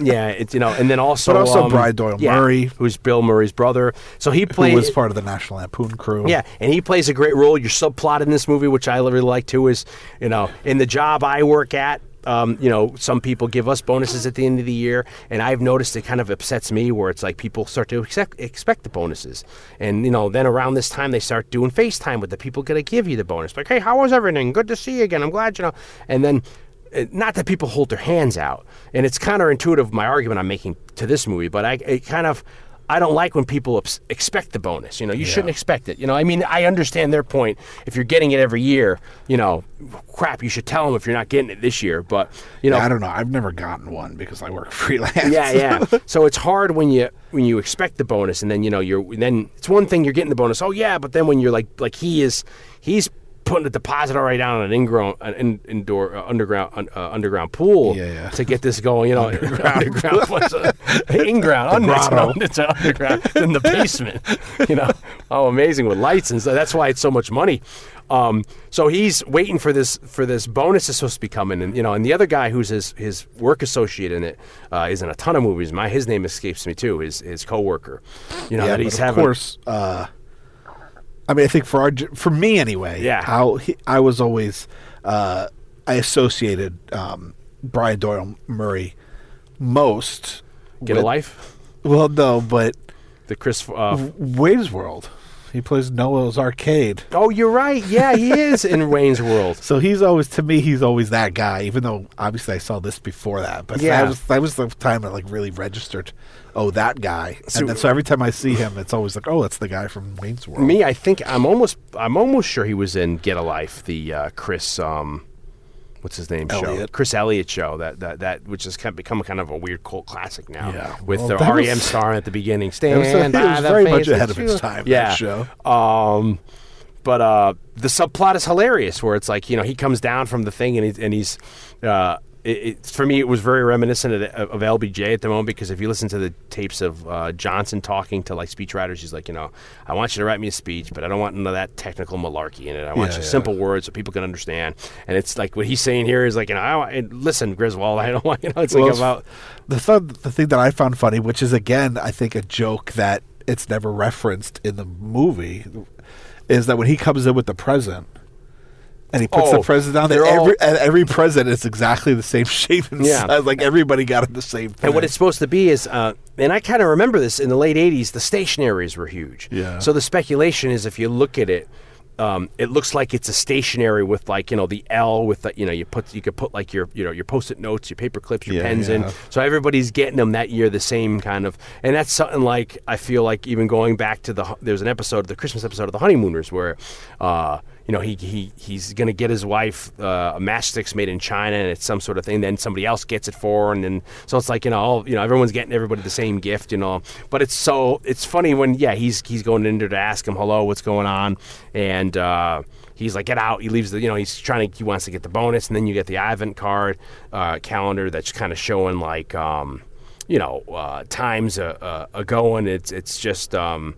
yeah, it's you know, and then also But also um, Brian Doyle yeah, Murray. who's Bill Murray's brother. So he played. was part of the National Lampoon crew. Yeah, and he plays a great role. Your subplot in this movie, which I really like too, is you know in the job I work at. Um, you know, some people give us bonuses at the end of the year, and I've noticed it kind of upsets me where it's like people start to expect, expect the bonuses, and you know, then around this time they start doing FaceTime with the people going to give you the bonus, like, hey, how was everything? Good to see you again. I'm glad you know, and then. Not that people hold their hands out, and it's counterintuitive my argument I'm making to this movie, but I it kind of I don't like when people ex- expect the bonus. You know, you shouldn't expect it. You know, I mean, I understand their point. If you're getting it every year, you know, crap, you should tell them if you're not getting it this year. But you know, I don't know. I've never gotten one because I work freelance. yeah, yeah. so it's hard when you when you expect the bonus, and then you know you're then it's one thing you're getting the bonus. Oh yeah, but then when you're like like he is, he's putting a deposit already down on an ingrown an in, indoor uh, underground un, uh, underground pool Yeah, yeah. to get this going. You know, underground, what's a, inground, un- it's, grotto. an- it's an underground in the basement. You know, oh amazing with lights and stuff. That's why it's so much money. Um, so he's waiting for this for this bonus is supposed to be coming, and you know, and the other guy who's his his work associate in it uh, is in a ton of movies. My his name escapes me too. His his coworker, you know, yeah, that he's of having. course. Uh, I mean, I think for our for me anyway. Yeah. how he, I was always uh, I associated um, Brian Doyle Murray most. Get with- a life. Well, no, but The Chris. Uh, Wayne's World. He plays Noah's Arcade. oh, you're right. Yeah, he is in Wayne's World. So he's always to me he's always that guy. Even though obviously I saw this before that, but Yeah. that was that was the time I like really registered. Oh, that guy. So- and then, so every time I see him, it's always like, oh, that's the guy from Wayne's World. Me, I think I'm almost I'm almost sure he was in Get a Life, the uh, Chris um, what's his name show, Elliott. Chris Elliott show that that that which has become kind of a weird cult classic now. Yeah. with Well, the REM was- star at the beginning. Stand was, it was very much ahead of its time. Yeah. That show. Um, but uh, the subplot is hilarious, where it's like you know he comes down from the thing and he's and he's. Uh, it, it, for me, it was very reminiscent of, of LBJ at the moment because if you listen to the tapes of uh, Johnson talking to like speechwriters, he's like, you know, I want you to write me a speech, but I don't want none of that technical malarkey in it. I want Yeah, you yeah. simple words so people can understand. And it's like what he's saying here is like, you know, I listen, Griswold, I don't want, you know, it's Well, like about the th- the thing that I found funny, which is again, I think a joke that it's never referenced in the movie, is that when he comes in with the present, and he puts Oh, the presents down there. they're all- Every and every present is exactly the same shape and Yeah. size. Like everybody got it the same thing. And what it's supposed to be is, uh, and I kind of remember this in the late '80s. The stationaries were huge. Yeah. So the speculation is, if you look at it, um, it looks like it's a stationary with like you know the L with the you know you put you could put like your you know your post-it notes, your paper clips, your Yeah, pens in. So everybody's getting them that year, the same kind of, and that's something like I feel like even going back to the there's an episode, the Christmas episode of the Honeymooners where. Uh, you know, he, he he's going to get his wife uh, a matchsticks made in China, and it's some sort of thing. Then somebody else gets it for her, and then so it's like you know, all, you know, everyone's getting everybody the same gift, you know. But it's so it's funny when yeah, he's he's going in there to ask him hello, what's going on, and uh, he's like, get out. He leaves the you know he's trying to he wants to get the bonus, and then you get the advent card uh, calendar that's kind of showing like um, you know uh, times a, a, a going. It's it's just. Um,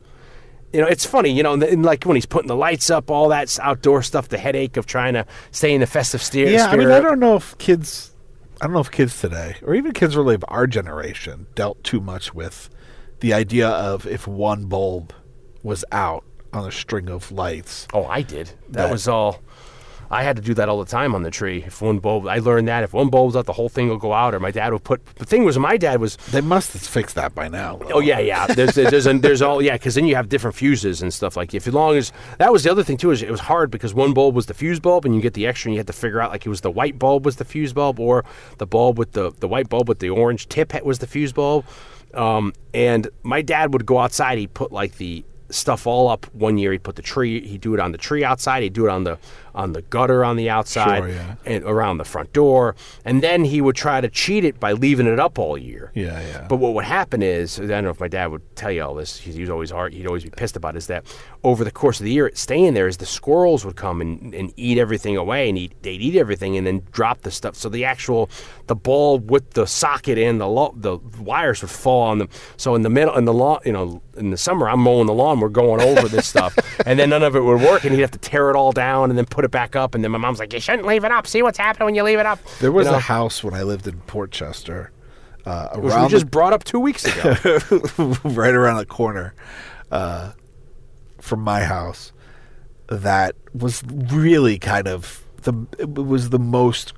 you know, it's funny, you know, and, and like when he's putting the lights up, all that outdoor stuff, the headache of trying to stay in the festive steer, yeah, I mean. I don't know if kids, I don't know if kids today, or even kids really of our generation, dealt too much with the idea of if one bulb was out on a string of lights. Oh, I did. That, That- was all. I had to do that all the time on the tree. If one bulb, I learned that if one bulb's out, the whole thing will go out. Or my dad would put. The thing was, my dad was. They must have fixed that by now. though. Oh yeah, yeah. There's there's there's, there's all yeah, because then you have different fuses and stuff like. If as long as that was the other thing too is it was hard because one bulb was the fuse bulb and you get the extra and you had to figure out like it was the white bulb was the fuse bulb or the bulb with the the white bulb with the orange tip was the fuse bulb. Um, and my dad would go outside. He'd put like the stuff all up. One year he'd put the tree. He'd do it on the tree outside. He'd do it on the on the gutter on the outside Sure, yeah. and around the front door. And then he would try to cheat it by leaving it up all year. Yeah, yeah. But what would happen is, I don't know if my dad would tell you all this. He was always hard. He'd always be pissed about. Is that over the course of the year, staying there is the squirrels would come and, and eat everything away, and eat, they'd eat everything and then drop the stuff. So the actual the bulb with the socket in the lo- the wires would fall on them. So in the middle, in the lawn, you know, in the summer, I'm mowing the lawn. We're going over this stuff, and then none of it would work, and he'd have to tear it all down and then put it back up. And then my mom's like, "You shouldn't leave it up. See what's happening when you leave it up." There was You know? a house when I lived in Port Chester, uh, which we around just brought up two weeks ago. right around the corner uh, from my house, that was really kind of the it was the most.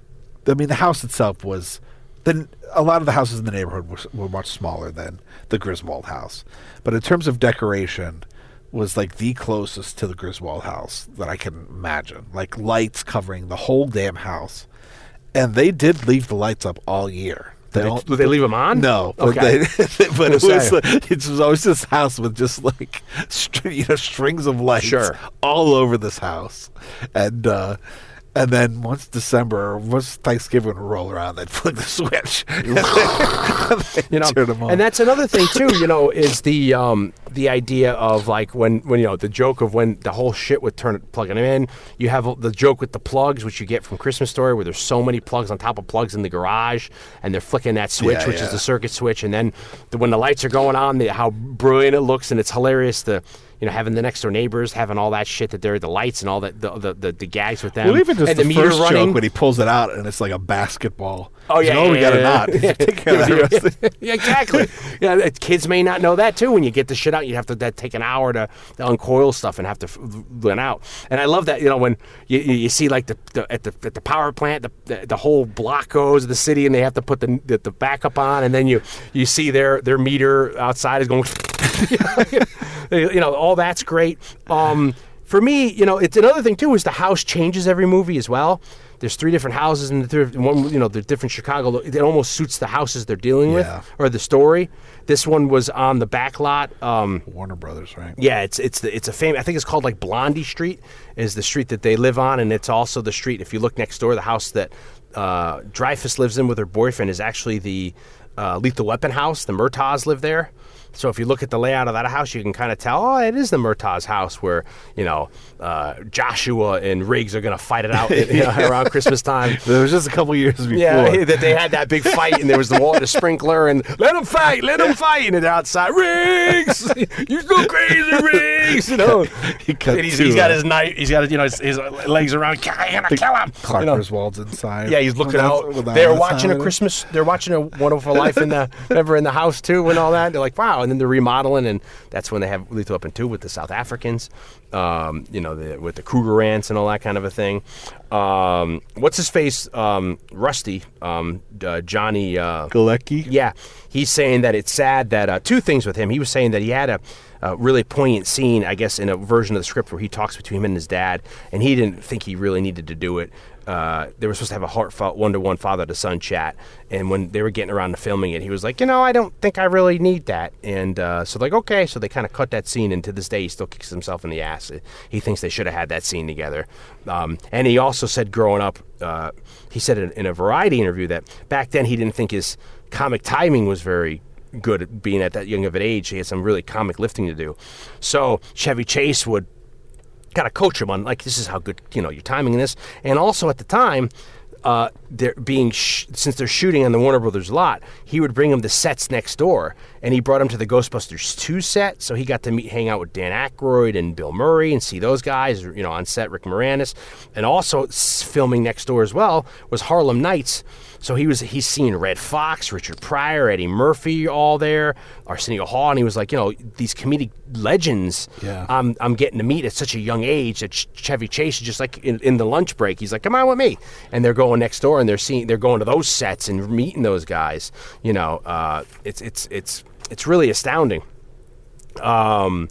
I mean, the house itself was. Then a lot of the houses in the neighborhood were, were much smaller than the Griswold house, but in terms of decoration, was like the closest to the Griswold house that I can imagine. Like lights covering the whole damn house, and they did leave the lights up all year. Did they- did they leave 'em on? No, but, Okay. they, but it was like, it was always this house with just like str- you know strings of lights Sure. all over this house, and uh, and then once December, once Thanksgiving would roll around, they'd flick the switch, you know turn 'em on. and that's another thing too you know is the um the idea of like when when you know the joke of when the whole shit would turn plugging them in you have the joke with the plugs which you get from christmas story where there's so many plugs on top of plugs in the garage and they're flicking that switch Yeah, which yeah. is the circuit switch and then the, when the lights are going on the, how brilliant it looks and it's hilarious the you know, having the next door neighbors, having all that shit that they're the lights and all that the the, the, the gags with them, well, even just and the, the, meter first running. joke when he pulls it out and it's like a basketball. Oh yeah, oh, we got a yeah, knot. yeah. Take care of the rest of it. yeah, exactly. Yeah, kids may not know that too. When you get the shit out, you have to that take an hour to, to uncoil stuff and have to run out. And I love that you know when you, you you see like the, the at the at the power plant, the, the the whole block goes of the city, and they have to put the the, the backup on, and then you you see their their meter outside is going. you know, all that's great. Um, for me, you know, it's another thing too is the house changes every movie as well. There's three different houses in the third one. You know, the different Chicago. It almost suits the houses they're dealing Yeah. with or the story. This one was on the back lot. Um, Warner Brothers, right? yeah, it's it's the, it's a famous. I think it's called like Blondie Street is the street that they live on, and it's also the street. If you look next door, the house that uh, Dreyfus lives in with her boyfriend is actually the uh, Lethal Weapon house. The Murtaughs live there. So if you look at the layout of that house, you can kind of tell, oh, it is the Murtaugh's house where you know uh, Joshua and Riggs are going to fight it out you know, around Christmas time. There was just a couple years before. Yeah, that they had that big fight, and there was the water sprinkler, and let them fight, let them fight, and outside. Riggs, you go crazy, Riggs. You know, He cut and he's, he's got his knife, he's got his, you know his, his legs around. I'm gonna kill him. Clark You know? Griswold's inside. Yeah, he's looking out. that's- when that They're watching a. Christmas. They're watching a Wonderful Life life in the remember in the house too and all that. They're like, wow, and then they're remodeling, and that's when they have Lethal Weapon two with the South Africans, um, you know, the, with the Krugerrands and all that kind of a thing. Um, what's his face? Um, Rusty, um, uh, Johnny. Uh, Galecki. yeah, he's saying that it's sad that uh, two things with him. He was saying that he had a, a really poignant scene, I guess, in a version of the script where he talks between him and his dad, and he didn't think he really needed to do it. Uh, they were supposed to have a heartfelt one-to-one father-to-son chat, and when they were getting around to filming it, he was like, "You know, I don't think I really need that." And uh, so, like, okay, so they kind of cut that scene, and to this day, he still kicks himself in the ass. He thinks they should have had that scene together. Um, and he also said, growing up, uh, he said in, in a Variety interview that back then he didn't think his comic timing was very good at being at that young of an age. He had some really comic lifting to do. So Chevy Chase would kind of coach him on like this is how good you know your timing in this, and also at the time. Uh, they're being sh- since they're shooting on the Warner Brothers lot, he would bring him the sets next door, and he brought him to the Ghostbusters two set, so he got to meet, hang out with Dan Aykroyd and Bill Murray, and see those guys, you know, on set, Rick Moranis, and also filming next door as well was Harlem Nights, so he was he's seen Redd Foxx, Richard Pryor, Eddie Murphy, all there, Arsenio Hall, and he was like, you know, these comedic legends. Yeah. I'm I'm getting to meet at such a young age that Chevy Chase is just like in, in the lunch break. He's like, come on with me, and they're going next door and they're seeing they're going to those sets and meeting those guys. You know, uh, it's it's it's it's really astounding. Um,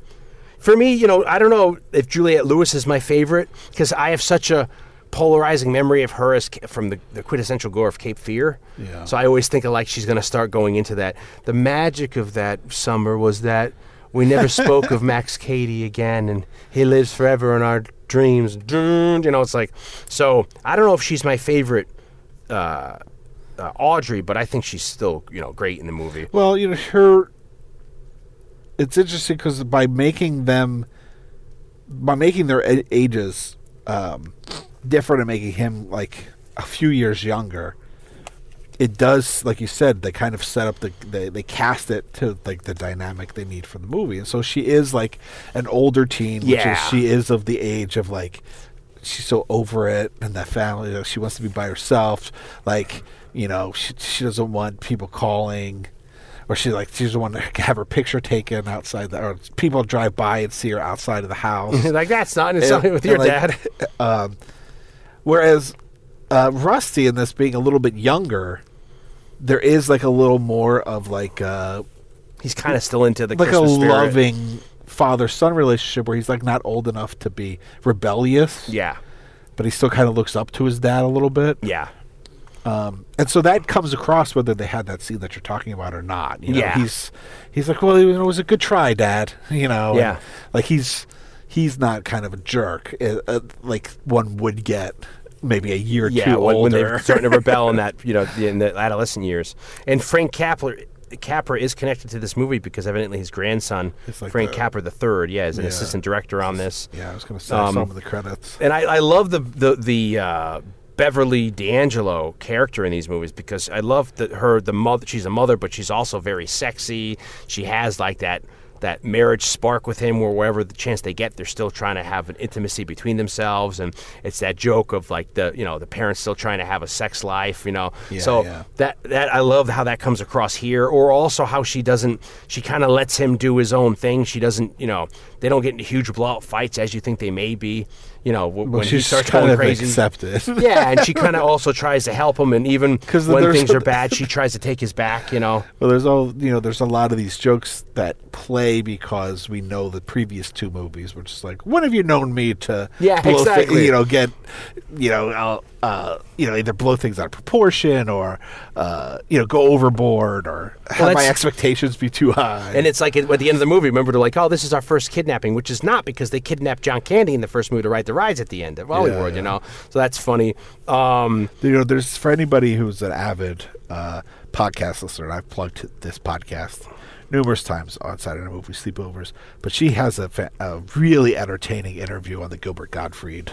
for me, you know, I don't know if Juliette Lewis is my favorite because I have such a polarizing memory of her as Ca- from the, the quintessential gore of Cape Fear. Yeah. So I always think of like she's going to start going into that. The magic of that summer was that we never spoke of Max Cady again, and he lives forever in our dreams. You know, it's like so. I don't know if she's my favorite. Uh, uh, Audrey, but I think she's still, you know, great in the movie. Well, you know, her. It's interesting because by making them, by making their ages um, different and making him like a few years younger, it does, like you said, they kind of set up the they, they cast it to like the dynamic they need for the movie, and so she is like an older teen, which Yeah. is she is of the age of like she's so over it and that family. Like, she wants to be by herself. Like you know, she she doesn't want people calling, or she like she doesn't want to have her picture taken outside the or people drive by and see her outside of the house. like that's not not with your like, dad. um, whereas uh, Rusty in this being a little bit younger, there is like a little more of like uh, He's kind of still into the like a spirit. loving father son relationship where he's like not old enough to be rebellious, Yeah, but he still kind of looks up to his dad a little bit. yeah, Um, and so that comes across whether they had that scene that you're talking about or not. You know, Yeah. he's he's like, well, it was a good try, Dad. You know, and, Yeah. like he's he's not kind of a jerk uh, uh, like one would get maybe a year or yeah. two When, when older. they're starting to rebel in that, you know, in the adolescent years. And Frank Capra, Capra is connected to this movie because evidently his grandson, like Frank the- Capra the third, yeah, is an Yeah. assistant director on this. yeah, I was going to say Um, some of the credits. And I, I love the the the uh, Beverly D'Angelo character in these movies because I love that her the mother. She's a mother, but she's also very sexy. She has like that that marriage spark with him, where wherever the chance they get, they're still trying to have an intimacy between themselves, and it's that joke of like the you know the parents still trying to have a sex life, you know. Yeah, so yeah. that that I love how that comes across here, or also how she doesn't. She kind of lets him do his own thing. She doesn't, you know, they don't get into huge blowout fights as you think they may be. You know, w- Well, when he she's starts kind going of crazy. accepted. yeah, and she kind of also tries to help him, and even when things are bad, she tries to take his back. You know, Well, there's all you know. There's a lot of these jokes that play because we know the previous two movies, which is like, when have you known me to, Yeah, exactly. you know, get, you know, uh, uh, you know, either blow things out of proportion or, uh, you know, go overboard or have my expectations be too high. and it's like at the end of the movie, remember they're like, "Oh, this is our first kidnapping," which is not because they kidnapped John Candy in the first movie to ride the rides at the end of Hollywood. yeah. You know, so that's funny. Um, you know, there's for anybody who's an avid uh, podcast listener, and I've plugged this podcast numerous times on Saturday Night Movie Sleepovers, but she has a, fa- a really entertaining interview on the Gilbert Gottfried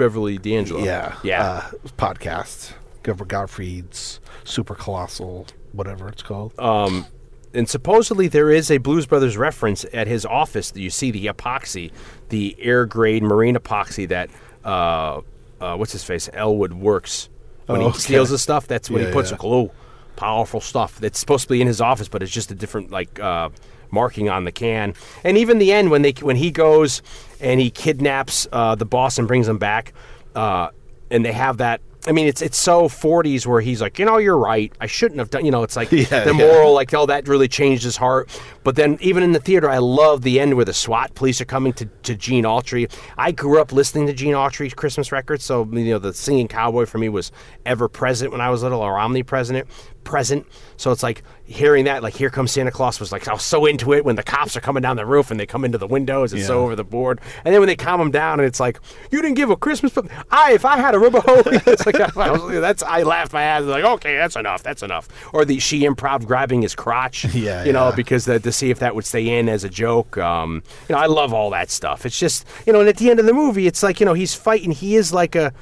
Beverly D'Angelo. yeah, yeah. uh, podcast. Gilbert Gottfried's Super Colossal, whatever it's called. Um, and supposedly there is a Blues Brothers reference at his office. That you see the epoxy, the air grade marine epoxy that uh, uh, what's his face Elwood works when Oh, he okay. steals the stuff. That's when Yeah, he puts yeah. a glue powerful stuff that's supposed to be in his office, but it's just a different like uh, marking on the can. And even the end when they when he goes and he kidnaps uh, the boss and brings him back, uh, and they have that. I mean, it's it's so 40s where he's like, you know, you're right. I shouldn't have done. You know, it's like Yeah, the yeah. moral, like, oh, that really changed his heart. But then even in the theater, I love the end where the SWAT police are coming to, to Gene Autry. I grew up listening to Gene Autry's Christmas records, so you know the singing cowboy for me was ever present when I was little, or omnipresent, present. So it's like hearing that, like "Here Comes Santa Claus" was like I was so into it when the cops are coming down the roof and they come into the windows. It's so over the board, and then when they calm him down and it's like you didn't give a Christmas. But I, if I had a rubber hole, it's like I was, that's I laughed my ass like okay, that's enough, that's enough. Or the she improv grabbing his crotch, Yeah, you know, yeah. because the, to see if that would stay in as a joke. Um, you know, I love all that stuff. It's just you know, and at the end of the movie, it's like you know he's fighting. He is like a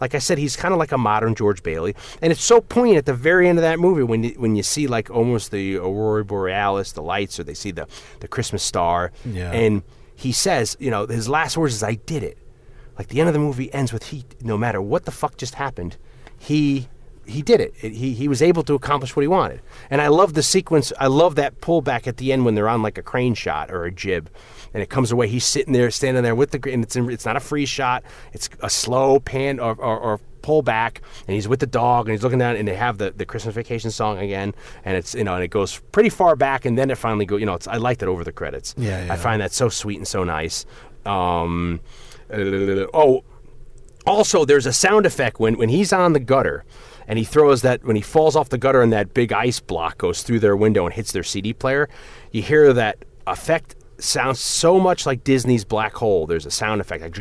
like I said, he's kind of like a modern George Bailey, and it's so poignant at the very end of that movie when you, when you see like almost the aurora borealis, the lights, or they see the the Christmas star, Yeah. and he says, you know, his last words is, "I did it." Like the end of the movie ends with he, no matter what the fuck just happened, he he did it. It- He he was able to accomplish what he wanted, and I love the sequence. I love that pullback at the end when they're on like a crane shot or a jib, and it comes away. He's sitting there, standing there with the and it's in, it's not a freeze shot. It's a slow pan or, or, or pull back, and he's with the dog and he's looking down, and they have the, the Christmas Vacation song again, and it's you know and it goes pretty far back, and then it finally go. You know, it's, I like that over the credits. Yeah, yeah. I find that so sweet and so nice. Um, oh, also, there's a sound effect when, when he's on the gutter and he throws that, when he falls off the gutter and that big ice block goes through their window and hits their CD player, you hear that effect sounds so much like Disney's Black Hole. There's a sound effect like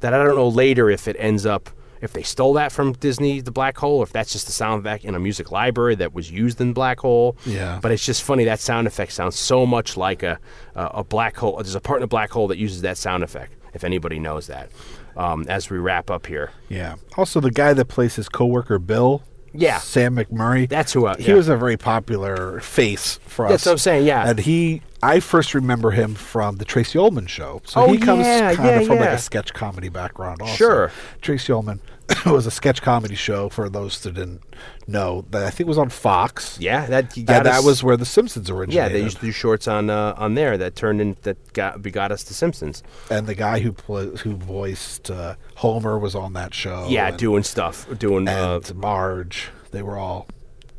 that I don't know later if it ends up. If they stole that from Disney, the Black Hole, or if that's just a sound effect in a music library that was used in Black Hole. Yeah. But it's just funny that sound effect sounds so much like a a, a black hole. There's a part in a black hole that uses that sound effect. If anybody knows that, um, as we wrap up here, Yeah. Also, the guy that plays his coworker Bill. Yeah. Sam McMurray. That's who I- he yeah. was a very popular face for us. That's what I'm saying, yeah. And he, I first remember him from the Tracey Ullman show. So Oh, he comes yeah, kind yeah, of from like a sketch comedy background. Also. Sure. Tracey Ullman was a sketch comedy show for those that didn't know that I think was on Fox. yeah, that got that us- was where The Simpsons originated. yeah. They used to do shorts on uh, on there that turned in that got begot us the Simpsons. and the guy who pla who voiced uh, Homer was on that show. Yeah, and, doing stuff, doing uh, and Marge. They were all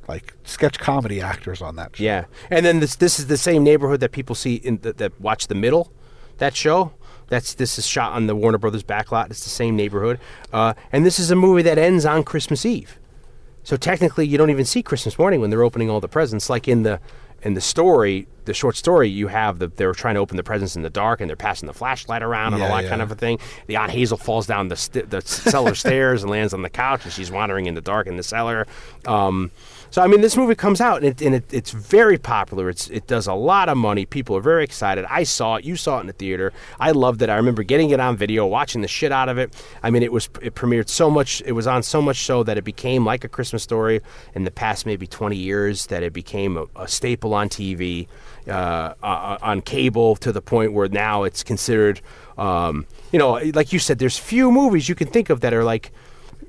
like sketch comedy actors on that show. Yeah, and then this this is the same neighborhood that people see in the, that watch the middle, that show. That's this is shot on the Warner Brothers backlot. It's the same neighborhood, uh, and this is a movie that ends on Christmas Eve. So technically, you don't even see Christmas morning when they're opening all the presents. Like in the in the story, the short story, you have the they're trying to open the presents in the dark and they're passing the flashlight around and all Yeah, that kind of a thing. The Aunt Hazel falls down the st- the cellar stairs and lands on the couch, and she's wandering in the dark in the cellar. Um, so I mean, this movie comes out and, it, and it, it's very popular. It's it does a lot of money. People are very excited. I saw it. You saw it in the theater. I loved it. I remember getting it on video, watching the shit out of it. I mean, it was it premiered so much. It was on so much so that it became like a Christmas story in the past maybe 20 years. That it became a, a staple on TV, uh, on cable to the point where now it's considered. Um, you know, like you said, there's few movies you can think of that are like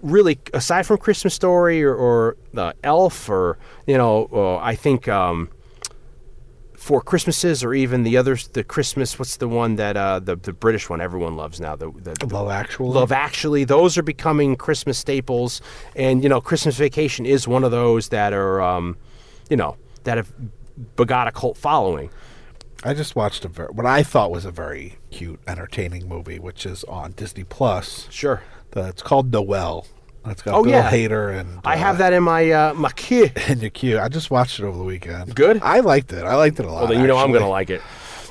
really aside from Christmas Story or, or the Elf or you know uh, I think um, Four Christmases or even the others the Christmas what's the one that uh, the the British one everyone loves now the, the Love Actually. Love Actually those are becoming Christmas staples and you know Christmas Vacation is one of those that are um, you know that have begot a cult following. I just watched a ver- what I thought was a very cute, entertaining movie, which is on Disney Plus. Sure. The, it's called Noelle. It's got Oh, Bill yeah. Hader and I uh, have that in my uh, my queue. in your queue. I just watched it over the weekend. Good? I liked it. I liked it a lot. Well, then you know I'm going to like it.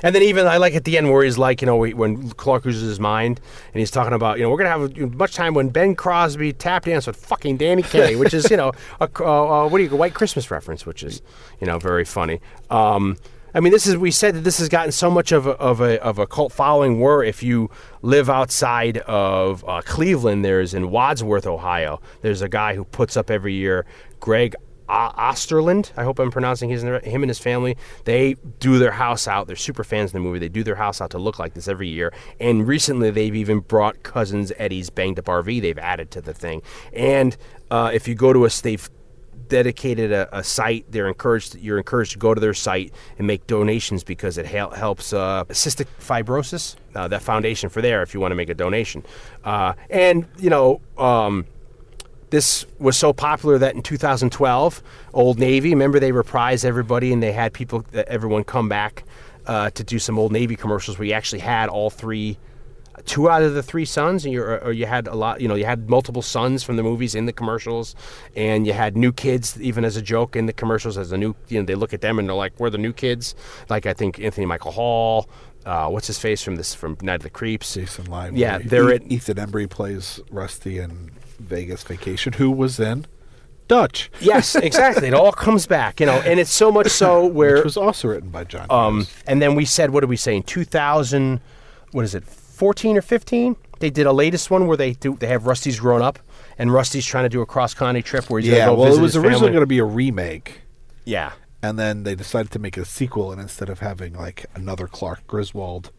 And then even I like at the end where he's like, you know, when Clark loses his mind and he's talking about, you know, we're going to have much time when Bing Crosby tap dance with fucking Danny Kaye, which is, you know, a, uh, uh, what do you, a white Christmas reference, which is, you know, very funny. Um, I mean, this is we said that this has gotten so much of a, of a of a cult following. Where if you live outside of uh, Cleveland, there's in Wadsworth, Ohio. There's a guy who puts up every year. Greg Osterland. I hope I'm pronouncing his him and his family. They do their house out. They're super fans of the movie. They do their house out to look like this every year. And recently, they've even brought Cousins Eddie's Banged Up RV. They've added to the thing. And uh, if you go to a, they've dedicated a, a site. They're encouraged. You're encouraged to go to their site and make donations because it hel- helps uh, cystic fibrosis. Uh, that foundation for there, if you want to make a donation, uh, and you know. Um, this was so popular that in 2012, Old Navy, remember they reprised everybody and they had people, everyone come back uh, to do some Old Navy commercials where you actually had all three, two out of the three sons, and you or you had a lot, you know, you had multiple sons from the movies in the commercials, and you had new kids even as a joke in the commercials as a new, you know, they look at them and they're like, we're the new kids. Like I think Anthony Michael Hall. Uh, what's his face from this from Night of the Creeps? Jason Lively. Yeah, they're E- at Ethan Embry plays Rusty in Vegas Vacation, who was in Dutch, Yes, exactly. it all comes back, you know, and it's so much so where which was also written by John. Um, Hughes. and then we said, what did we say in 2000? What is it, 14 or 15? They did a latest one where they do they have Rusty's grown up, and Rusty's trying to do a cross country trip where he's yeah, gonna go well, it was originally going to be a remake, yeah, and then they decided to make a sequel, and instead of having like another Clark Griswold,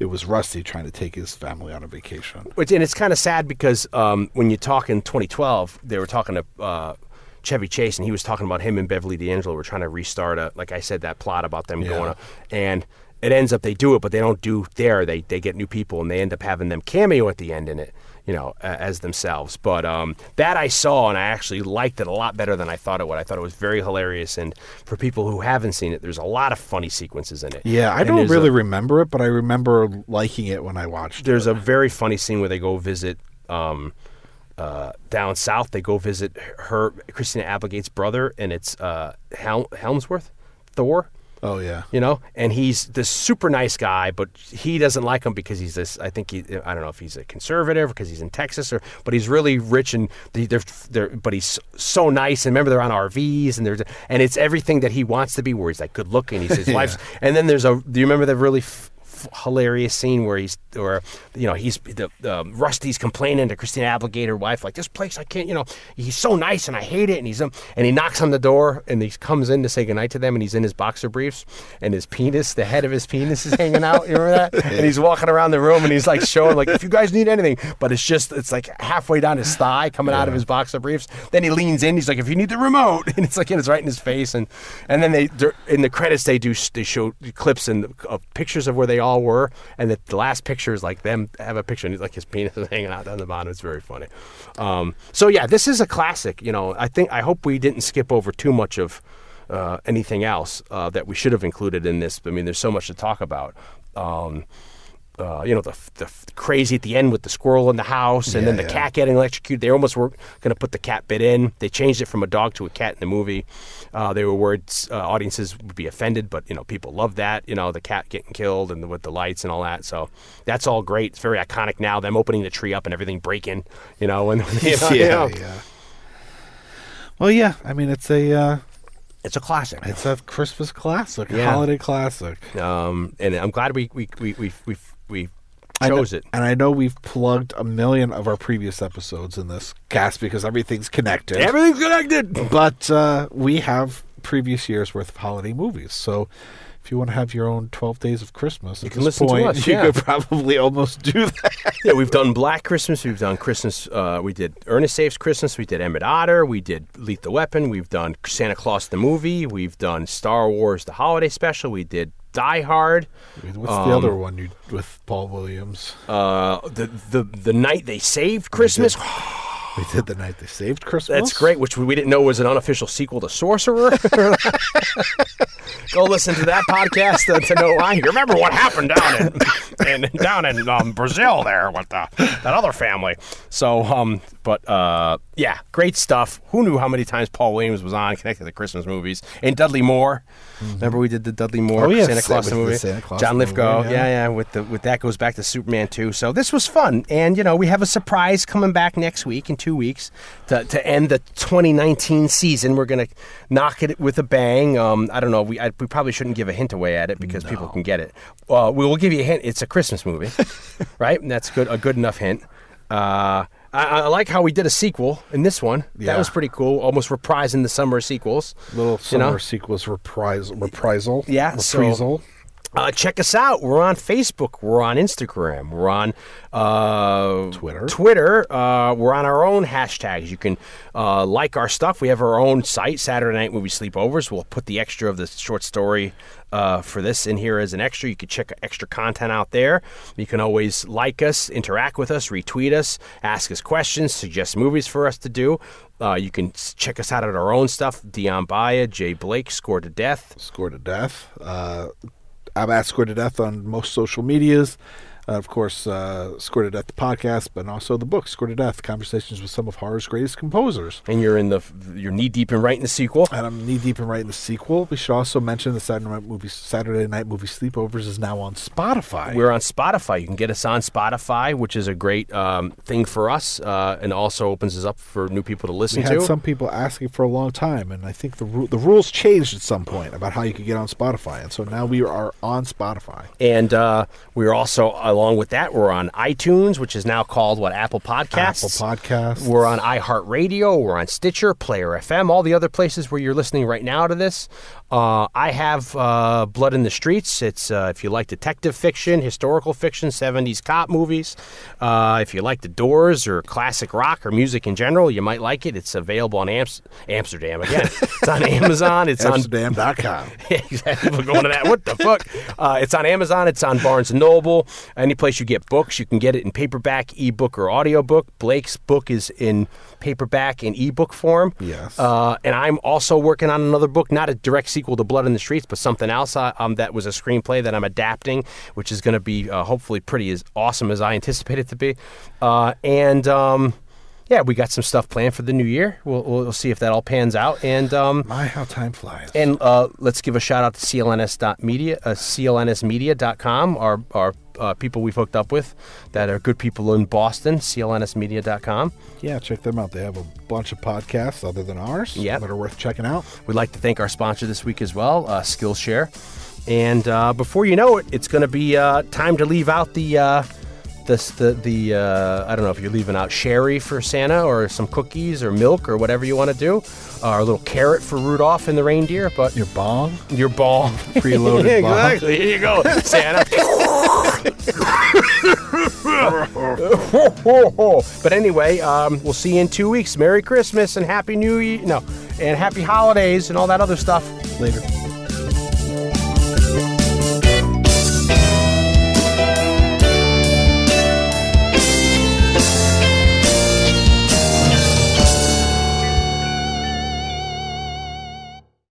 it was Rusty trying to take his family on a vacation. Which, and it's kind of sad because um, when you talk in 2012, they were talking to uh, Chevy Chase, and he was talking about him and Beverly D'Angelo were trying to restart a, like I said, that plot about them Yeah. going, up. and it ends up they do it, but they don't do there. They they get new people, and they end up having them cameo at the end in it, you know, a- as themselves. But um, that I saw, and I actually liked it a lot better than I thought it would. I thought it was very hilarious, and for people who haven't seen it, there's a lot of funny sequences in it. Yeah, I And don't really a- remember it, but I remember liking it when I watched it. there's it. a very funny scene where they go visit um, uh, down south. They go visit her Christina Applegate's brother, and it's uh, Hel- Helmsworth, Thor. Oh yeah, You know, and he's this super nice guy, but he doesn't like him because he's this. I think he, I don't know if he's a conservative because he's in Texas, or but he's really rich and they- they're, they're but he's so nice. And remember, they're on RVs and there's and it's everything that he wants to be. Where he's like good looking, he's his wife's. And then there's a. Do you remember the really f- f- hilarious scene where he's or you know he's the um, Rusty's complaining to Christina Applegate, her wife, like this place I can't. You know, he's so nice and I hate it. And he's um, and he knocks on the door and he comes in to say goodnight to them and he's in his boxer briefs and his penis, the head of his penis is hanging out. You remember that? And he's walking around the room and he's like showing like if you guys need anything, but it's just it's like halfway down his thigh coming out of his boxer briefs. Then he leans in. He's like, if you need the remote, and it's like and it's right in his face. And and then they in the credits they do they show clips and of pictures of where they all were, and the, the last picture is like them have a picture and like his penis is hanging out down the bottom. It's very funny. Um, so yeah, this is a classic. You know, I think I hope we didn't skip over too much of. Uh, anything else uh, that we should have included in this? I mean, there's so much to talk about. Um, uh, you know, the, the crazy at the end with the squirrel in the house and then the yeah. cat getting electrocuted. They almost were going to put the cat bit in. They changed it from a dog to a cat in the movie. Uh, they were worried uh, audiences would be offended, but, you know, people love that, you know, the cat getting killed and the, with the lights and all that. So that's all great. It's very iconic now, them opening the tree up and everything breaking, you know, and, you know, you yeah, know. yeah. Well, yeah. I mean, it's a uh, it's a classic. it's a Christmas classic, Yeah. holiday classic. Um, and I'm glad we, we, we, we, we, we chose it. and I know we've plugged a million of our previous episodes in this cast because everything's connected. Everything's connected. but uh, we have previous years worth of holiday movies. So if you want to have your own 12 days of Christmas, at can this listen to point, us, you yeah. could probably almost do that. Yeah, we've done Black Christmas. We've done Christmas. Uh, we did Ernest Saves Christmas. We did Emmett Otter. We did Lethal Weapon. We've done Santa Claus the movie. We've done Star Wars the holiday special. We did Die Hard. What's the other one you with Paul Williams? Uh, the the the night they saved Christmas. We did the night they saved Christmas. That's great. Which we, didn't know was an unofficial sequel to Sorcerer. Go listen to that podcast to, to know why. You remember what happened down in, in down in um, Brazil there with the, that other family. So, um, but uh, yeah, great stuff. Who knew how many times Paul Williams was on connected to Christmas movies and Dudley Moore. Remember we did the Dudley Moore Oh, yeah, Santa Claus movie. Santa Claus John Lithgow. yeah. yeah, yeah. With the with that goes back to Superman too. So this was fun, and you know we have a surprise coming back next week in two weeks to, to end the 2019 season. We're gonna knock it with a bang. Um, I don't know. We I, we probably shouldn't give a hint away at it because people can get it. Uh, we will give you a hint. It's a Christmas movie, right? And that's good. A good enough hint. Uh, I, I like how we did a sequel in this one. That was pretty cool. Almost reprising the summer sequels. Little you summer know? sequels reprise, reprisal. Yeah, so- reprisal. Uh, check us out. We're on Facebook. We're on Instagram. We're on uh, Twitter. Twitter. Uh, we're on our own hashtags. You can uh, like our stuff. We have our own site, Saturday Night Movie Sleepovers. We'll put the extra of the short story uh, for this in here as an extra. You can check extra content out there. You can always like us, interact with us, retweet us, ask us questions, suggest movies for us to do. Uh, you can check us out at our own stuff. Dion Baia, Jay Blake, Score to Death. Score to Death. Uh, I'm at Score to Death on most social medias. Uh, of course, uh, Score to Death, the podcast, but also the book, Score to Death Conversations with Some of Horror's Greatest Composers. And you're in the you're knee deep in writing the sequel. And I'm knee deep in writing the sequel. We should also mention the Saturday Night Movie, Saturday Night Movie Sleepovers is now on Spotify. We're on Spotify. You can get us on Spotify, which is a great um, thing for us, uh, and also opens us up for new people to listen we had to. some people asking for a long time, and I think the ru- the rules changed at some point about how you could get on Spotify, and so now we are on Spotify. and uh, we're also, along with that, we're on iTunes, which is now called what Apple Podcasts. Apple Podcasts. We're on iHeartRadio. We're on Stitcher, Player FM, all the other places where you're listening right now to this. Uh, I have uh, Blood in the Streets. It's uh, if you like detective fiction, historical fiction, 70s cop movies. Uh, if you like The Doors or classic rock or music in general, you might like it. It's available on Amps- Amsterdam again. it's on Amazon. It's on Amsterdam.com. exactly. We're going to that. What the fuck? Uh, it's on Amazon. It's on Barnes and Noble. Any place you get books, you can get it in paperback, ebook, or audiobook. Blake's book is in paperback and ebook form. Yes. Uh, and I'm also working on another book, not a direct sequel to Blood in the Streets, but something else uh, um, that was a screenplay that I'm adapting, which is going to be uh, hopefully pretty as awesome as I anticipate it to be. Uh, and. Um, yeah, we got some stuff planned for the new year. We'll, we'll see if that all pans out. And um, My, how time flies. and uh, let's give a shout out to CLNS.media, uh, CLNSmedia.com, our, our uh, people we've hooked up with that are good people in Boston, CLNSmedia.com. yeah, check them out. They have a bunch of podcasts other than ours Yep. that are worth checking out. We'd like to thank our sponsor this week as well, uh, Skillshare. And uh, before you know it, it's going to be uh, time to leave out the. Uh, this, the the uh, I don't know if you're leaving out sherry for Santa or some cookies or milk or whatever you want to do, or a little carrot for Rudolph and the reindeer. But Your bong, your ball, preloaded bong. exactly. Here you go, Santa. but anyway, um, we'll see you in two weeks. Merry Christmas and Happy New Year. No, and Happy Holidays and all that other stuff. Later.